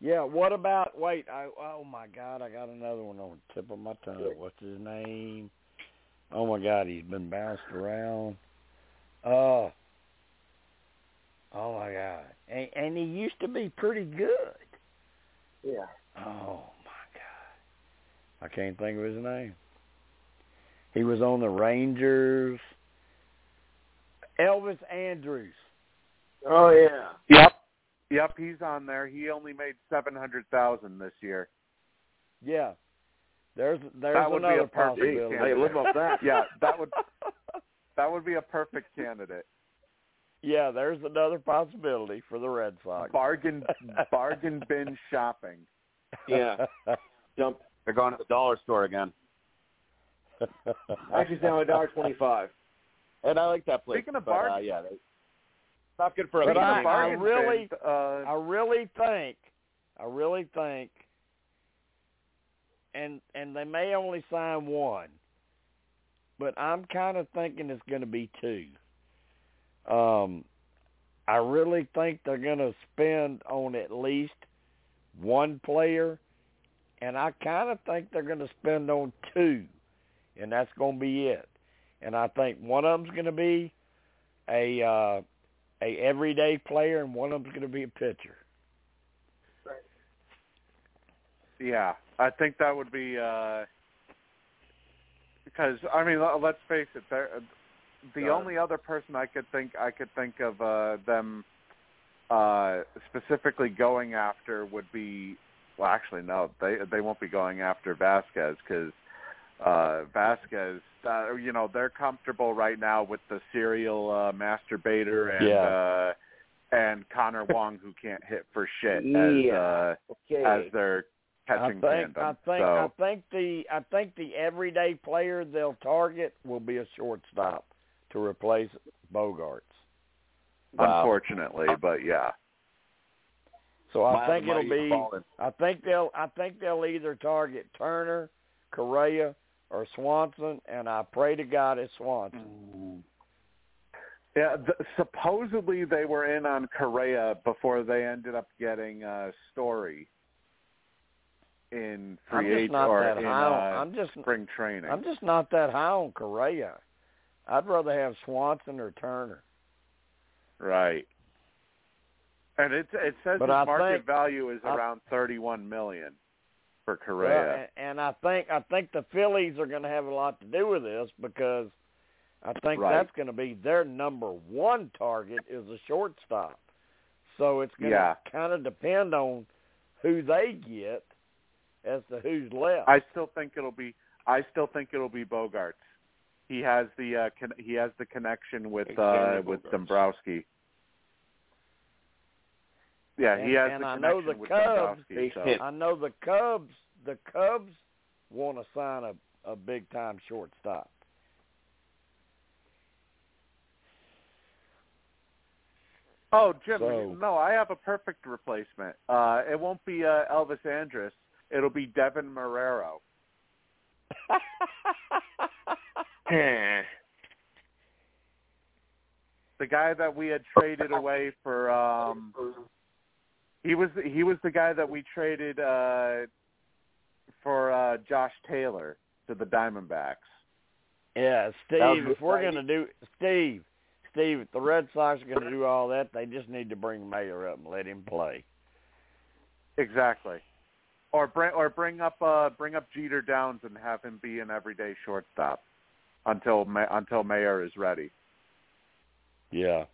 Yeah. What about? Wait. I. Oh my God. I got another one on the tip of my tongue. What's his name? Oh my God. He's been bounced around. Oh. Oh my God. And, and he used to be pretty good. Yeah. Oh my God. I can't think of his name. He was on the Rangers. Elvis Andrus. Oh yeah. Yep. Yep, he's on there. He only made seven hundred thousand this year. Yeah. There's there's That would be another a perfect possibility. Hey, live off that. Yeah, that would that would be a perfect candidate. yeah, there's another possibility for the Red Sox. Bargain bargain bin shopping. Yeah. Jump. They're going to the dollar store again. Actually, it's now a dollar twenty-five. And I like that place. Speaking of but, uh, bargain- yeah, they, Not good for a But Speaking I- of league. bargain really- bins, uh, I really think, I really think, and and they may only sign one, but I'm kind of thinking it's going to be two. Um, I really think they're going to spend on at least one player, and I kind of think they're going to spend on two, and that's going to be it. And I think one of them's going to be a uh, a everyday player, and one of them's going to be a pitcher. Yeah, I think that would be uh because I mean, let's face it. The only other person I could think I could think of uh, them uh, specifically going after would be. Well, actually, no. They they won't be going after Vazquez because uh, Vazquez. Uh, you know, they're comfortable right now with the serial uh, masturbator and. Yeah. Uh, and Connor Wong, who can't hit for shit, Yeah. as uh, Okay. as their catching I think tandem. I think so, I think the I think the everyday player they'll target will be a shortstop to replace Bogaerts. unfortunately, but yeah, So I Miles think it'll be. I think they'll I think they'll either target Turner, Correa, or Swanson, and I pray to God it's Swanson. yeah. Th- supposedly they were in on Correa before they ended up getting uh, Story in I'm free just agent not or that in high. uh, I'm just spring training. I'm just not that high on Correa. I'd rather have Swanson or Turner. right. And it it says But his I market think- value is I- around thirty one million for Well, Correa. and, and I think I think the Phillies are going to have a lot to do with this because I think Right. that's going to be their number one target is a shortstop. So it's going Yeah. to kind of depend on who they get as to who's left. I still think it'll be. I still think it'll be Bogaerts. He has the uh, con- he has the connection with uh, with Bogaerts. Dombrowski. Yeah, he has and the I connection know the Cubs- So. I know the Cubs. The Cubs want to sign a a big time shortstop. Oh, Jim, So- no, I have a perfect replacement. Uh, it won't be uh, Elvis Andrus. It'll be Deven Marrero. The guy that we had traded away for um he was he was the guy that we traded uh for uh Josh Taylor to the Diamondbacks. Yeah, Steve. If we're going to do Steve, Steve, if the Red Sox are going to do all that, they just need to bring Mayer up and let him play. Exactly. Or bring or bring up uh bring up Jeter Downs and have him be an everyday shortstop until Ma- until Mayer is ready. Yeah.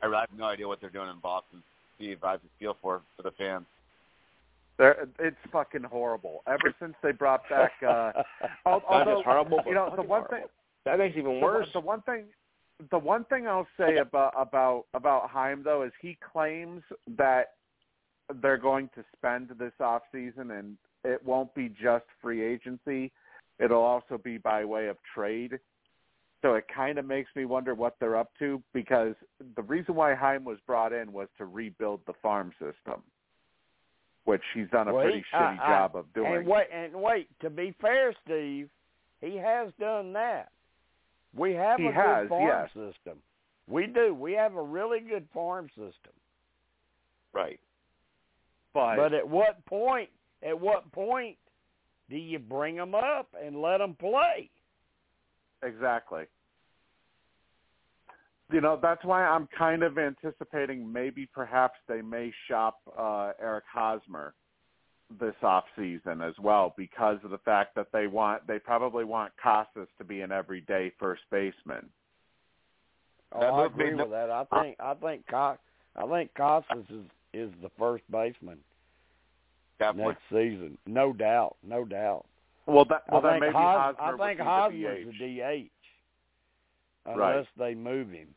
I really have no idea what they're doing in Boston. Steve, I have to feel for for the fans. They're, it's fucking horrible. Ever since they brought back uh al- That although is horrible. but you know the one horrible. thing That makes it even The- worse. The, one thing, the one thing I'll say about about about Chaim though is he claims that they're going to spend this off season, and it won't be just free agency. It'll also be by way of trade. So it kind of makes me wonder what they're up to because the reason why Chaim was brought in was to rebuild the farm system, which he's done a Well, pretty he- shitty I- job of doing. And wait, and wait. To be fair, Steve, he has done that. We have He a has, good farm yes. system. We do. We have a really good farm system. Right. But, But at what point? At what point do you bring them up and let them play? Exactly. You know, that's why I'm kind of anticipating maybe perhaps they may shop uh Eric Hosmer this off season as well because of the fact that they want they probably want Casas to be an everyday first baseman. Oh, I agree with that. I think I think Co- I think Costas is is the first baseman Definitely. next season, no doubt, no doubt. Well, that well I then think Hos- I think Hosmer's the DH. DH, unless Right. they move him.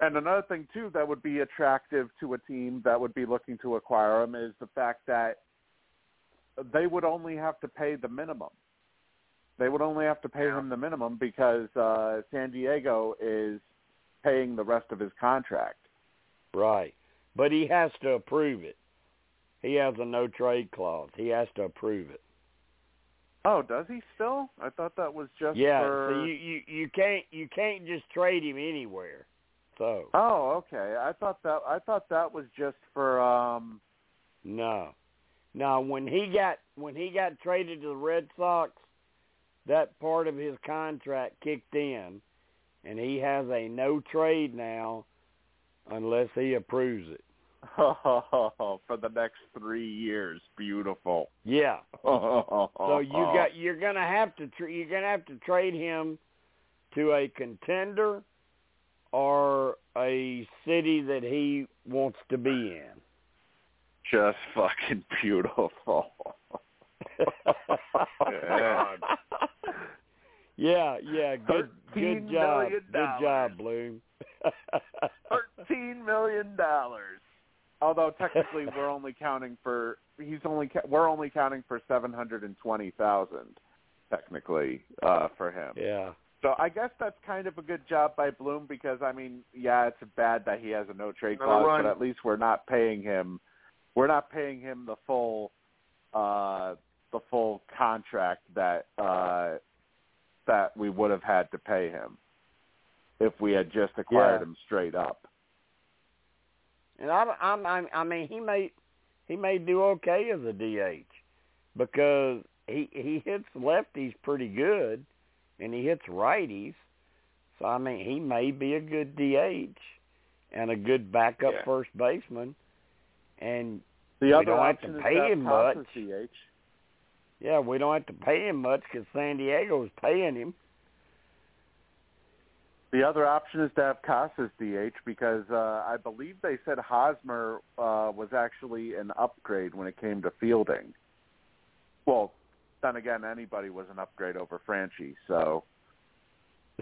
And another thing too that would be attractive to a team that would be looking to acquire him is the fact that they would only have to pay the minimum. They would only have to pay him the minimum because uh, San Diego is paying the rest of his contract. Right. But he has to approve it. He has a no trade clause. He has to approve it. Oh, does he still? I thought that was just yeah, for. so you, you you can't you can't just trade him anywhere. So Oh, okay. I thought that I thought that was just for um no. Now when he got when he got traded to the Red Sox, that part of his contract kicked in and he has a no trade now unless he approves it. Oh, for the next 3 years. Beautiful. Yeah. so So you got you're gonna have to tr- you're gonna have to trade him to a contender or a city that he wants to be in. just fucking beautiful. God. Yeah, yeah, good good job. Good job, Bloom. Thirteen million dollars. Although technically we're only counting for he's only ca- we're only counting for seven hundred and twenty thousand technically uh, for him. yeah. So I guess that's kind of a good job by Bloom because I mean, yeah, it's bad that he has a no trade clause, but at least we're not paying him we're not paying him the full uh the full contract that uh that we would have had to pay him if we had just acquired Yeah. him straight up. And I, I'm, I'm, mean, he may, he may do okay as a DH because he he hits lefties pretty good, and he hits righties. So I mean, he may be a good DH and a good backup Yeah. first baseman. And The We other don't have to pay him much. DH. Yeah, we don't have to pay him much because San Diego's paying him. The other option is to have Casas DH because uh, I believe they said Hosmer uh, was actually an upgrade when it came to fielding. Well, then again, anybody was an upgrade over Franchy, so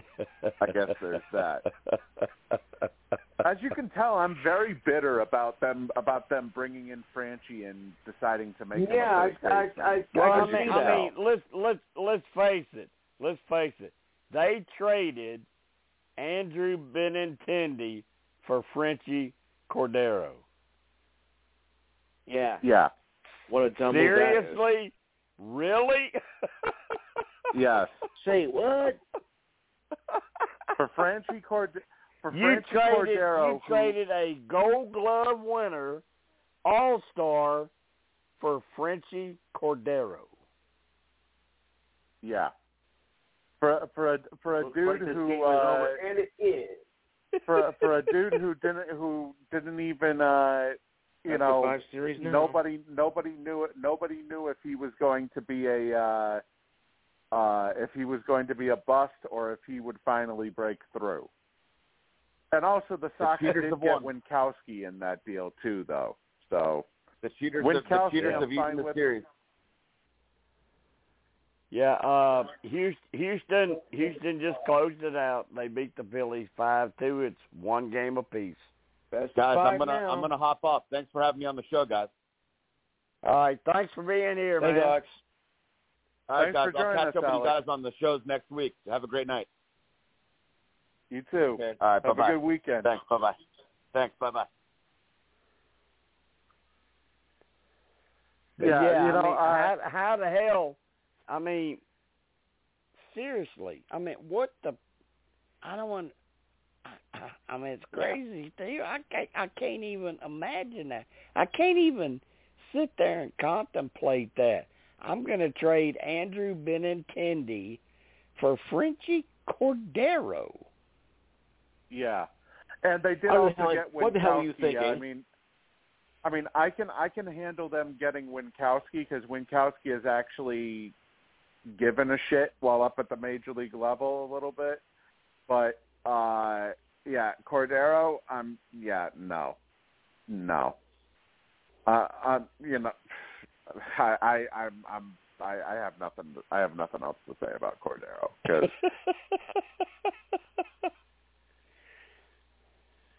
I guess there's that. As you can tell, I'm very bitter about them about them bringing in Franchy and deciding to make Yeah, him a I, third I, I. Well, I I can mean, I mean, let's let's let's face it. Let's face it. They traded Andrew Benintendi for Franchy Cordero. yeah. yeah, What a dumb move that is. Seriously? Really? yes. Say what? For Franchy Cordero. for you Franchy traded Cordero, you who- traded a Gold Glove winner, All Star, for Franchy Cordero. Yeah. For for a for a Looks dude like who uh, over, and it is. for for a dude who didn't who didn't even uh you After know five series nobody nobody knew it nobody knew if he was going to be a uh uh if he was going to be a bust or if he would finally break through. And also the Sox cheaters did have get won. Winckowski in that deal too though. So The cheaters, When have, the cheaters have eaten the series. Yeah, uh Houston Houston Houston just closed it out. They beat the Phillies five two. It's one game apiece. Best Guys, I'm gonna now. I'm gonna hop off. Thanks for having me on the show, guys. All right, thanks for being here, Hey, man. Docs. All right, Thanks guys. for I'll catch us, up with you guys on the shows next week. Have a great night. you too. Okay. All right, Have bye Have a good weekend. Thanks. Bye bye. Thanks. Bye bye. Yeah, yeah, you know, I mean, I- how, how the hell? I mean, seriously. I mean, what the? I don't want. I, I, I mean, it's crazy, Steve. I can't. I can't even imagine that. I can't even sit there and contemplate that. I'm going to trade Andrew Benintendi for Franchy Cordero. Yeah, and they did What the also hell- get Winckowski. what the hell are you thinking? I mean, I mean, I can I can handle them getting Winckowski because Winckowski is actually given a shit while up at the major league level a little bit, but uh yeah, Cordero, I'm yeah, no, no, uh, um, you know, I I I'm I'm I, I have nothing I have nothing else to say about Cordero because.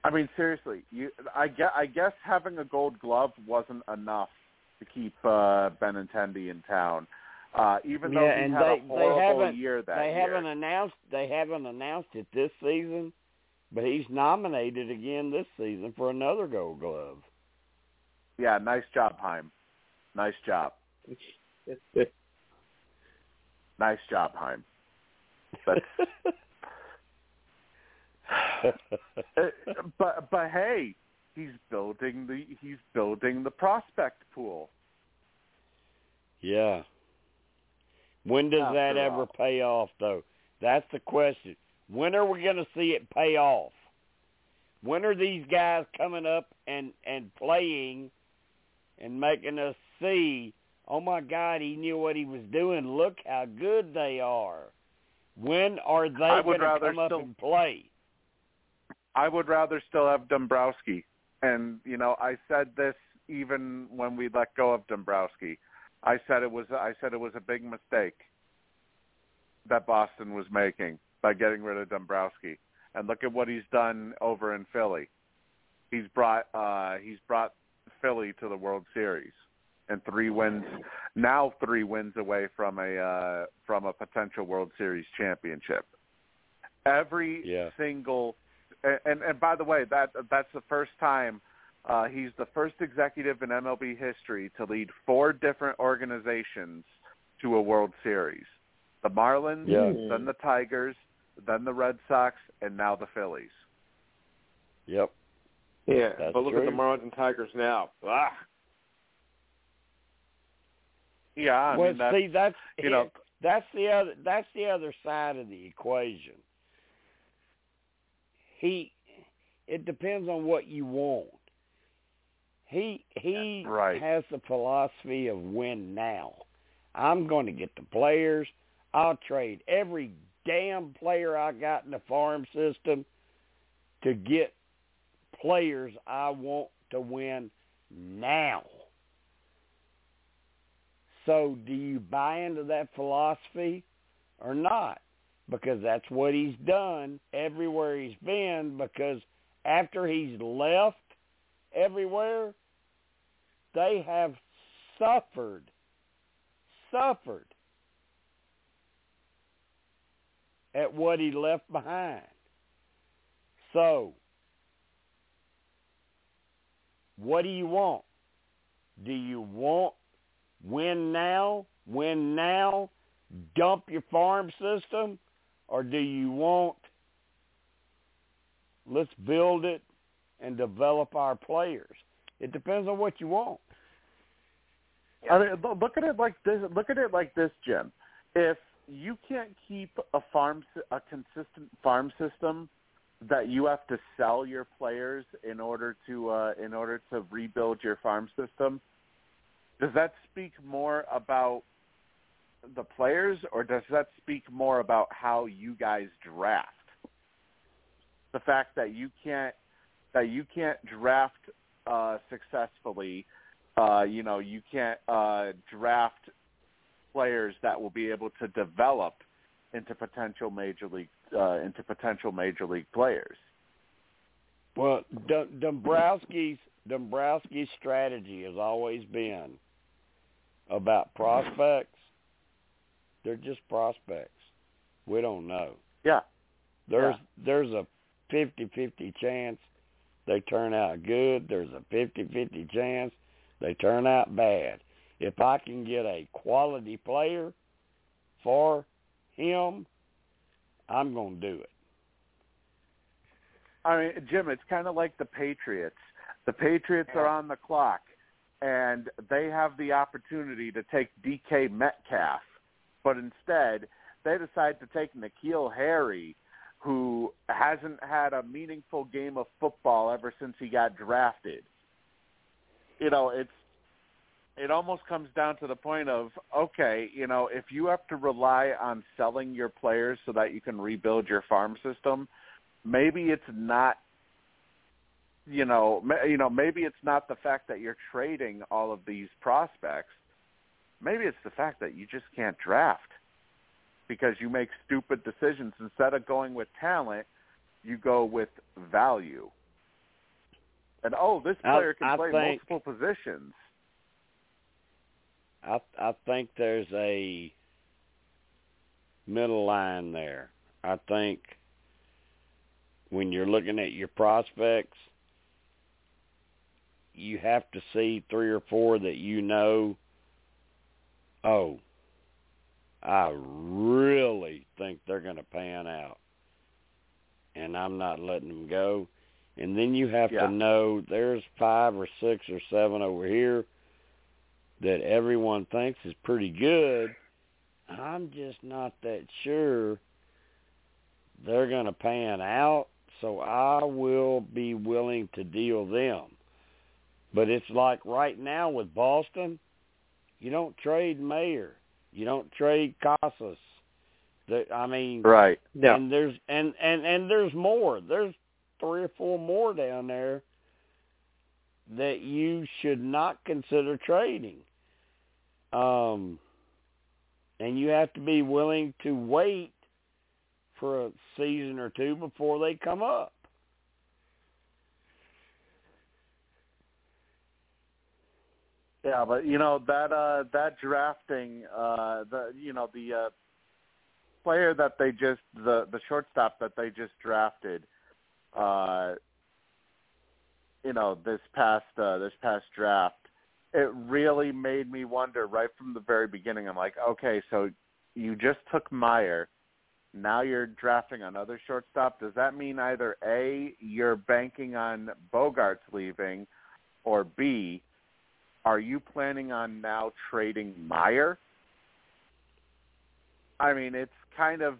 I mean, seriously, you. I guess, I guess having a Gold Glove wasn't enough to keep uh, Benintendi in town, Uh, even though yeah, he and had they, a horrible they haven't year that they year. haven't announced they haven't announced it this season, but he's nominated again this season for another Gold Glove. Yeah, nice job, Chaim. Nice job. Nice job, Chaim. But but hey, he's building the he's building the prospect pool. yeah. When does that ever all. pay off, though? That's the question. When are we going to see it pay off? When are these guys coming up and and playing and making us see? Oh my God, he knew what he was doing. Look how good they are. When are they going to come up and play? I would rather still have Dombrowski. And you know, I said this even when we let go of Dombrowski. I said it was I said it was a big mistake that Boston was making by getting rid of Dombrowski. And look at what he's done over in Philly. He's brought uh he's brought Philly to the World Series and three wins now three wins away from a uh from a potential World Series championship. Every Yeah. single and, and and by the way, that that's the first time uh, he's the first executive in MLB history to lead four different organizations to a World Series: the Marlins, Yeah. then the Tigers, then the Red Sox, and now the Phillies. Yep. Yeah, That's but look at the. Marlins and Tigers now. Ah. Yeah, I well, mean that's see, that's you know that's the other that's the other side of the equation. He it depends on what you want. He he Right. has the philosophy of win now. I'm going to get the players. I'll trade every damn player I got in the farm system to get players I want to win now. So do you buy into that philosophy or not? Because that's what he's done everywhere he's been because after he's left everywhere, they have suffered, suffered at what he left behind. So, what do you want? Do you want win now, win now, dump your farm system, or do you want let's build it and develop our players? It depends on what you want. I mean, look at it like this. Look at it like this, Jim. If you can't keep a farm, a consistent farm system, that you have to sell your players in order to uh, in order to rebuild your farm system, does that speak more about the players, or does that speak more about how you guys draft? The fact that you can't that you can't draft uh, successfully uh, you know, you can't uh, draft players that will be able to develop into potential major league uh, into potential major league players. Well, D- Dombrowski's Dombrowski's strategy has always been about prospects. They're just prospects. We don't know. Yeah. There's there's a fifty-fifty chance they turn out good. There's a fifty-fifty chance they turn out bad. If I can get a quality player for him, I'm going to do it. I mean, Jim, it's kind of like the Patriots. The Patriots are on the clock, and they have the opportunity to take DK Metcalf, but instead they decide to take N'Keal Harry, who hasn't had a meaningful game of football ever since he got drafted. You know, it's it almost comes down to the point of okay, you know, if you have to rely on selling your players so that you can rebuild your farm system, maybe it's not you know, ma- you know, maybe it's not the fact that you're trading all of these prospects. Maybe it's the fact that you just can't draft because you make stupid decisions instead of going with talent, you go with value. And oh, this I- player can I play think- multiple positions. I I think there's a middle line there. I think when you're looking at your prospects, you have to see three or four that you know, oh, I really think they're going to pan out. And I'm not letting them go. And then you have Yeah. to know there's five or six or seven over here that everyone thinks is pretty good. I'm just not that sure they're going to pan out, so I will be willing to deal them. But it's like right now with Boston, you don't trade Mayer, you don't trade Casas. I mean, Right. Yeah. and there's and and and there's more. There's three or four more down there that you should not consider trading. Um, and you have to be willing to wait for a season or two before they come up. Yeah, but you know that uh that drafting uh the you know the uh player that they just the the shortstop that they just drafted uh you know this past uh this past draft it really made me wonder right from the very beginning. I'm like okay so you just took Mayer. Now you're drafting another shortstop. Does that mean either A you're banking on Bogaerts leaving or B are you planning on now trading Mayer? I mean, it's kind of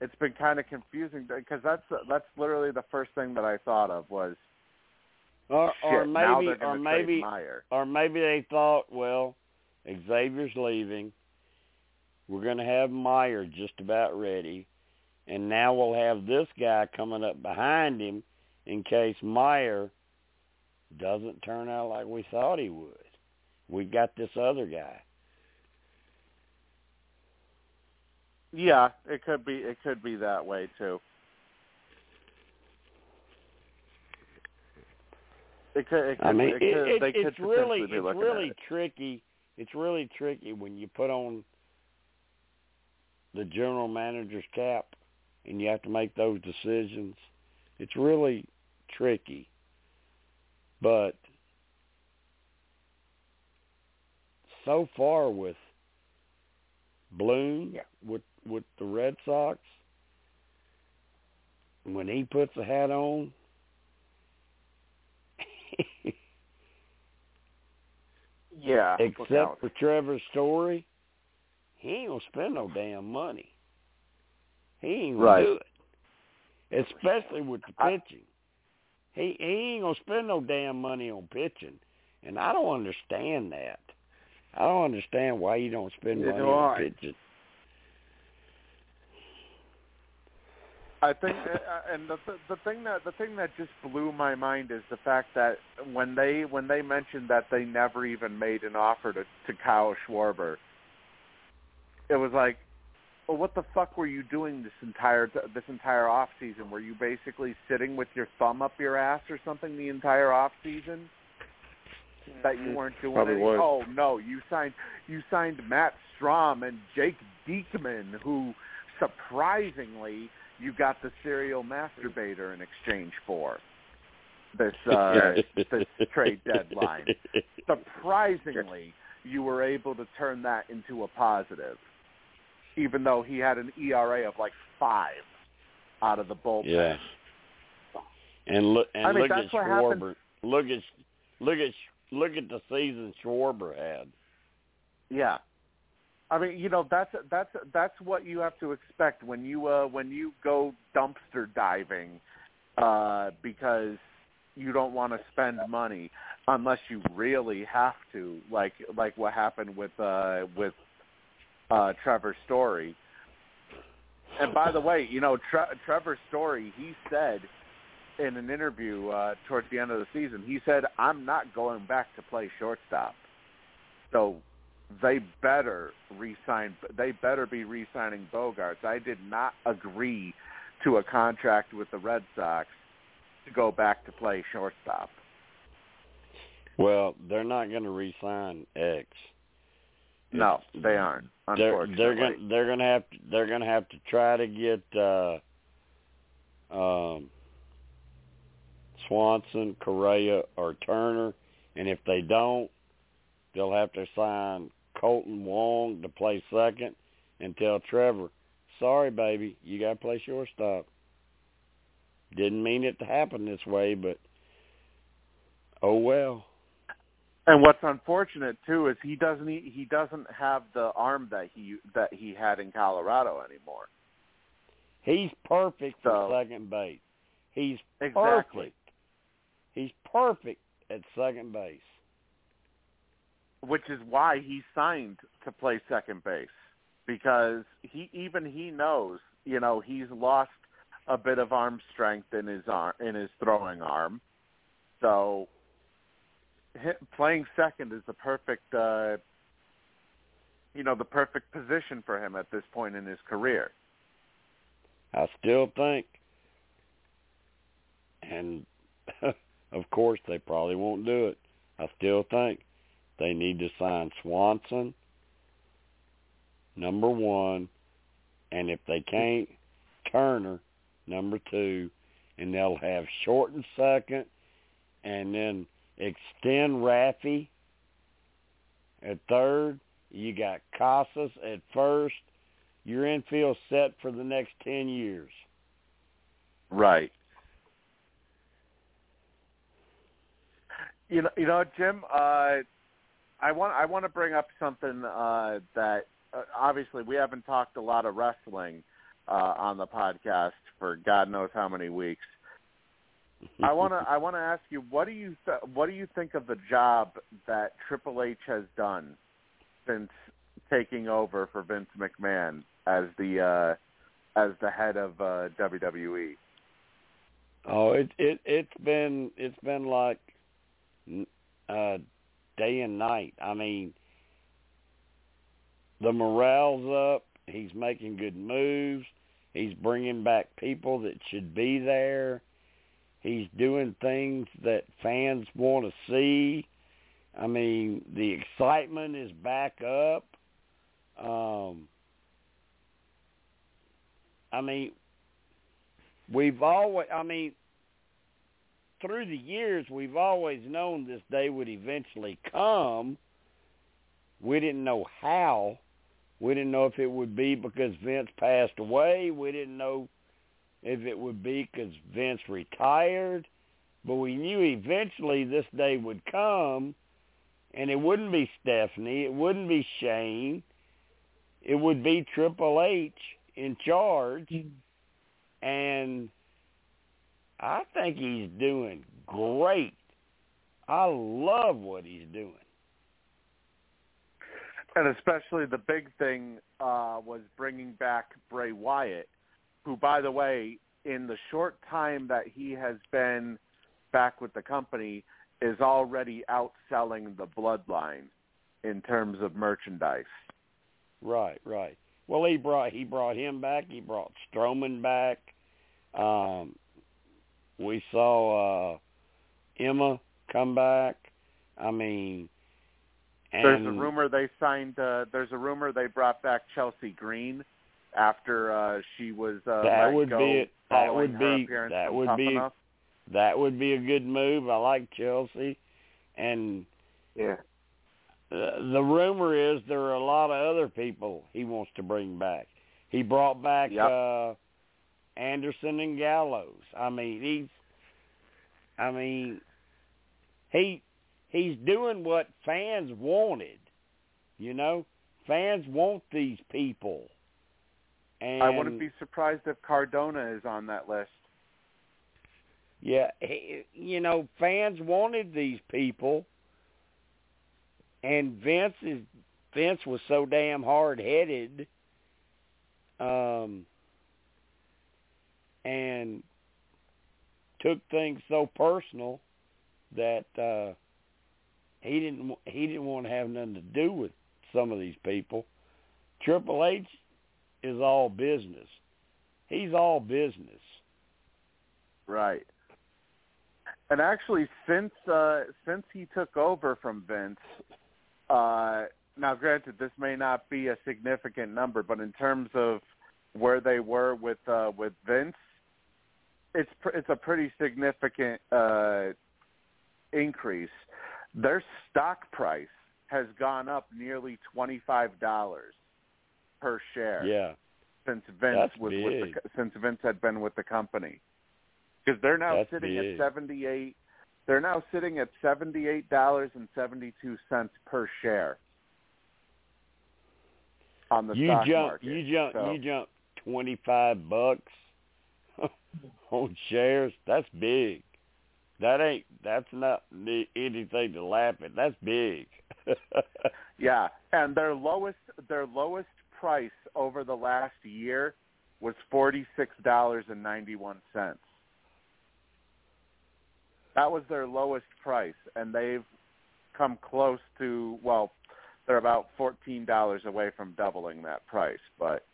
it's been kind of confusing because that's that's literally the first thing that I thought of was Or or shit. now maybe or maybe Mayer. or maybe they thought, well, Xavier's leaving. We're going to have Mayer just about ready, and now we'll have this guy coming up behind him in case Mayer doesn't turn out like we thought he would. We got this other guy. Yeah, it could be it could be that way too. It could. It could I mean, it it, could, it, they it's really it's really it. tricky. It's really tricky when you put on the general manager's cap and you have to make those decisions. It's really tricky. But so far with Bloom Yeah. with with the Red Sox when he puts a hat on Yeah, Except for Trevor Story, he ain't gonna spend no damn money. He ain't gonna Right. do it. Especially with the I- pitching. He he ain't gonna spend no damn money on pitching. And I don't understand that. I don't understand why you don't spend Neither money do on I. pitching. I think, uh, and the the thing that the thing that just blew my mind is the fact that when they when they mentioned that they never even made an offer to to Kyle Schwarber, it was like, well, what the fuck were you doing this entire this entire off season? Were you basically sitting with your thumb up your ass or something the entire off season? That you weren't doing Probably any, was. oh no, you signed you signed Matt Strahm and Jake Diekman, who surprisingly you got the serial masturbator in exchange for this uh, this trade deadline. Surprisingly, you were able to turn that into a positive, even though he had an ERA of like five out of the bullpen. Yeah. And look and I mean, look at Schwarber. happened- Look at look at look at the season Schwarber had. Yeah. I mean, you know, that's that's that's what you have to expect when you uh when you go dumpster diving uh because you don't want to spend money unless you really have to like like what happened with uh with uh Trevor Story. And by the way, you know, Tre- Trevor Story, he said in an interview uh towards the end of the season, he said, "I'm not going back to play shortstop." So they better resign. They better be re-signing Bogaerts. I did not agree to a contract with the Red Sox to go back to play shortstop. Well, they're not going to re-sign X. No, they aren't. They're they're gonna they're gonna have to they're gonna have to try to get uh um Swanson, Correa, or Turner, and if they don't, they'll have to sign Kolten Wong to play second and tell Trevor, sorry baby, you gotta play shortstop. Didn't mean it to happen this way, but oh well. And what's unfortunate too is he doesn't he, he doesn't have the arm that he that he had in Colorado anymore. He's perfect for second base. He's Exactly. perfect. He's perfect at second base. Which is why he signed to play second base because he even he knows, you know, he's lost a bit of arm strength in his arm in his throwing arm. So playing second is the perfect uh you know, the perfect position for him at this point in his career. I still think, and of course they probably won't do it. I still think they need to sign Swanson, number one, and if they can't, Turner, number two, and they'll have short and second, and then extend Raffy at third. You got Casas at first. Your infield set for the next ten years. Right. You know, you know, Jim. Uh, I want I want to bring up something uh, that uh, obviously we haven't talked a lot of wrestling uh, on the podcast for God knows how many weeks. I want to I want to ask you what do you th- what do you think of the job that Triple H has done since taking over for Vince McMahon as the uh, as the head of uh, WWE? Oh, it it it's been it's been like uh day and night. I mean, the morale's up. He's making good moves. He's bringing back people that should be there. He's doing things that fans want to see. I mean, the excitement is back up. Um, I mean, we've always, I mean, through the years, we've always known this day would eventually come. We didn't know how. We didn't know if it would be because Vince passed away. We didn't know if it would be because Vince retired. But we knew eventually this day would come, and it wouldn't be Stephanie. It wouldn't be Shane. It would be Triple H in charge. And I think he's doing great. I love what he's doing. And especially the big thing uh, was bringing back Bray Wyatt, who, by the way, in the short time that he has been back with the company, is already outselling the Bloodline in terms of merchandise. Right, right. Well, he brought he brought him back. He brought Strowman back. Um, we saw uh, Emma come back. I mean, and There's a rumor they signed. Uh, there's a rumor they brought back Chelsea Green after uh, she was uh, That let would go be- that following would her be- that would be- Enough. that would be a good move. I like Chelsea, and Yeah. uh, the rumor is there are a lot of other people he wants to bring back. He brought back Yep. uh Anderson and Gallows. I mean, he's I mean, he he's doing what fans wanted. You know, fans want these people. And I wouldn't be surprised if Cardona is on that list. Yeah, you know, fans wanted these people, and Vince is Vince was so damn hard headed, um, and took things so personal that uh, he didn't he didn't want to have nothing to do with some of these people. Triple H is all business. He's all business. Right. And actually, since uh, since he took over from Vince, uh, now, granted, this may not be a significant number, but in terms of where they were with uh, with Vince, it's pr- it's a pretty significant uh, increase. Their stock price has gone up nearly twenty five dollars per share. Yeah. Since Vince That's was with the, since Vince had been with the company, because they're now That's sitting big. at seventy eight. They're now sitting at seventy eight dollars and seventy two cents per share on the you stock jump market. you jump So- you jump twenty five bucks on shares. That's big. That ain't that's not anything to laugh at. That's big. Yeah, and their lowest their lowest price over the last year was forty six dollars and ninety one cents. That was their lowest price, and they've come close to well, they're about fourteen dollars away from doubling that price. But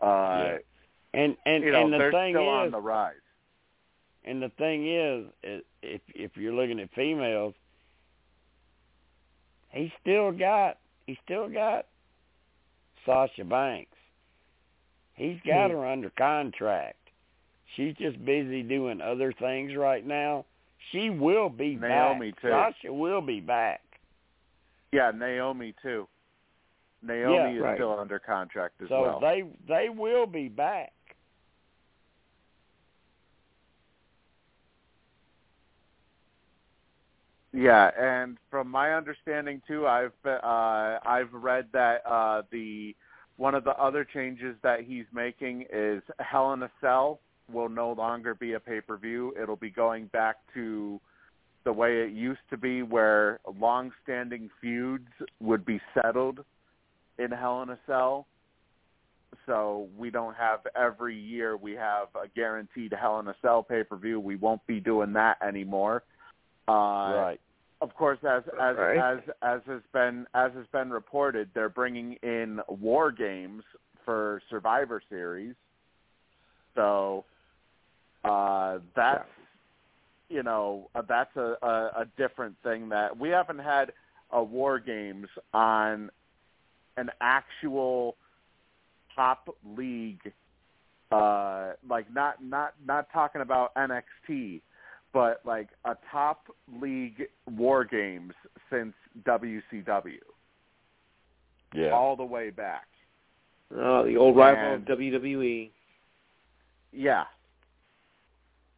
uh, Yeah. and and you know and the they're thing still is on the rise. And the thing is, if if you're looking at females, he still got he still got Sasha Banks. He's got Hmm. her under contract. She's just busy doing other things right now. She will be Naomi, back. too. Sasha will be back. Yeah, Naomi too. Naomi Yeah, is right. still under contract as So well. So they they will be back. Yeah, and from my understanding too, I've uh, I've read that uh, the one of the other changes that he's making is Hell in a Cell will no longer be a pay per view. It'll be going back to the way it used to be, where long-standing feuds would be settled in Hell in a Cell. So we don't have every year we have a guaranteed Hell in a Cell pay per view. We won't be doing that anymore. Uh, right. of course, as as Right. as as has been as has been reported, they're bringing in war games for Survivor Series. So uh, that's you know uh, that's a, a a different thing that we haven't had a war games on an actual top league uh like not not not talking about NXT but like a top league war games since WCW Yeah. all the way back. Oh, the old rival And- of. WWE. Yeah.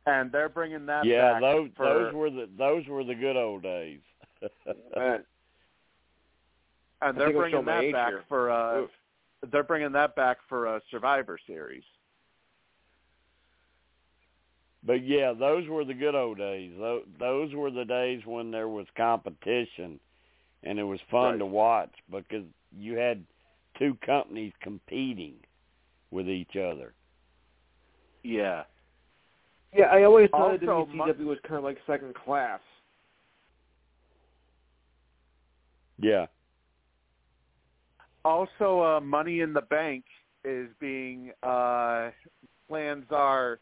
And they're bringing that yeah, back those for those were the those were the good old days. Uh, and they're bringing that back here. for uh Oof. they're bringing that back for a Survivor Series. But yeah, those were the good old days. Those, those were the days when there was competition, and it was fun Right. to watch because you had two companies competing with each other. Yeah. Yeah, I always thought that Also, WCW was kind of like second class. Yeah. Also, uh, Money in the Bank is being uh, plans are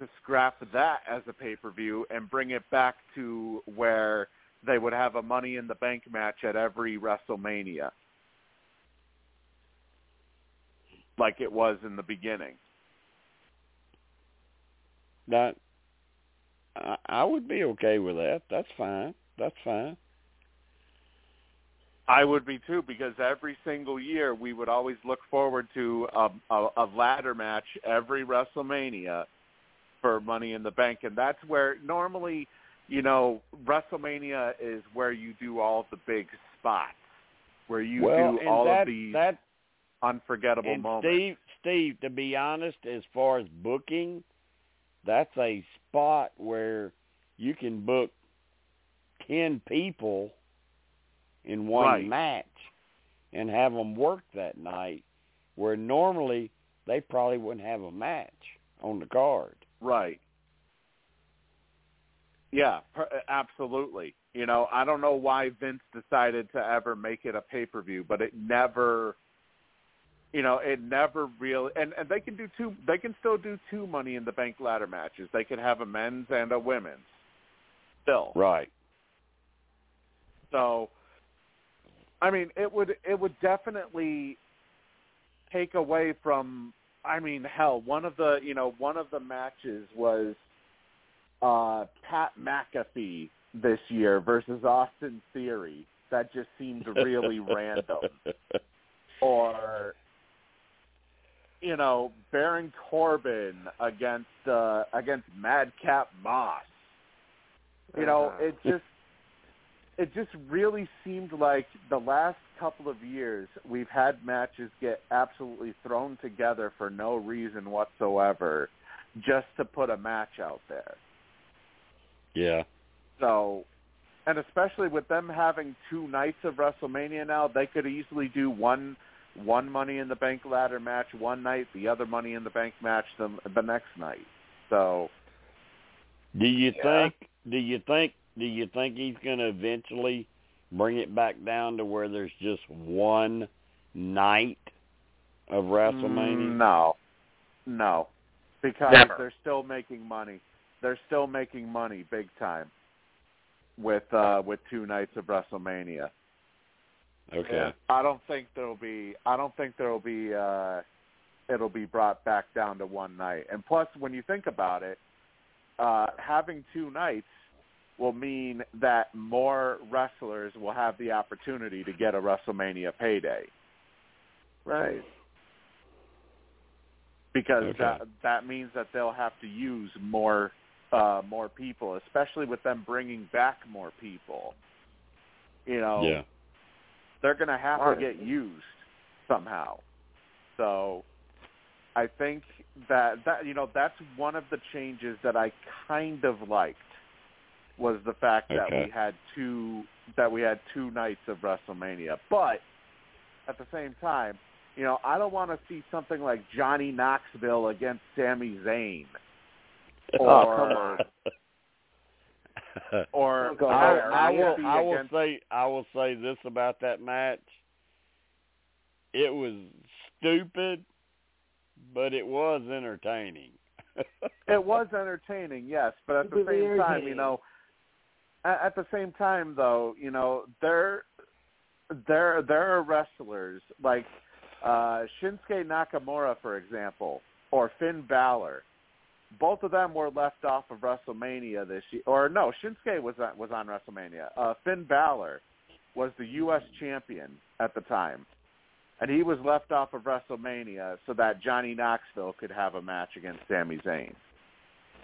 to scrap that as a pay per view and bring it back to where they would have a Money in the Bank match at every WrestleMania, like it was in the beginning. That I, I would be okay with that. That's fine. That's fine. I would be too because every single year we would always look forward to a, a, a ladder match every WrestleMania for Money in the Bank, and that's where normally, you know, WrestleMania is where you do all the big spots, where you well, do all that, of these that unforgettable and moments. Steve, Steve, to be honest, as far as booking, that's a spot where you can book ten people in one Right. match and have them work that night, where normally they probably wouldn't have a match on the card. Right. Yeah, per- uh, absolutely. You know, I don't know why Vince decided to ever make it a pay-per-view, but it never you know, it never really and and they can do two they can still do two money in the bank ladder matches. They could have a men's and a women's still. Right. So I mean, it would it would definitely take away from. I mean, hell, one of the you know one of the matches was uh Pat McAfee this year versus Austin Theory. That just seemed really random. Or you know, Baron Corbin against uh against Madcap Moss. You know, Uh-huh. it just it just really seemed like the last couple of years we've had matches get absolutely thrown together for no reason whatsoever just to put a match out there. Yeah. So, and especially with them having two nights of WrestleMania now, they could easily do one one Money in the Bank ladder match one night, the other Money in the Bank match the the next night. So, Do you Yeah. think? Do you think? Do you think he's going to eventually bring it back down to where there's just one night of WrestleMania? no, no, because Never. they're still making money. They're still making money big time with uh with two nights of WrestleMania. Okay. I don't think there'll be. I don't think there'll be. uh It'll be brought back down to one night. And plus, when you think about it, uh having two nights will mean that more wrestlers will have the opportunity to get a WrestleMania payday Right. because Okay. that that means that they'll have to use more uh more people, especially with them bringing back more people. You know, Yeah. they're going to have Right. to get used somehow. So I think that that you know that's one of the changes that I kind of liked was the fact that Okay. we had two that we had two nights of WrestleMania. But at the same time, you know, I don't want to see something like Johnny Knoxville against Sami Zayn Oh, come on. or Oh, I, or I will. I will against say. I will say this about that match. It was stupid, but it was entertaining. It was entertaining, yes, but at the same time, you know, at, the same time though, you know, there, there, there are wrestlers like uh Shinsuke Nakamura, for example, or Finn Balor. Both of them were left off of WrestleMania this year, or no, Shinsuke was on, was on WrestleMania. Uh, Finn Balor was the U.S. champion at the time, and he was left off of WrestleMania so that Johnny Knoxville could have a match against Sami Zayn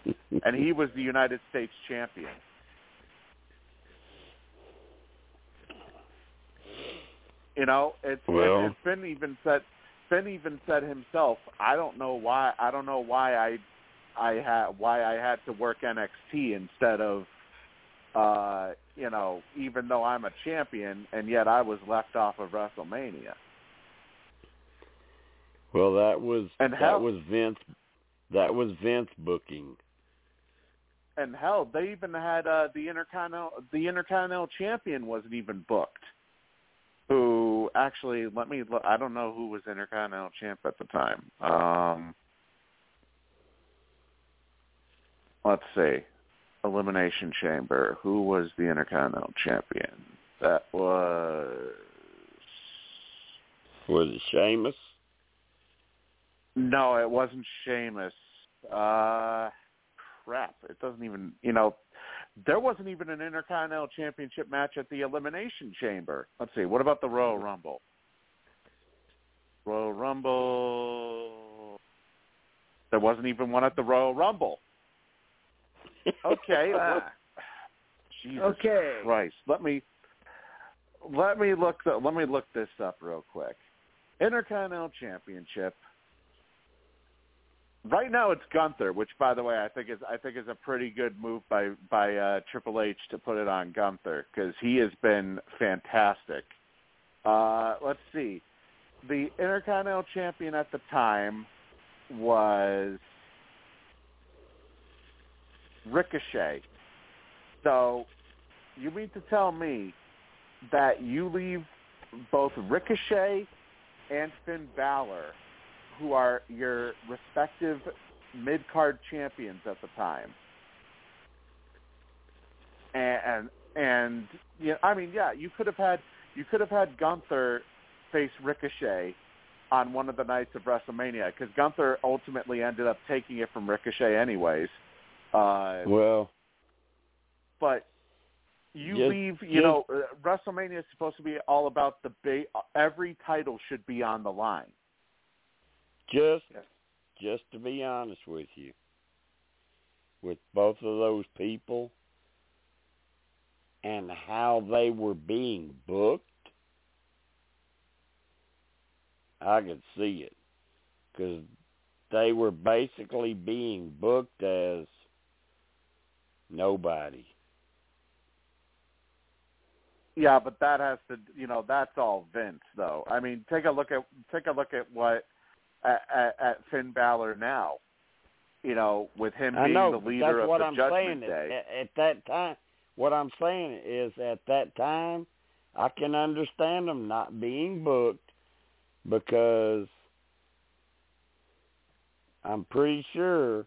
and he was the United States champion. You know, it's Well- it's Finn even said Finn even said himself, I don't know why I don't know why I I had why I had to work NXT instead of uh, you know, even though I'm a champion and yet I was left off of WrestleMania. well, that was And that how- was Vince. That was Vince booking. And hell, they even had uh, the Intercontinental the Intercontinental champion wasn't even booked. Who actually? Let me. Look, I don't know who was Intercontinental champ at the time. Um, let's see. Elimination Chamber. Who was the Intercontinental champion? That was. Was it Sheamus? No, it wasn't Sheamus. Uh, crap. It doesn't even. You know, there wasn't even an Intercontinental Championship match at the Elimination Chamber. Let's see. What about the Royal Rumble? Royal Rumble. There wasn't even one at the Royal Rumble. Okay. Ah. Jesus Okay. Christ. Let me let me look the, let me look this up real quick. Intercontinental Championship. Right now it's Gunther, which by the way I think is I think is a pretty good move by by uh, Triple H to put it on Gunther because he has been fantastic. Uh, let's see, the Intercontinental Champion at the time was Ricochet. So you mean to tell me that you leave both Ricochet and Finn Balor, who are your respective mid-card champions at the time, and and, and yeah, I mean, yeah, you could have had you could have had Gunther face Ricochet on one of the nights of WrestleMania because Gunther ultimately ended up taking it from Ricochet anyways. Uh, well, but you leave, you know, uh, WrestleMania is supposed to be all about the ba- every title should be on the line. Just just to be honest with you, with both of those people and how they were being booked, I could see it because they were basically being booked as nobody. Yeah, but that has to, you know, that's all Vince though. I mean, take a look at take a look at what at, at, at Finn Balor now. You know, with him being know the leader that's of what the I'm Judgment saying. Day. At, at that time, what I'm saying is at that time, I can understand them not being booked because I'm pretty sure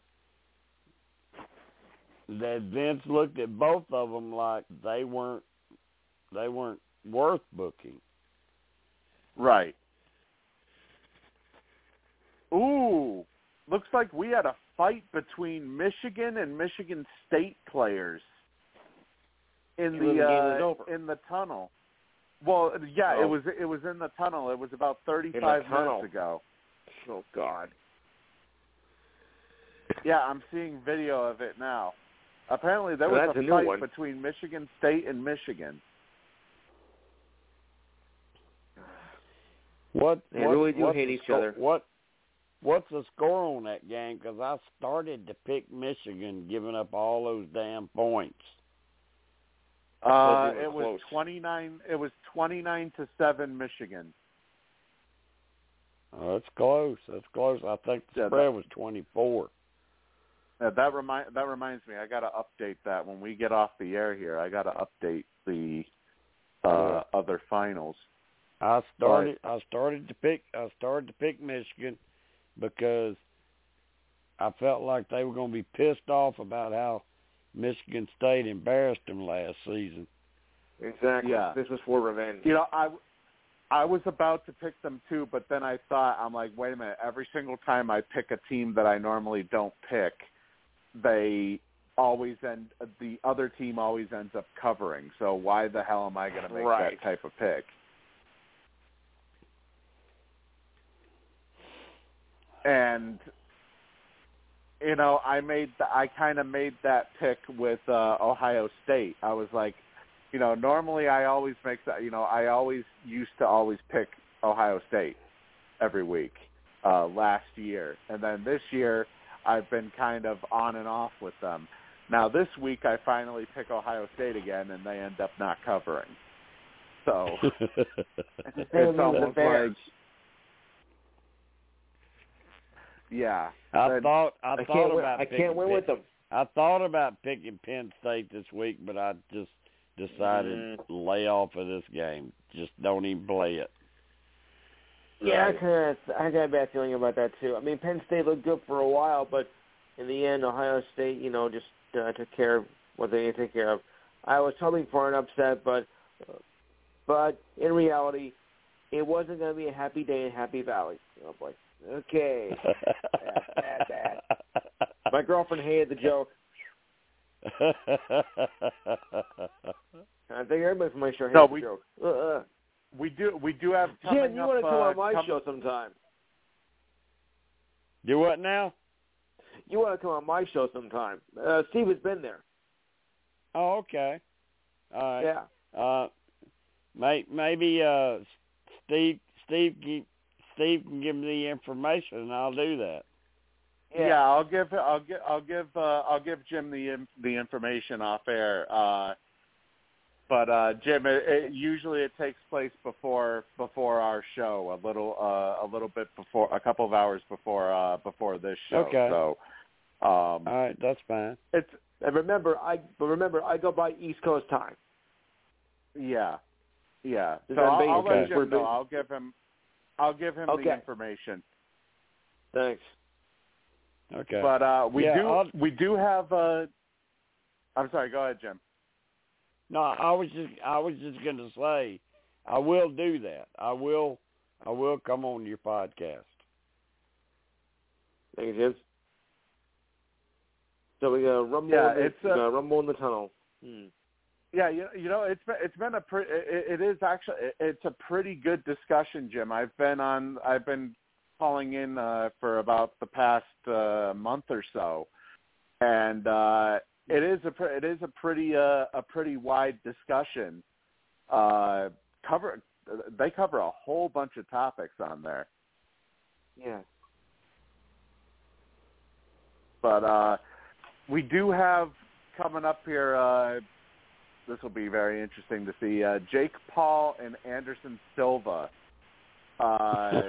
that Vince looked at both of them like they weren't they weren't worth booking. Right. Ooh, looks like we had a fight between Michigan and Michigan State players in When the, uh, in the tunnel. Well, yeah, Oh. it was it was in the tunnel. It was about 35 minutes ago. Oh God. Yeah, I'm seeing video of it now. Apparently, there So was a a fight one. between Michigan State and Michigan. What They what, really do hate each other. What what's the score on that game? Because I started to pick Michigan, giving up all those damn points. Uh, Wasn't it was 29. It was 29 to seven, Michigan. Oh, that's close. That's close. I think the Yeah, spread that- was twenty four. Uh, that remind that reminds me. I got to update that when we get off the air here. I got to update the uh, other finals. I started. I started to pick. I started to pick Michigan because I felt like they were going to be pissed off about how Michigan State embarrassed them last season. Exactly. Yeah. This was for revenge. You know, I I was about to pick them too, but then I thought I'm like, wait a minute. Every single time I pick a team that I normally don't pick, they always end. The other team always ends up covering. So why the hell am I going to make Right. that type of pick? And you know, I made the, I kind of made that pick with uh, Ohio State. I was like, you know, normally I always make that. You know, I always used to always pick Ohio State every week uh, last year, and then this year I've been kind of on and off with them. Now this week I finally pick Ohio State again, and they end up not covering. So It's it's almost like, yeah. I Then- thought. I, I thought can't win. about I can't win Penn- with them. I thought about picking Penn State this week, but I just decided Mm. lay off of this game. Just don't even play it. Yeah, I Right. kind of I got a bad feeling about that too. I mean, Penn State looked good for a while, but in the end, Ohio State, you know, just uh, took care of what they needed to take care of. I was hoping for an upset, but but in reality, it wasn't going to be a happy day in Happy Valley. Oh boy. Okay. bad, bad. My girlfriend hated the joke. I think everybody from my show hated No, the we- joke. Uh, uh. We do we do have coming Jim, you up, want to come uh, on my com- show sometime? Do what now? You want to come on my show sometime? Uh, Steve has been there. Oh, okay. All right. Yeah. Uh, may, maybe uh, Steve Steve can, Steve can give me the information, and I'll do that. Yeah. I'll give I'll give I'll give uh, I'll give Jim the in- the information off air. Uh, but uh, Jim, it, it, usually it takes place before before our show, a little uh, a little bit before, a couple of hours before uh, before this show. Okay. So um, All right, that's fine. it's And remember, I but remember I go by East Coast time. yeah, yeah. Is So I'll, I'll let? Jim know. I'll give him I'll give him the information. Thanks. Okay. But uh, we Yeah, do I'll- we do have. Uh, I'm sorry. Go ahead, Jim. No, I was just I was just gonna say, I will do that. I will. I will come on your podcast. Thank you, Jim. So we got rumble. Yeah, in the, it's, we uh, rumble in the tunnel. Hmm. Yeah, you, you know, it's been it's been a pre- it, it is actually it's a pretty good discussion, Jim. I've been on I've been calling in uh, for about the past uh, month or so, and uh, it is a pre- it is a pretty uh, a pretty wide discussion. Uh, cover they cover a whole bunch of topics on there, Yeah. but uh, we do have coming up here. Uh, this will be very interesting to see. Uh, Jake Paul and Anderson Silva uh,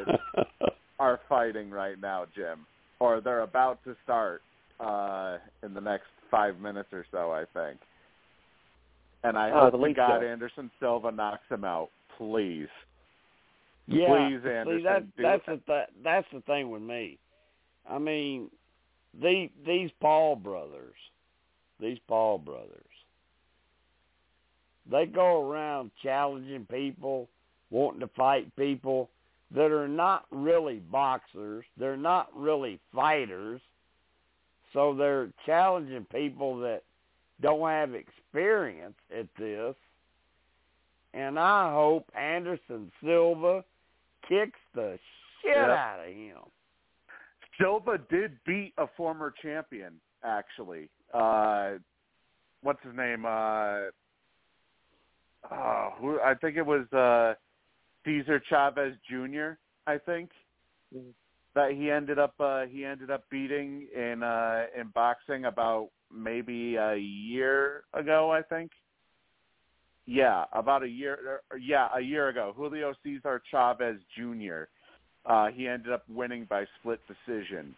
are fighting right now, Jim, or they're about to start uh, in the next five minutes or so, I think. And I Oh, hope the to God show. Anderson Silva knocks him out, please. Yeah, Please, see, that, that's it. the th- that's the thing with me. I mean, the these Paul brothers, these Paul brothers, they go around challenging people, wanting to fight people that are not really boxers. They're not really fighters. So they're challenging people that don't have experience at this. And I hope Anderson Silva kicks the shit Yep. out of him. Silva did beat a former champion, actually. Uh, what's his name? Uh, oh, who, I think it was uh, Cesar Chavez Jr. I think Mhm. that he ended up uh, he ended up beating in uh, in boxing about maybe a year ago. I think. Yeah, about a year. Or, yeah, a year ago. Julio Cesar Chavez Jr. Uh, he ended up winning by split decision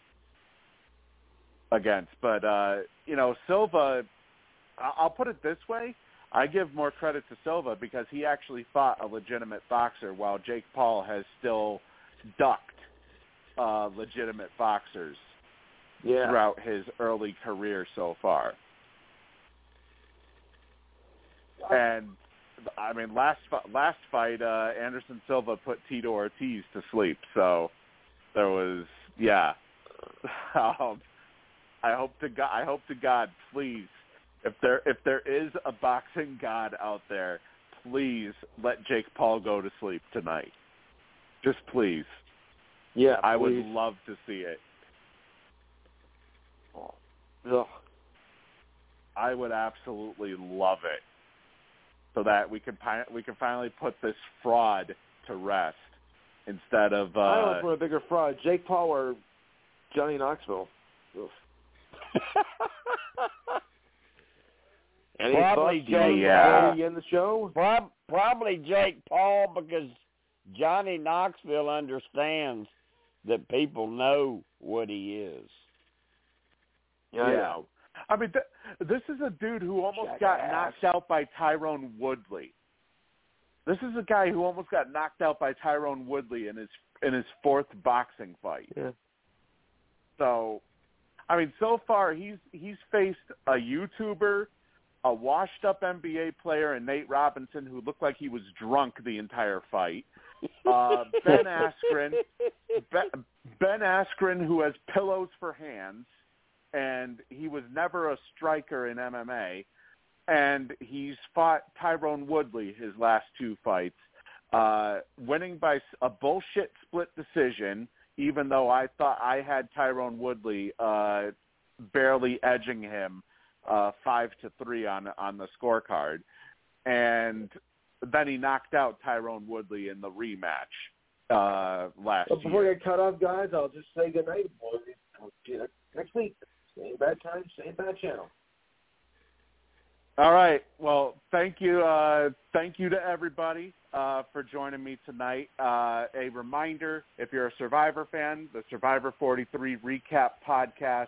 against. But uh, you know, Silva. I'll put it this way: I give more credit to Silva because he actually fought a legitimate boxer, while Jake Paul has still ducked uh, legitimate boxers Yeah. throughout his early career so far. And I mean, last last fight, uh, Anderson Silva put Tito Ortiz to sleep. So there was, yeah. um, I hope to God, I hope to God, please, if there if there is a boxing god out there, please let Jake Paul go to sleep tonight. Just please. Yeah. I would love to see it. Ugh. I would absolutely love it, so that we can we can finally put this fraud to rest instead of. I Uh, almost want a bigger fraud, Jake Paul or Johnny Knoxville. Ugh. Any Probably thoughts, Jake Joe, Yeah. before the show? Prob- probably Jake Paul because Johnny Knoxville understands that people know what he is. Yeah. I yeah. I mean, th- this is a dude who almost Jackass. got knocked out by Tyron Woodley. This is a guy who almost got knocked out by Tyron Woodley in his in his fourth boxing fight. Yeah. So, I mean, so far he's he's faced a YouTuber, a washed-up NBA player, and Nate Robinson, who looked like he was drunk the entire fight. Uh, ben Askren, ben, ben Askren, who has pillows for hands, and he was never a striker in MMA, and he's fought Tyron Woodley his last two fights, uh, winning by a bullshit split decision. Even though I thought I had Tyron Woodley uh, barely edging him uh, five to three on on the scorecard, and then he knocked out Tyron Woodley in the rematch uh, last But before year. I get cut off, guys, I'll just say good night, boys. See you next week. Same bad time, same bad channel. All right. Well, thank you. Uh, thank you to everybody uh, for joining me tonight. Uh, a reminder: if you're a Survivor fan, the Survivor 43 recap podcast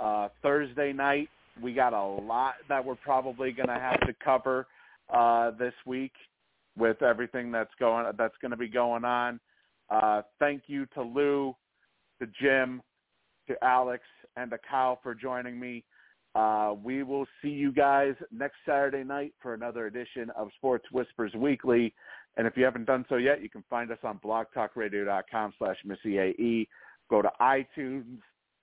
uh, Thursday night. We got a lot that we're probably going to have to cover uh, this week with everything that's going that's going to be going on. Uh, thank you to Lou, to Jim, to Alex, and to Kyle for joining me. Uh, we will see you guys next Saturday night for another edition of Sports Whispers Weekly. And if you haven't done so yet, you can find us on blogtalkradio.com slash MissyAE. Go to iTunes,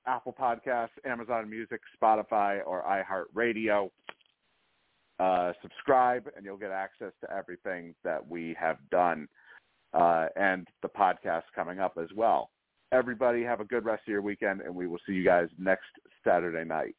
Apple Podcasts, Amazon Music, Spotify, or iHeartRadio. Uh, subscribe, and you'll get access to everything that we have done uh, and the podcast coming up as well. Everybody have a good rest of your weekend, and we will see you guys next Saturday night.